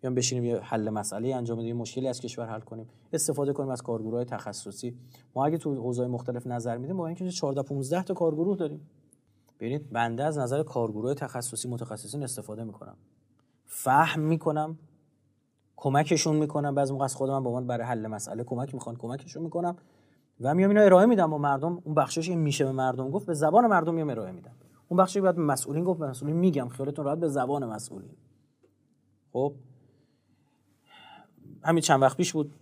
Speaker 1: بیام بشینیم یه حل مسئله انجام بدیم مشکلی از کشور حل کنیم. استفاده کنیم از کارگروهای تخصصی. ما اگه تو حوزه‌های مختلف نظر میدیم با اینکه 14 15 تا کارگروه داریم. ببینید بنده از نظر کارگروه تخصصی متخصصین استفاده می‌کنم. فهم می‌کنم کمکشون می‌کنم بعضی موقع از خودم به عنوان برای حل مسئله کمک می‌خوان کمکشون می‌کنم و میام اینا ارائه میدم با مردم اون بخشش این میشه به مردم گفت به زبان مردم میام ارائه میدم. اون بخشی بعد مسئولین گفت به مسئولین میگم. خیالتون راحت به زبان مسئولین. خب؟ همین چند وقت پیش بود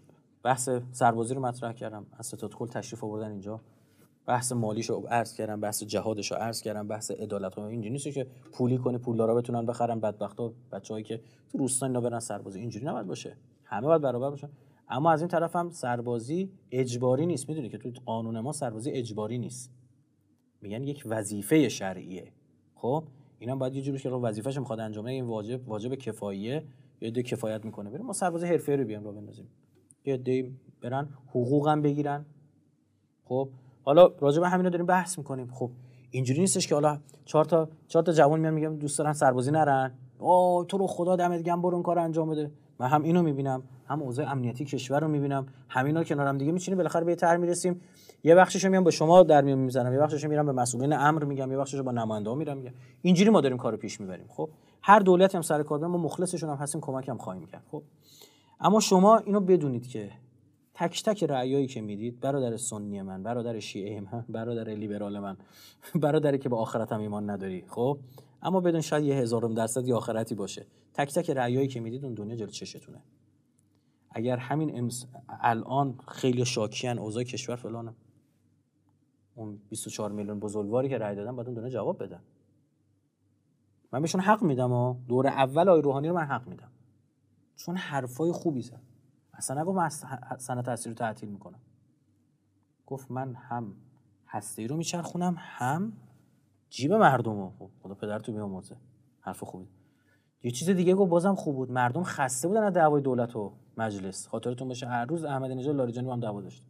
Speaker 1: بحث سربازی رو مطرح کردم. از ستاد کل تشریف آوردن اینجا. بحث مالیش رو عرض کردم بحث جهادش رو عرض کردم بحث عدالت رو اینجوری نیست که پولی کنی پولدارا بتونن بخرن بدبختا بچه‌ای که تو روستا اینا برن سربازی اینجوری نباید باشه. همه باید برابر باشن. اما از این طرف هم سربازی اجباری نیست. می‌دونی که تو قانون ما سربازی اجباری نیست. میگن یک وظیفه شرعیه. خب؟ اینا باید یه جوری که رو وظیفه‌ش می‌خواد انجام این واجب واجب کفاییه. یه ده کفایت می‌کنه. بریم ما سربازی حرفه‌ای رو بیام رو بندازیم. یه برن حقوقم بگیرن. خب؟ حالا راجع به همینا داریم بحث می‌کنیم. خب اینجوری نیستش که حالا چهار تا چهار تا جوان میان میگم دوست دارن سربازی نرن. او تو رو خدا دمت گرم برو کار انجام بده. من هم اینو می‌بینم هم اوضاع امنیتی کشور رو می‌بینم همینا کنارم دیگه میچینیم. بالاخره به طرح می‌رسیم. یه بخشش میام به شما در میون می‌زنم یه بخشش میرم به مسئولین امر میگم یه بخشش با نماینده ها میرم میگم. اینجوری ما داریم کارو پیش می‌بریم. خب هر دولتی هم سر کار ما مخلصشون هم هستیم کمک هم خواهیم کرد. خب اما شما اینو بدونید که تک تک رأیایی که می‌دید برادر سنی من برادر شیعه من برادر لیبرال من برادری که به آخرت هم ایمان نداری. خب؟ اما بدون شاید یه هزارم درصد یه آخرتی باشه. تک تک رأیایی که می‌دید اون دنیا جلو چشتونه. اگر همین امس... الان خیلی شاکیان اوضاع کشور فلانه اون 24 میلیون بزرگواری که رأی دادن باید اون دنیا جواب بدن. من بهشون حق میدم و دور اول آی روحانی رو من حق میدم. چون حرفای خوبی زد. اصلا نگو من سنت تاثیر رو تعطیل می‌کنم. گفت من هم هسته رو میچرخونم هم جیب مردم رو. خب خدا پدر تو بیامرزه. حرف خوبی. یه چیز دیگه گفت بازم خوب بود. مردم خسته بودن از دعوای دولت و مجلس. خاطرتون باشه هر روز احمدی نژاد لاریجانی با هم دعوا داشت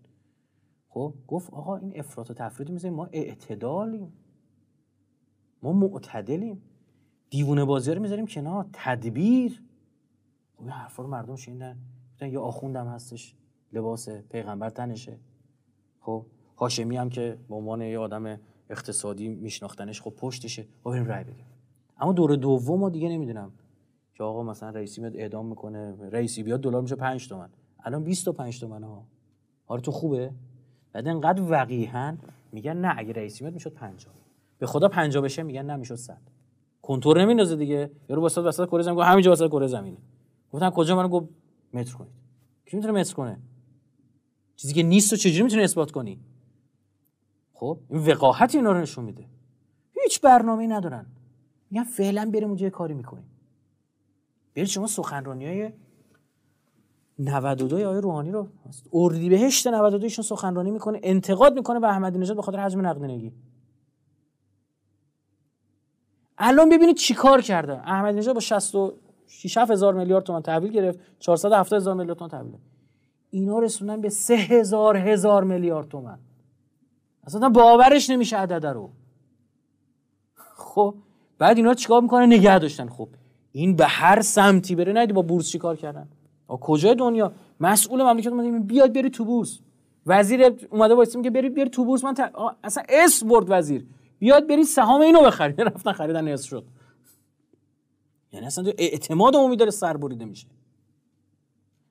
Speaker 1: خب گفت آقا این افراط و تفرید می‌ذاریم. ما اعتدالیم. ما معتدلیم. دیوونه بازی رو می‌ذاریم کنار. تدبیر. خب این حرفا رو مردم شنیدن. یه آخوندم هستش لباس پیغمبر تنشه. خب هاشمی هم که به عنوان یه آدم اقتصادی میشناختنش خب پشتشه. خب بریم رای بدیم. اما دور دوم دیگه نمی‌دونم. که آقا مثلا رئیسی میاد اعدام می‌کنه رئیسی بیاد دلار میشه 5 تومن. الان 25 تومن ها. حالا تو خوبه؟ بعد انقدر وقیحن میگن نه اگه رئیسی میاد می‌شد 50 به خدا 50 بشه میگن نه می‌شد 100 کنتور نمیندازه دیگه. یارو وسط وسط کره زمین گفت همینجا وسط کره زمینه. گفتن کجا؟ منو گفت متر کنید. کی می‌تونه متر کنه؟ چیزی که نیست و چجوری می‌تونه اثبات کنی؟ خب این وقاحت اینا رو نشون میده. هیچ برنامه‌ای ندارن. میگن فعلا بریم اونجا کاری می‌کنیم. برید شما سخنرانی های 92 آقای روحانی رو اردیبهشت 92 ایشون سخنرانی می‌کنه انتقاد می‌کنه به احمدی نژاد به خاطر حجم نقدینگی الان ببینید چیکار کرده. احمدی نژاد با 66 هزار میلیارد تومان تحویل گرفت 470 هزار میلیارد تومان تحویل اینا رسوندن به 3000 هزار میلیارد تومان. اصلا باورش نمیشه عدد رو. خب بعد اینا چیکار می‌کنه نگه داشتن. خب این به هر سمتی بره ندی با بورس چیکار کردن؟ کجای دنیا؟ مسئول مملکت اومده بیاد بری تو بورس. وزیر اومده وایس که برید بری تو بورس. من ت... اصلا اس برد وزیر. بیاد برید سهام اینو بخرید رفتن خریدن اس شد. یعنی اصلا تو اعتماد عمومی داره سر بریده میشه.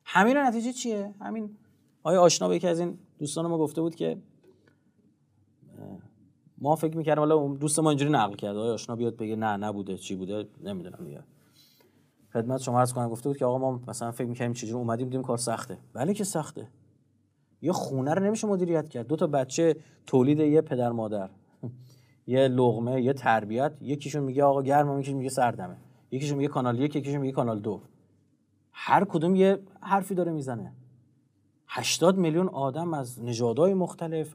Speaker 1: همین نتیجه چیه؟ همین آیا آشنا به یکی از این دوستان ما گفته بود که ما فکر می‌کردم حالا دوست ما اینجوری نقل کرده. آیا آشنا بیاد بگه نه نبوده چی بوده نمی‌دونم دیگه. خدمت شما عرض کنم گفته بود که آقا ما مثلا فکر می‌کردیم چجوری اومدیم دیدیم کار سخته. بله که سخته. یه خونه رو نمیشه مدیریت کرد. دو تا بچه تولید یه پدر مادر یه لغمه یه تربیت یکیشون میگه آقا گرمه میگه سردمه. یکیشون میگه کانال یک یکیشون میگه کانال دو. هر کدوم یه حرفی داره می‌زنه. 80 میلیون آدم از نژادهای مختلف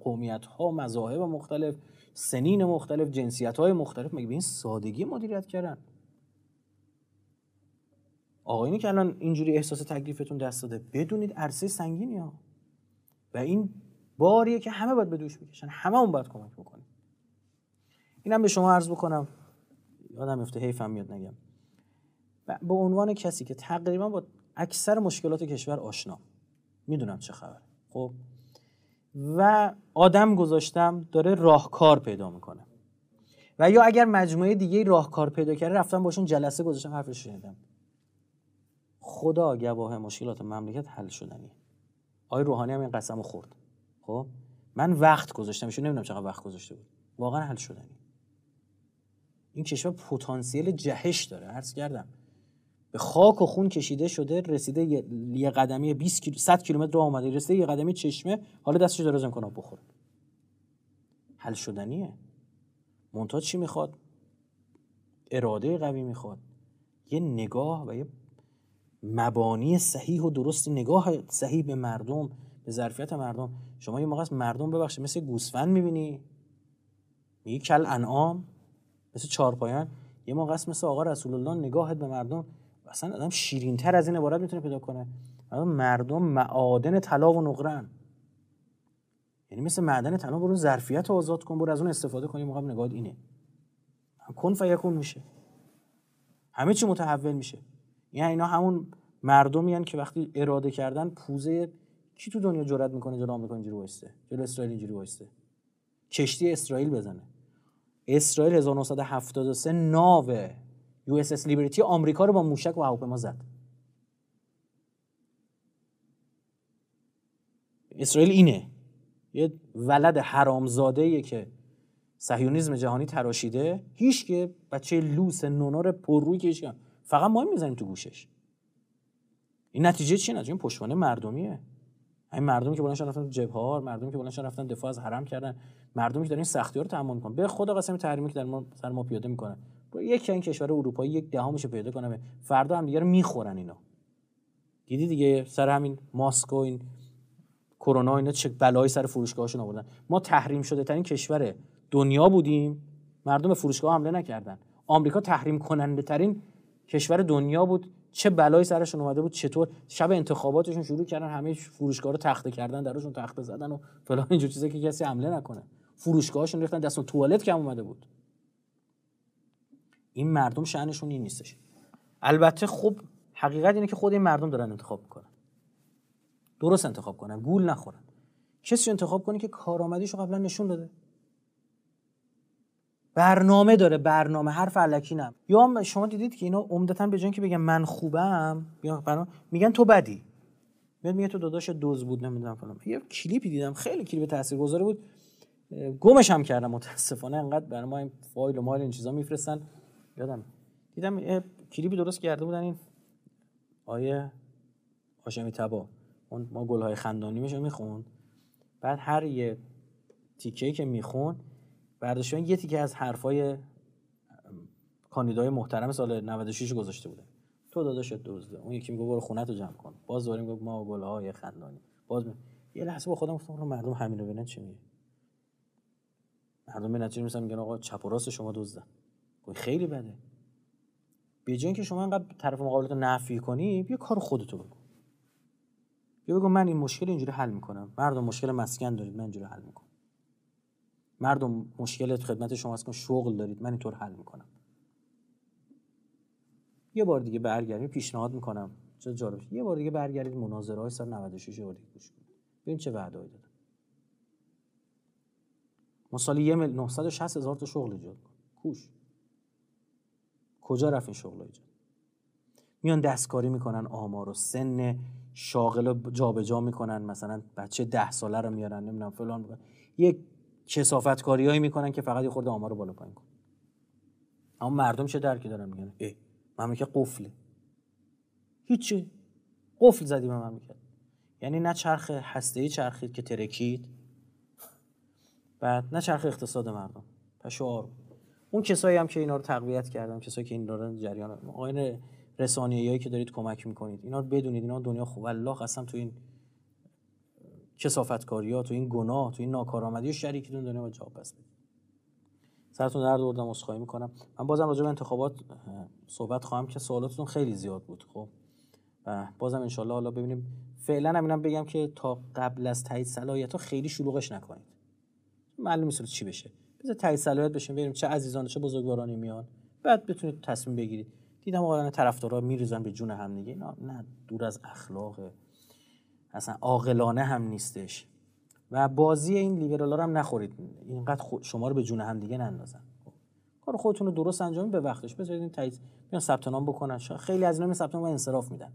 Speaker 1: قومیت ها مذاهب مختلف سنین مختلف جنسیت های مختلف مگه به این سادگی مدیریت کردن؟ آقایونی که الان اینجوری احساس تکلیفتون دست داده بدونید عرصه سنگینی ها. و این باریه که همه باید به دوش بکشن همه اون باید کمک بکنیم اینم به شما عرض بکنم. یادم میفته حیفم میاد نگم. به عنوان کسی که تقریبا با اکثر مشکلات کشور آشنا. می‌دونم چه خبر خب؟ و آدم گذاشتم داره راهکار پیدا می‌کنه. و یا اگر مجموعه دیگه راهکار پیدا کرده رفتم باشون جلسه گذاشتم حرفش شنیدم. خدا گواه مشکلات مملکت حل شدنیه. آقای روحانی هم این قسمو خورد. خب؟ من وقت گذاشتم ایشون نمی‌دونم چقدر وقت گذاشته بود. واقعا حل شدنی این کشور پتانسیل جهش داره عرض کردم. به خاک و خون کشیده شده رسیده یه قدمی 20 کیلو 100 کیلومتر راه اومده رسیده یه قدمی چشمه حالا دستش دراز می‌کنه بخوره. حل شدنیه. مونتا چی می‌خواد؟ اراده قوی می‌خواد. یه نگاه و یه مبانی صحیح و درست نگاه صحیح به مردم به ظرفیت مردم. شما یه موقع مردم ببخشید مثل گوسفند می‌بینی؟ میگی کل انعام؟ مثل چارپایان یه موقع است مثل آقا رسول الله نگاهت به مردم. اصلا آدم شیرین تر از این عبارت می‌تونه پیدا کنه. مردم معادن طلا و نقرن. یعنی مثل معدن طلا برو ظرفیت آزاد کن برو از اون استفاده کن یه موقع نگاه اینه کن فیکون میشه. همه چی متحول میشه. یعنی اینا همون مردمی که وقتی اراده کردن پوزه کی تو دنیا جرأت می‌کنه جلو آمریکا اینجوری وایسته جلو اسرائیل اینجوری وایسته؟ کشتی اسرائیل بزنه. اسرائیل 1973 ناو USS Liberty آمریکا رو با موشک و هواپیما زد. اسرائیل اینه. یه ولد حرامزاده که صهیونیسم جهانی تراشیده. هیچ که بچه لوس نونار پرروی که فقط ما می‌زنیم تو گوشش. این نتیجه چیه؟ نتیجه این پشتوانه مردمیه. این مردمی که بلندشون رفتن تو جبهه مردمی که بلندشون رفتن دفاع از حرم کردن. مردمی که دارن این سختی رو تحمل می‌کنن به خدا قسم تحریمی که در ما سر ما پیاده می‌کنن یک این کشور اروپایی یک دهمش پیدا کنه. فردا هم دیگه رو می‌خورن اینا. دیدی دیگه سر همین ماسک و این کرونا اینا چه بلایی سر فروشگاهشون آوردن. ما تحریم شده ترین کشور دنیا بودیم. مردم فروشگاه حمله نکردن. آمریکا تحریم کننده ترین کشور دنیا بود. چه بلایی سرشون اومده بود چطور؟ شب انتخاباتشون شروع کردن همه فروشگاه رو تخته کردن درشون تخته زدن و فلان اینجور چیزا که کسی حمله نکنه. فروشگاهشون ریختن دستون توالت کم اومده بود. این مردم شأنشون این نیستش. البته خب حقیقت اینه که خود این مردم دارن انتخاب می‌کنن. درست انتخاب کنن گول نخورن. کسی انتخاب کنی که کارآمدیشو قبلا نشون داده. برنامه داره برنامه حرف علکی نم یا شما دیدید که اینا عمدتا به جای که بگن من خوبم میگن تو بدی. میگه تو داداش دوز بود نمی‌دونم فلان. یه کلیپی دیدم خیلی کلیپ تاثیرگذاری بود. گمش هم کردم متاسفانه انقدر برای ما این فایل و مایل این چیزا میفرستن. یادم دیدم کلیپی درست کرده بودن این آیه هاشمی تبا. اون ما گلهای خندانی میشه میخون بعد هر یه تیکه که میخون برداشتن یه تیکه از حرفای کاندیدای محترم سال 96 گذاشته بوده. تو داداش دزده اون یکی میگه برو خونه تو جمع کن. باز دوباره میگه ما گلهای خندانی باز. یه لحظه با خودم گفتم مردم همین رو ببینن چی میگه؟ مردم به نتیجه می‌رسن میگن آقا چپ و راست شما دزدن خیلی بده. به که شما انقدر طرف مقابلت رو نفی کنی بیا کار خودتو بکن بیا بگو من این مشکل اینجوری حل می‌کنم. مردم مشکل مسکن دارید من اینجوری حل می‌کنم. مردم مشکل خدمت شما هست شغل دارید من اینطور حل می‌کنم. یه بار دیگه برگردیم پیشنهاد می‌کنم. چه جالب. یه بار دیگه برگردید مناظره های سال 96 بار دیگه گوش کنید. ببین چه وعده‌ای دادن ما سالی یه مل 960 هزار تا شغل ایجاد کوش. کجا رفت این شغل ایجاد؟ میان دستکاری می‌کنن آمار و سن شاغل جابجا جا می‌کنن مثلا بچه ده ساله رو میارن نمی‌دونم فلان می‌کنن. یک کسافت کاریایی می‌کنن که فقط یه خورده آمار رو بالا پایین کن. اما مردم چه درکی دارن میگن؟ ای مملکت قفله. هیچی. قفل زدیم مملکت یعنی نه چرخ هسته ای چرخید که ترکید. بعد نه چرخ اقتصاد مردم پشوار اون کسایی هم که اینا رو تقویت کردن کسایی که این دارن جریان آقایان رسانه‌ای که دارید کمک می‌کنید اینا رو بدونید اینا دنیا خوب. والله قسم تو این کسافتکاری ها تو این گناه تو این ناکارآمدی شریکتون دنیا با جواب بدید. سرتون درد آوردم عذرخواهی می‌کنم. من بازم راجع به انتخابات صحبت خواهم که سوالاتتون خیلی زیاد بود خب؟ و بازم انشالله حالا ببینیم. فعلا همینم بگم که تا قبل از تایید صلاحیت ها خیلی شلوغش نکنید. معلوم نیست چی بشه. بذار تایید صلاحیت بشیم ببینیم چه عزیزان چه بزرگوارانی میان. بعد بتونید تصمیم بگیرید. دیدم آقایان طرفدارا میریزن به جون هم دیگه. نه نه دور از اخلاقه اصلا عاقلانه هم نیستش. و بازی این لیبرالا رو هم نخورید. اینقدر خود شما رو به جون هم دیگه نندازن. کار خودتون رو درست انجام به وقتش بذارید این تایید. میان ثبت نام بکنن. خیلی از اینا می ثبت نام و انصراف میدن.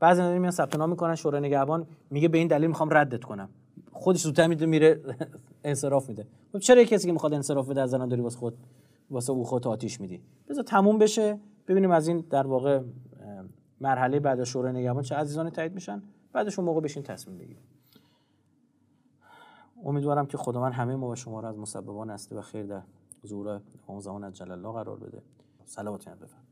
Speaker 1: بعضی اینا میان ثبت نام می‌کنن شورای نگهبان میگه به این دلیل می‌خوام ردت کنم. خودش زودتر میره انصراف میده. خب چرا کسی که می‌خواد انصراف بده از زنان داری واسه خود واسه او خود آتیش میدی؟ بذار تموم بشه ببینیم از این در واقع مرحله بعد از شورای نگهبان چه عزیزانی تایید میشن. بعدش اون موقع بشین تصمیم بگیریم. امیدوارم که خداوند همه ما و شما را از مسببان هستی و خیر در ظهور امام زمان عجل الله قرار بده. صلوات بفرمایید